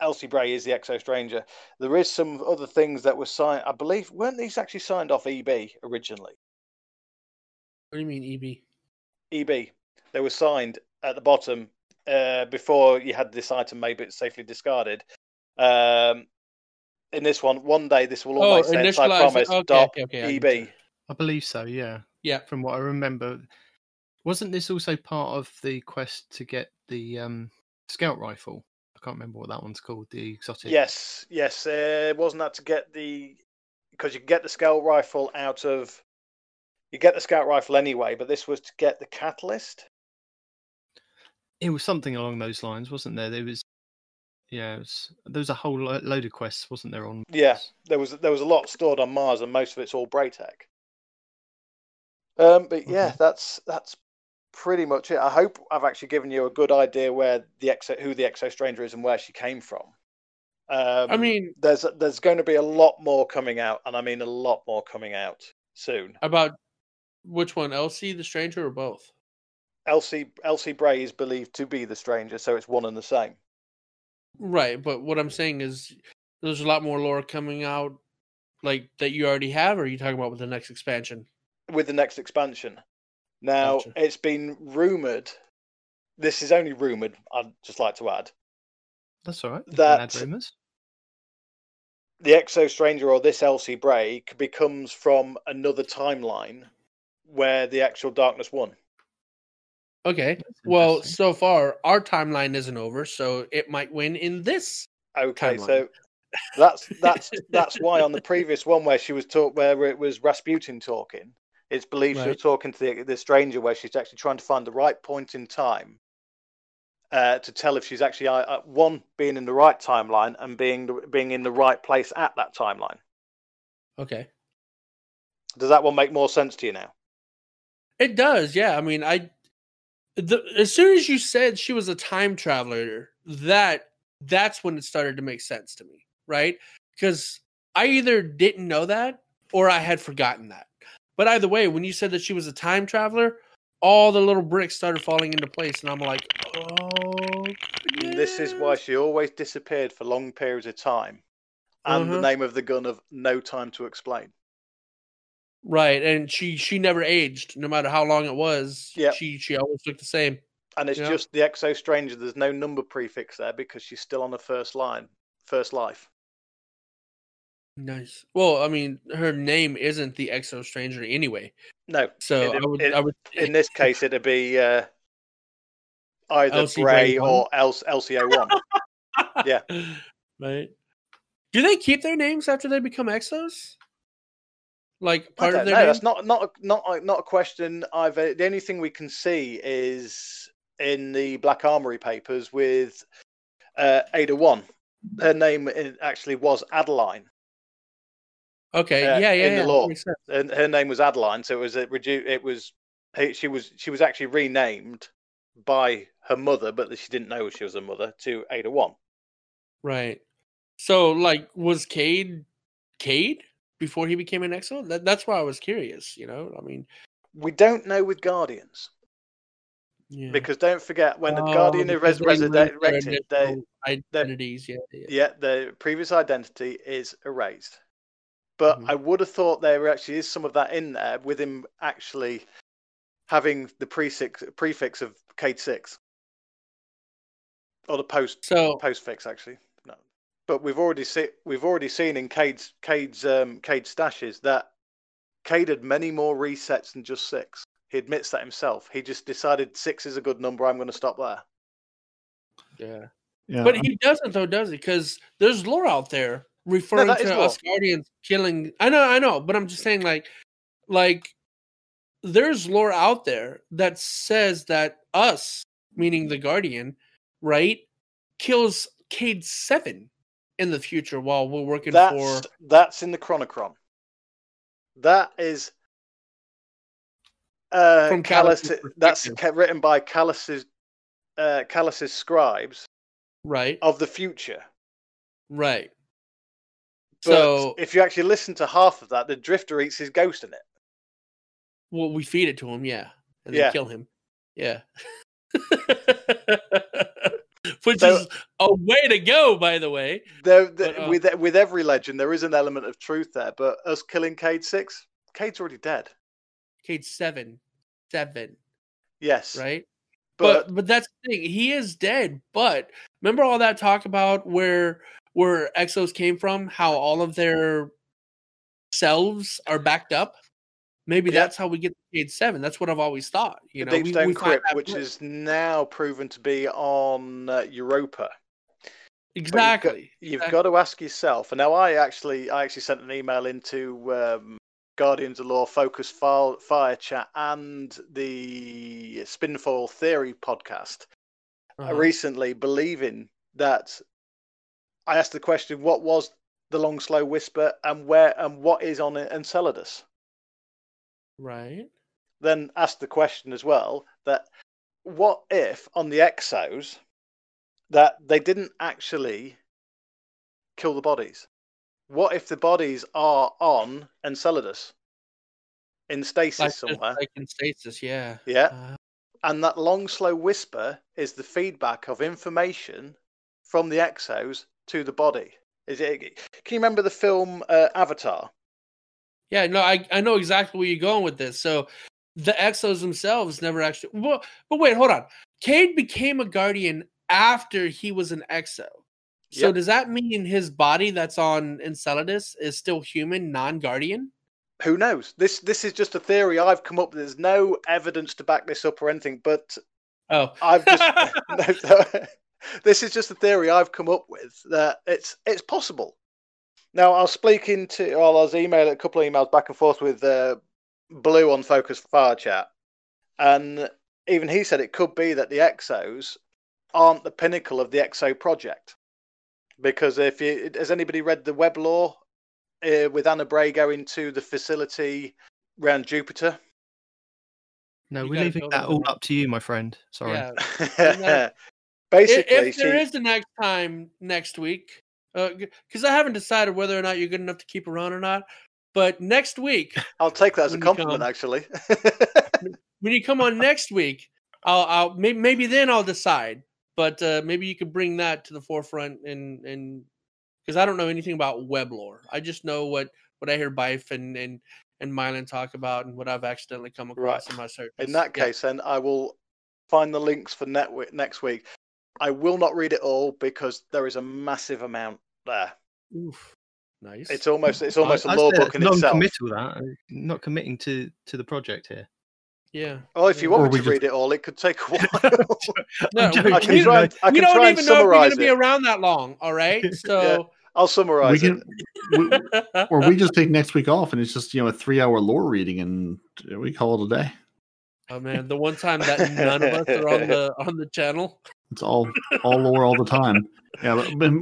Elsie Bray is the Exo Stranger. There is some other things that were signed. I believe weren't these actually signed off EB originally? What do you mean, EB? EB. They were signed at the bottom uh, before you had this item made but safely discarded. Um, in this one, one day this will all Oh, make sense. I promise. Okay, Dot okay, okay, I EB. I believe so. Yeah. Yeah. From what I remember, wasn't this also part of the quest to get the um, scout rifle? I can't remember what that one's called. The exotic. Yes, yes. Uh, wasn't that to get the because you can get the scout rifle out of you get the scout rifle anyway, but this was to get the catalyst. It was something along those lines, wasn't there? There was. Yeah, it was, there was a whole lo- load of quests, wasn't there? On Yeah, there was there was a lot stored on Mars, and most of it's all Braytech. Um, but yeah, Okay. that's that's pretty much it. I hope I've actually given you a good idea where the exo who the Exo Stranger is and where she came from. Um, I mean, there's there's going to be a lot more coming out, and I mean a lot more coming out soon. about which one, Elsie, the stranger, or both? Elsie Elsie Bray is believed to be the stranger, so it's one and the same. Right, but what I'm saying is there's a lot more lore coming out, like that you already have, or are you talking about with the next expansion? with the next expansion. Now, Gotcha. it's been rumored. This is only rumored. I'd just like to add that's all right. You That- add rumors. the Exo Stranger or this Elsie Bray c- becomes from another timeline where the actual Darkness won. Okay. Well, so far our timeline isn't over, so it might win in this. Okay, Timeline. so that's that's that's why on the previous one where she was talk where it was Rasputin talking, it's believed she was talking to the, the stranger where she's actually trying to find the right point in time uh, to tell if she's actually uh, uh, one being in the right timeline and being the, being in the right place at that timeline. Okay. Does that one make more sense to you now? It does, yeah. I mean, I the, as soon as you said she was a time traveler, that that's when it started to make sense to me, right? Because I either didn't know that or I had forgotten that. But either way, when you said that she was a time traveler, all the little bricks started falling into place, and I'm like, oh. This is why she always disappeared for long periods of time, and the Uh-huh. name of the gun of No Time to Explain. Right, and she she never aged, no matter how long it was. Yeah, she she always looked the same. And it's just the Exo Stranger. There's no number prefix there because she's still on the first line, first life. Nice. Well, I mean, her name isn't the Exo Stranger anyway, No, so It- I would it- I would in this case, it'd be uh, either Bray Bray or Els- LCO1. Yeah. Right. Do they keep their names after they become exos? Like part of know. their name? That's not not a- not not a question. I've the only thing we can see is in the Black Armory papers with uh, Ada One. Her name actually was Adeline, Okay. uh, yeah, yeah, in the yeah. lore. And her name was Adeline. So it was a redu- It was she was she was actually renamed by her mother, but she didn't know she was a mother to Ada One. Right. So, like, was Cade Cade before he became an exo? That, that's why I was curious. You know, I mean, We don't know with Guardians yeah. because don't forget when the Oh, Guardian is res- their resurrected, they, identities. Yeah, yeah. yeah, the previous identity is erased. But Mhm. I would have thought there actually is some of that in there with him actually having the prefix prefix of Cade six or the post So postfix actually. No, but we've already seen we've already seen in Cade's Cade's um, Cade's stashes that Cade had many more resets than just six. He admits that himself. He just decided six is a good number. I'm going to stop there. yeah. Yeah, But he doesn't though, does he? Because there's lore out there referring that is to lore. us guardians killing. I know, I know, but I'm just saying, like, like there's lore out there that says that us, meaning the guardian, right, kills Cade seven in the future while we're working That's for. that's in the Chronicron. That is uh, From Calus. That's written by Calus's uh, Calus's scribes Right, of the future. right. But so, if you actually listen to half of that, the Drifter eats his ghost in it. well, we feed it to him, yeah, and Yeah. kill him, yeah. Which So- is a way to go, by the way. There, the- But, uh, with with every legend, there is an element of truth there. But us killing Cade six, Cade's already dead. Cade seven, seven, Yes, right? But, But but that's the thing. He is dead. But remember all that talk about where where Exos came from, how all of their selves are backed up. Maybe Yeah. that's how we get to Cade seven. That's what I've always thought. You the know, Deep we- Stone we find Crypt, which is now proven to be on uh, Europa. exactly. You've exactly. got to ask yourself. And now I actually, I actually sent an email into um, Guardians of Lore Focus File, Fire Chat and the Spinfoil Theory podcast Uh-huh. recently, believing that I asked the question, what was the long slow whisper, and where and what is on Enceladus? Right. Then ask the question as well that what if on the exos that they didn't actually kill the bodies? What if the bodies are on Enceladus in stasis Like, somewhere? like in stasis, yeah. Yeah. Uh, And that long, slow whisper is the feedback of information from the exos to the body. Is it? Can you remember the film uh, Avatar? Yeah, no, I, I know exactly where you're going with this. So the Exos themselves never actually. Well, but wait, hold on. Cade became a Guardian after he was an Exo. So Yep. does that mean his body that's on Enceladus is still human, non-Guardian? Who knows? This this is just a theory I've come up. There's no evidence to back this up or anything, but Oh, I've just no, this is just a theory I've come up with that it's it's possible. Now I was speaking to, well, I was emailing a couple of emails back and forth with uh, Blue on Focus Fire Chat, and even he said it could be that the Exos aren't the pinnacle of the Exo project, because if you has anybody read the web lore uh, with Anna Bray going to the facility around Jupiter? No, You we're leaving that all up to you, my friend. Sorry. yeah. that- Basically, if there she- is the next time next week, because I haven't decided whether or not you're good enough to keep around or not. But next week, I'll take that as a compliment, come. actually. when you come on next week, I'll, I'll maybe, maybe then I'll decide. But uh, maybe you could bring that to the forefront and and because I don't know anything about web lore. I just know what what I hear Byf and and and Myelin talk about and what I've accidentally come across in my search. In that case, then I will find the links for net- next week. I will not read it all because there is a massive amount there. Oof. nice. It's almost it's almost I- a I'd lore say book in itself. Non-committal, that uh, not committing to to the project here. yeah. Oh, if you want Or me to just- read it all, it could take a while. No, I'm we- I can we, try. And, I we can don't try even know if we're going to be around that long. All right, so I'll summarize can, it. we, or we just take next week off, and it's just you know a three-hour lore reading, and we call it a day. oh man, the one time that none of us are on the on the channel. It's all all lore all the time. Yeah, but, but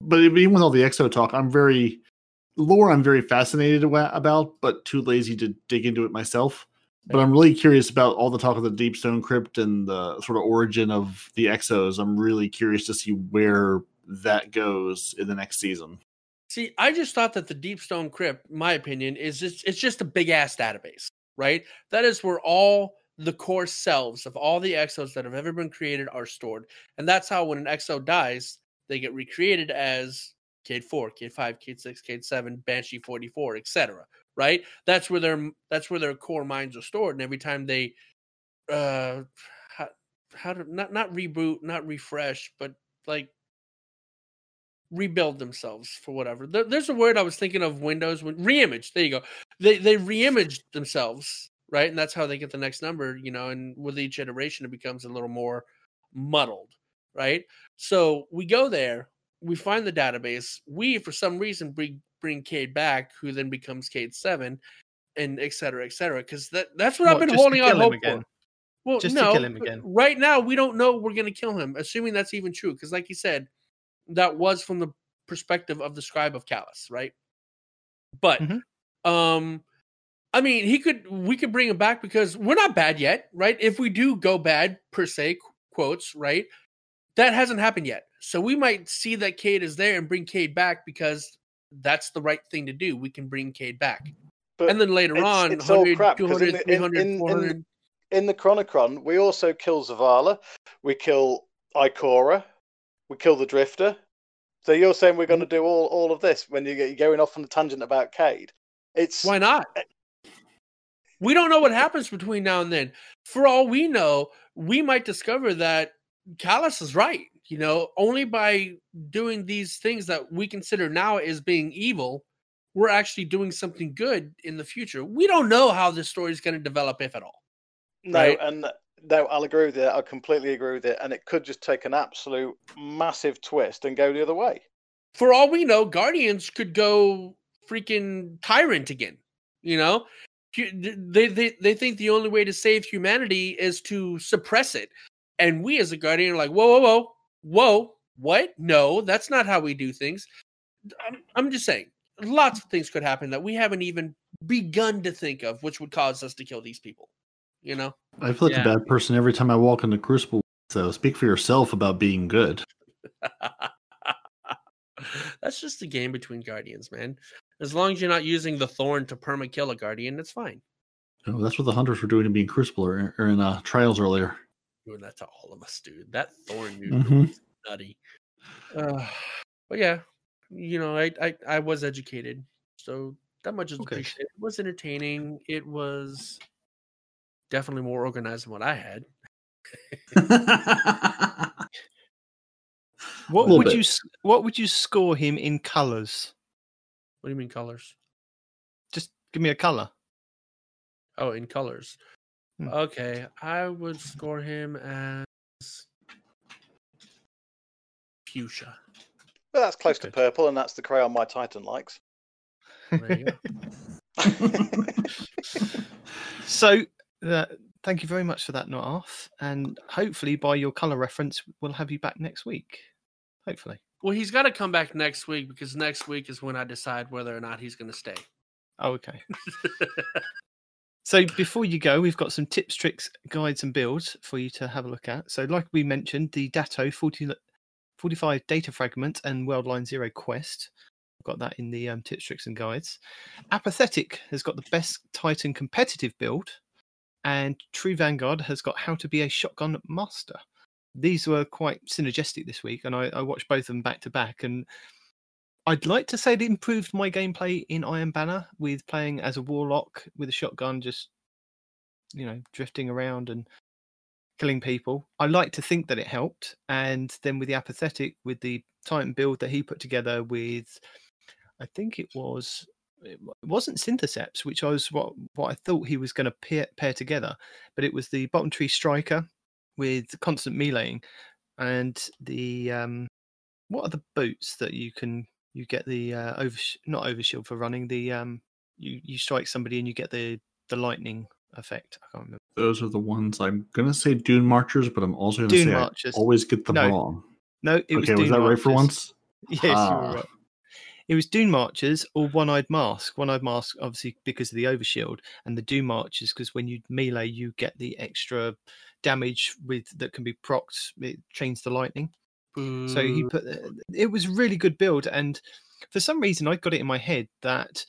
but even with all the exo talk, I'm very lore. I'm very fascinated about, but too lazy to dig into it myself. But I'm really curious about all the talk of the Deep Stone Crypt and the sort of origin of the exos. I'm really curious to see where that goes in the next season. See, I just thought that the Deep Stone Crypt, my opinion, is just, it's just a big ass database, right? That is where all the core selves of all the exos that have ever been created are stored, and that's how when an exo dies, they get recreated as Cade 4, Cade 5, Cade 6, Cade 7, Banshee 44, etc. Right? That's where their that's where their core minds are stored. And every time they uh how, how to not not reboot, not refresh, but like rebuild themselves for whatever. There, there's a word I was thinking of Windows when reimage. There you go. They they reimaged themselves, right? And that's how they get the next number, you know, and with each iteration it becomes a little more muddled, right? So we go there, we find the database, we for some reason bring bring Cade back, who then becomes Cade seven, and et cetera, et cetera. Because that that's what, I've been holding on hope again? for. Well, Just to no, kill him again. Right now, we don't know we're going to kill him, assuming that's even true. Because, like you said, that was from the perspective of the scribe of Calus, right? But, Mhm. um, I mean, he could, we could bring him back because we're not bad yet, right? If we do go bad per se, quotes, right? That hasn't happened yet. So we might see that Cade is there and bring Cade back because that's the right thing to do. We can bring Cade back. But and then later it's- on, it's all 100, crap, 'cause in the- in- 300, in- in- 400. in the Chronicron, we also kill Zavala, we kill Ikora, we kill the Drifter. So you're saying we're going Mm-hmm. to do all, all of this when you get you're going off on a tangent about Cade? It's Why not? We don't know what happens between now and then. For all we know, we might discover that Calus is right. You know, only by doing these things that we consider now as being evil, we're actually doing something good in the future. We don't know how this story is going to develop, if at all. no, right? and no, I'll agree with it. I completely agree with it, and it could just take an absolute massive twist and go the other way. For all we know, Guardians could go freaking tyrant again. You know, they they they think the only way to save humanity is to suppress it, and we as a Guardian are like, whoa, whoa, whoa, whoa, what? No, that's not how we do things. I'm, I'm just saying, lots of things could happen that we haven't even begun to think of, which would cause us to kill these people. You know. I feel like Yeah. a bad person every time I walk into Crucible. So speak for yourself about being good. That's just a game between guardians, man. As long as you're not using the thorn to perma kill a guardian, it's fine. Oh, that's what the hunters were doing in being Crucible or, or in uh, Trials earlier. Doing that to all of us, dude. That thorn dude Mhm. was nutty. Uh, but yeah, you know, I, I I was educated, so that much is Okay. appreciated. It was entertaining. It was definitely more organized than what I had. What would bit. you What would you score him in colours? What do you mean colors? Just give me a colour. Oh, in colors. Hmm. Okay, I would score him as fuchsia. But that's close to purple, and that's the crayon my Titan likes. There you go. So, uh, thank you very much for that, not off. And hopefully, by your colour reference, we'll have you back next week. Hopefully. Well, he's got to come back next week because next week is when I decide whether or not he's going to stay. Oh, okay. So before you go, we've got some tips, tricks, guides, and builds for you to have a look at. So, like we mentioned, the Datto 40, 45 data fragment and Worldline Zero quest. I've got that in the um, tips, tricks, and guides. Apathetic has got the best Titan competitive build, and True Vanguard has got how to be a shotgun master. These were quite synergistic this week, and I, I watched both of them back to back. And I'd like to say it improved my gameplay in Iron Banner with playing as a warlock with a shotgun, just you know, drifting around and killing people. I like to think that it helped, and then with the apathetic, with the Titan build that he put together with, I think it was. It wasn't Synthoceps, which I was what what I thought he was going to pair, pair together, but it was the bottom tree striker with constant meleeing, and the um, what are the boots that you can you get the uh, over not overshield for running the um you you strike somebody and you get the the lightning effect. I can't remember. Those are the ones I'm gonna say Dune Marchers, but I'm also gonna Dune say Marchers. I always get them No, wrong. No, it was okay, was Dune that right for once? Yes, you were Ah. right. It was Dune Marchers or One Eyed Mask. One Eyed Mask, obviously, because of the overshield, and the Dune Marchers, because when you melee, you get the extra damage with that can be procced. It chains the lightning. So he put it was really good build, and for some reason I got it in my head that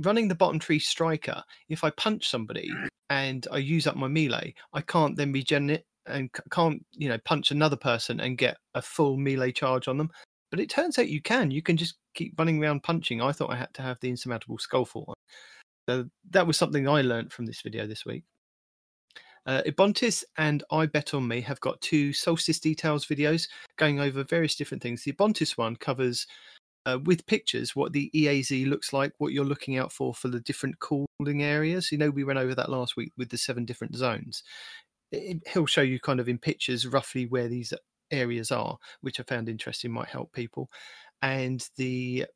running the bottom tree striker, if I punch somebody and I use up my melee, I can't then regenerate and can't you know punch another person and get a full melee charge on them. But it turns out you can. You can just keep running around punching. I thought I had to have the insurmountable skullfort one. So that was something I learned from this video this week. Uh, Ibontis and I Bet On Me have got two Solstice Details videos going over various different things. The Ibontis one covers uh, with pictures what the EAZ looks like, what you're looking out for for the different cooling areas. You know, we went over that last week with the seven different zones. It, he'll show you kind of in pictures roughly where these areas are, which I found interesting, might help people. And the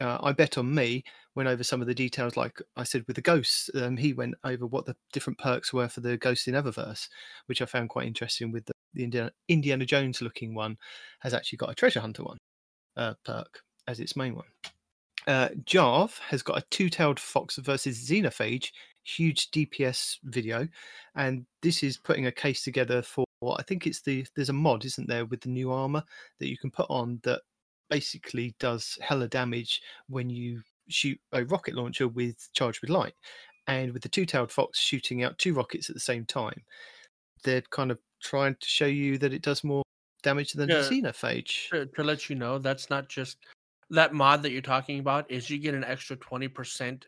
uh, I bet on me went over some of the details, like I said with the ghosts. Um, he went over what the different perks were for the Ghosts in Eververse, which I found quite interesting. With the, the Indiana, Indiana Jones looking one, has actually got a treasure hunter one uh, perk as its main one. Uh, has got a two-tailed fox versus xenophage huge DPS video, and this is putting a case together for I think it's the there's a mod, isn't there, with the new armor that you can put on that basically does hella damage when you shoot a rocket launcher with charged with light. And with the two tailed fox shooting out two rockets at the same time, they're kind of trying to show you that it does more damage than Yeah. the xenophage. to, to let you know that's not just that mod that you're talking about is you get an extra 20%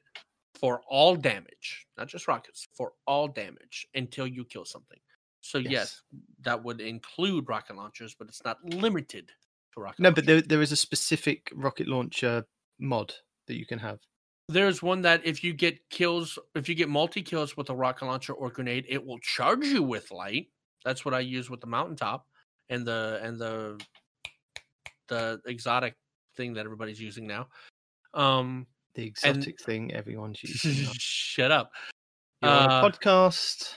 for all damage not just rockets for all damage until you kill something so yes, Yes. that would include rocket launchers but it's not limited to rocket No, but there, there is a specific rocket launcher mod that you can have. there's one that if you get kills if you get multi kills with a rocket launcher or grenade it will charge you with light that's what i use with the mountaintop and the and the the exotic thing that everybody's using now um The exotic thing everyone's using. shut up Uh, a podcast,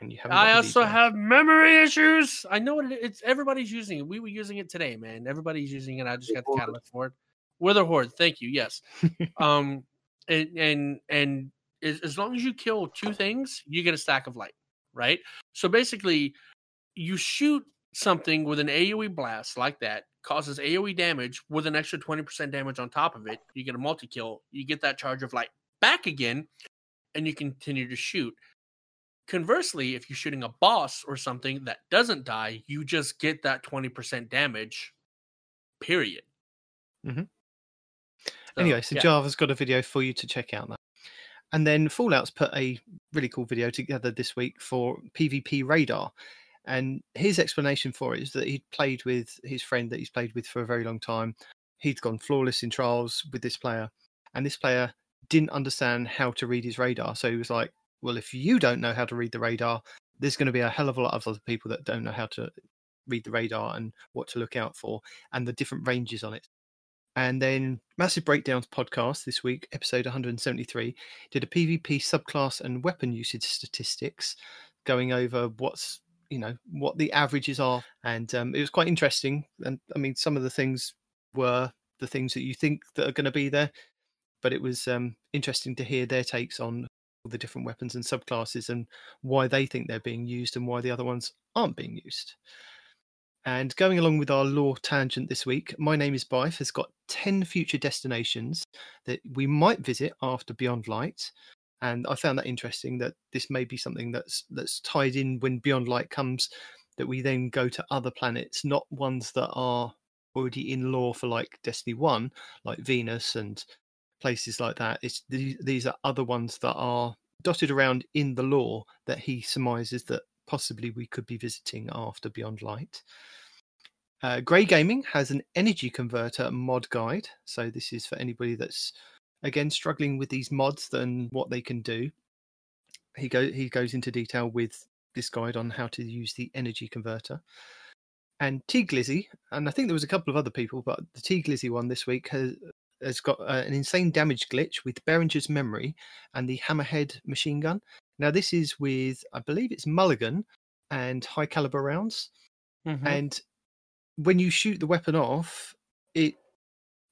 and you haven't. i also details. have memory issues i know what it is it's everybody's using it we were using it today man everybody's using it i just got the catalog for it Witherhoard thank you yes. Um and and and as, long as you kill two things you get a stack of light right? So basically you shoot something with an aoe blast like that causes aoe damage with an extra 20% damage on top of it you get a multi-kill you get that charge of light back again and you continue to shoot. Conversely if you're shooting a boss or something that doesn't die you just get that 20% damage period. Mhm. So, anyway, so yeah. Java's got a video for you to check out now. And then Fallout's put a really cool video together this week for PvP Radar. And his explanation for it is that he'd played with his friend that he's played with for a very long time. He'd gone flawless in trials with this player, and this player didn't understand how to read his radar. So he was like, Well, if you don't know how to read the radar, there's going to be a hell of a lot of other people that don't know how to read the radar and what to look out for and the different ranges on it. And then Massive Breakdowns podcast this week, episode 173, did a PvP subclass and weapon usage statistics, going over what's you know what the averages are, and um, it was quite interesting. And I mean, some of the things were the things that you think that are going to be there, but it was um, interesting to hear their takes on the different weapons and subclasses and why they think they're being used and why the other ones aren't being used. And going along with our lore tangent this week, my name is Byf has got 10 future destinations that we might visit after Beyond Light. And I found that interesting that this may be something that's that's tied in when Beyond Light comes, that we then go to other planets, not ones that are already in lore for like Destiny 1, like Venus and places like that. It's these, these are other ones that are dotted around in the lore that he surmises that possibly we could be visiting after Beyond Light. Uh, Grey Gaming has an energy converter mod guide. So this is for anybody that's again struggling with these mods and what they can do. He go he goes into detail with this guide on how to use the energy converter. And T Glizzy, and I think there was a couple of other people, but the T Glizzy one this week has has got uh, an insane damage glitch with Berenger's memory and the Hammerhead machine gun. Now this is with I believe it's Mulligan and high caliber rounds Mhm. and when you shoot the weapon off it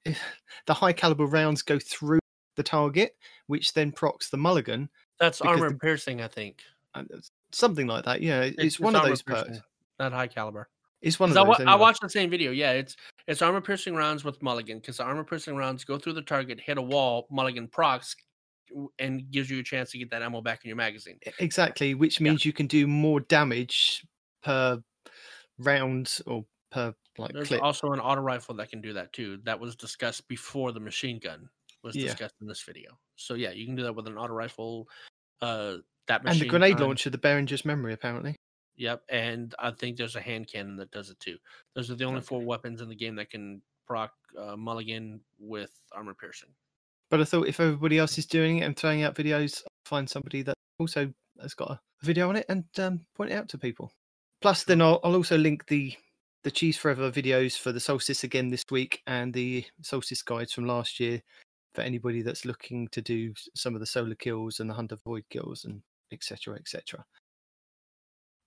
the high caliber rounds go through the target which then procs the mulligan that's armor the- piercing i think and something like that yeah it's, It's- one it's of those perks piercing. not high caliber it's one of 'Cause I, those wa- I watched the same video. Yeah, it's it's armor piercing rounds with Mulligan because the armor piercing rounds go through the target, hit a wall, Mulligan procs, and gives you a chance to get that ammo back in your magazine. Exactly which Yeah. means you can do more damage per round or per like There's clip. also an auto rifle that can do that too. That was discussed before the machine gun was Yeah. discussed in this video. So yeah, you can do that with an auto rifle. Uh, that and the grenade gun- launcher, the Berenger's memory, apparently. Yep, and I think there's a hand cannon that does it too. Those are the only four weapons in the game that can proc uh, mulligan with armor piercing. But I thought if everybody else is doing it and throwing out videos, I'll find somebody that also has got a video on it and um, point it out to people. Plus, then I'll, I'll also link the the Cheese Forever videos for the Solstice again this week and the Solstice guides from last year for anybody that's looking to do some of the solar kills and the Hunter Void kills and etc. etc.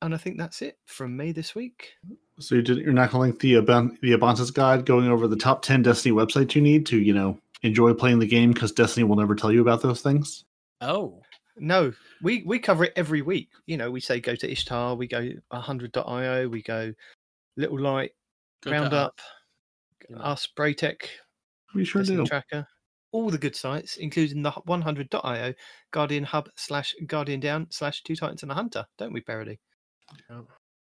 And I think that's it from me this week. So you did, you're not going to link the the Abantes guide going over the top ten Destiny websites you need to you know enjoy playing the game because Destiny will never tell you about those things. Oh, No, we we cover it every week. You know, we say go to Ishtar, we go 100.io, we go Little Light, go to Round us, Up, you know. Us, Braytech, We sure Destiny do. Tracker, all the good sites, including the 100.io, Guardian Hub slash Guardian Down slash Two Titans and a Hunter, don't we, Parody?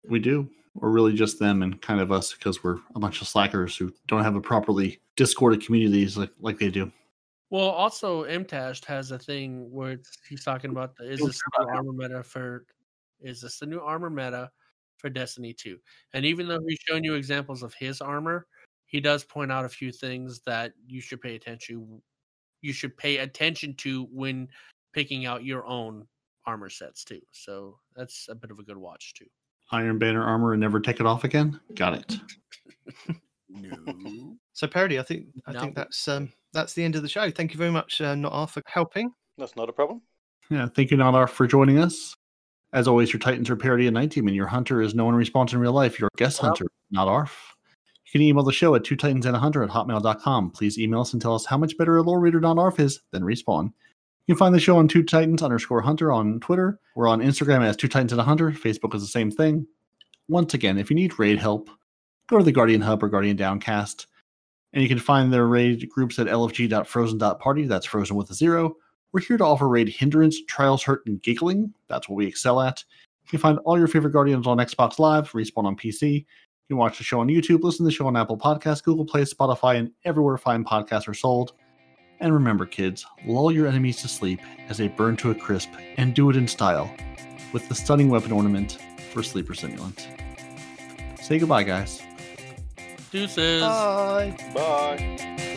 We do. Or really just them and kind of us because we're a bunch of slackers who don't have a properly discorded communities like like they do. Well, also MTASH has a thing where he's talking about the, is this the new armor meta for is this the new armor meta for Destiny 2? And even though he's showing you examples of his armor, he does point out a few things that you should pay attention you should pay attention to when picking out your own armor sets too. So that's a bit of a good watch too. Iron Banner armor and never take it off again. Got it. No. So, Parody, I think I No. think that's um, that's the end of the show. Thank you very much, uh, Not R, for helping. That's not a problem. Yeah, thank you, Nadar, for joining us. As always, your Titans are parody and night team, and your hunter is no one responds in real life. Your guest Yep. hunter, not ARF. You can email the show at two titans and a hunter at hotmail.com. Please email us and tell us how much better a lore reader not ARF is than Respawn. You can find the show on two titans underscore hunter on Twitter. We're on Instagram as two titans and a hunter. Facebook is the same thing. Once again, if you need raid help, go to the Guardian Hub or Guardian Downcast. And you can find their raid groups at lfg.frozen.party. That's frozen with a zero. We're here to offer raid hindrance, trials, hurt, and giggling. That's what we excel at. You can find all your favorite Guardians on Xbox Live, Respawn on PC. You can watch the show on YouTube, listen to the show on Apple Podcasts, Google Play, Spotify, and everywhere fine podcasts are sold. And remember, kids, lull your enemies to sleep as they burn to a crisp, and do it in style with the stunning weapon ornament for Sleeper Simulant. Say goodbye, guys. Deuces. Bye. Bye.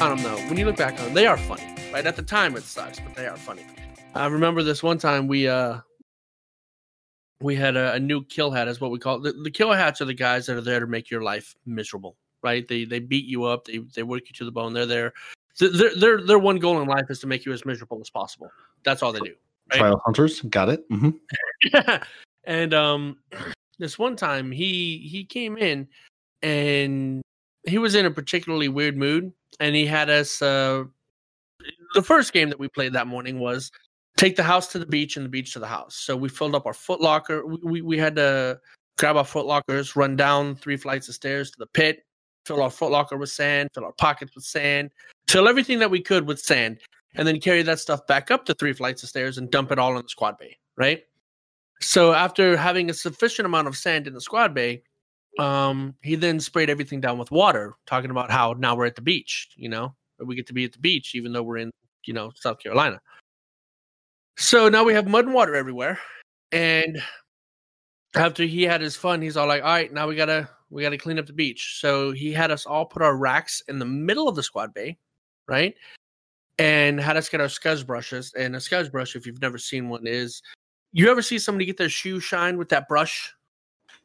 On them though. When you look back on them, they are funny. Right at the time, it sucks, but they are funny. I remember this one time we uh we had a, a new kill hat, is what we call it. The, the kill hats are the guys that are there to make your life miserable. Right? They they beat you up. They they work you to the bone. They're there. Their their their one goal in life is to make you as miserable as possible. That's all they do. Right. Trial Hunters, got it. hmm and um this one time he he came in and he was in a particularly weird mood and he had us uh the first game that we played that morning was take the house to the beach and the beach to the house. So we filled up our foot locker. We, we, we had to grab our foot lockers run down three flights of stairs to the pit fill our foot locker with sand fill our pockets with sand fill everything that we could with sand and then carry that stuff back up the three flights of stairs and dump it all in the squad bay right? So after having a sufficient amount of sand in the squad bay, um, he then sprayed everything down with water, talking about how now we're at the beach, you know, we get to be at the beach even though we're in, you know, South Carolina. So now we have mud and water everywhere. And after he had his fun, he's all like, all right, now we gotta we gotta clean up the beach. So he had us all put our racks in the middle of the squad bay, right? And had us get our scuzz brushes. And a scuzz brush, if you've never seen one, is you ever see somebody get their shoe shined with that brush?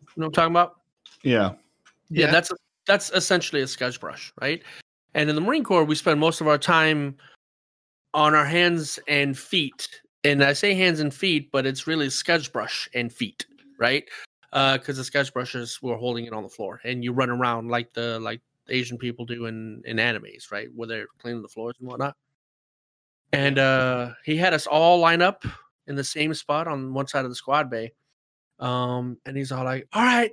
You know what I'm talking about? Yeah. Yeah, Yeah. that's that's essentially a scotch brush, right? And in the Marine Corps, we spend most of our time on our hands and feet. And I say hands and feet, but it's really scotch brush and feet, right? Because the scotch brushes we're holding it on the floor, and you run around like the like Asian people do in in animes, right, where they're cleaning the floors and whatnot. And uh, he had us all line up in the same spot on one side of the squad bay. Um, and he's all like, "All right,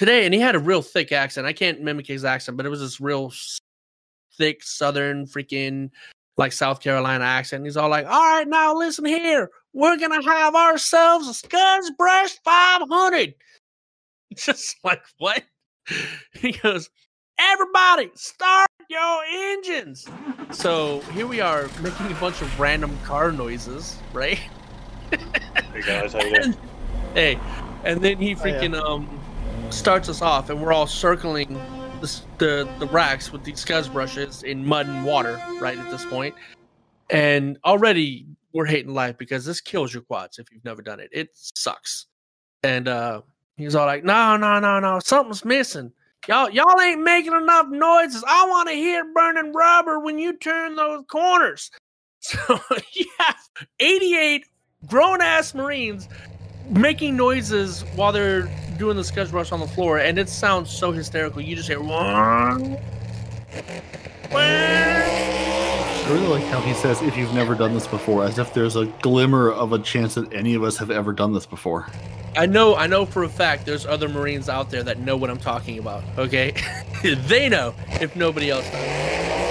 today, and he had a real thick accent. I can't mimic his accent, but it was this real thick Southern freaking like South Carolina accent. He's all like, "All right, now listen here, we're gonna have ourselves a Scuzz Brush 500." Just like what? He goes, "Everybody, start your engines." So here we are making a bunch of random car noises, right? Hey guys, how you doing? hey, and then he Oh, yeah. freaking um starts us off, and we're all circling the the, the racks with these scuzz brushes in mud and water right at this point, and already we're hating life because this kills your quads if you've never done it. It sucks, and uh he's all like, "No, no, no, no, something's missing." Y'all, y'all ain't making enough noises. I want to hear burning rubber when you turn those corners. So you have 88 grown ass Marines making noises while they're doing the scuzz brush on the floor, and it sounds so hysterical. You just hear. I really like how he says, if you've never done this before, as if there's a glimmer of a chance that any of us have ever done this before. I know, I know for a fact there's other Marines out there that know what I'm talking about. Okay, they know if nobody else does.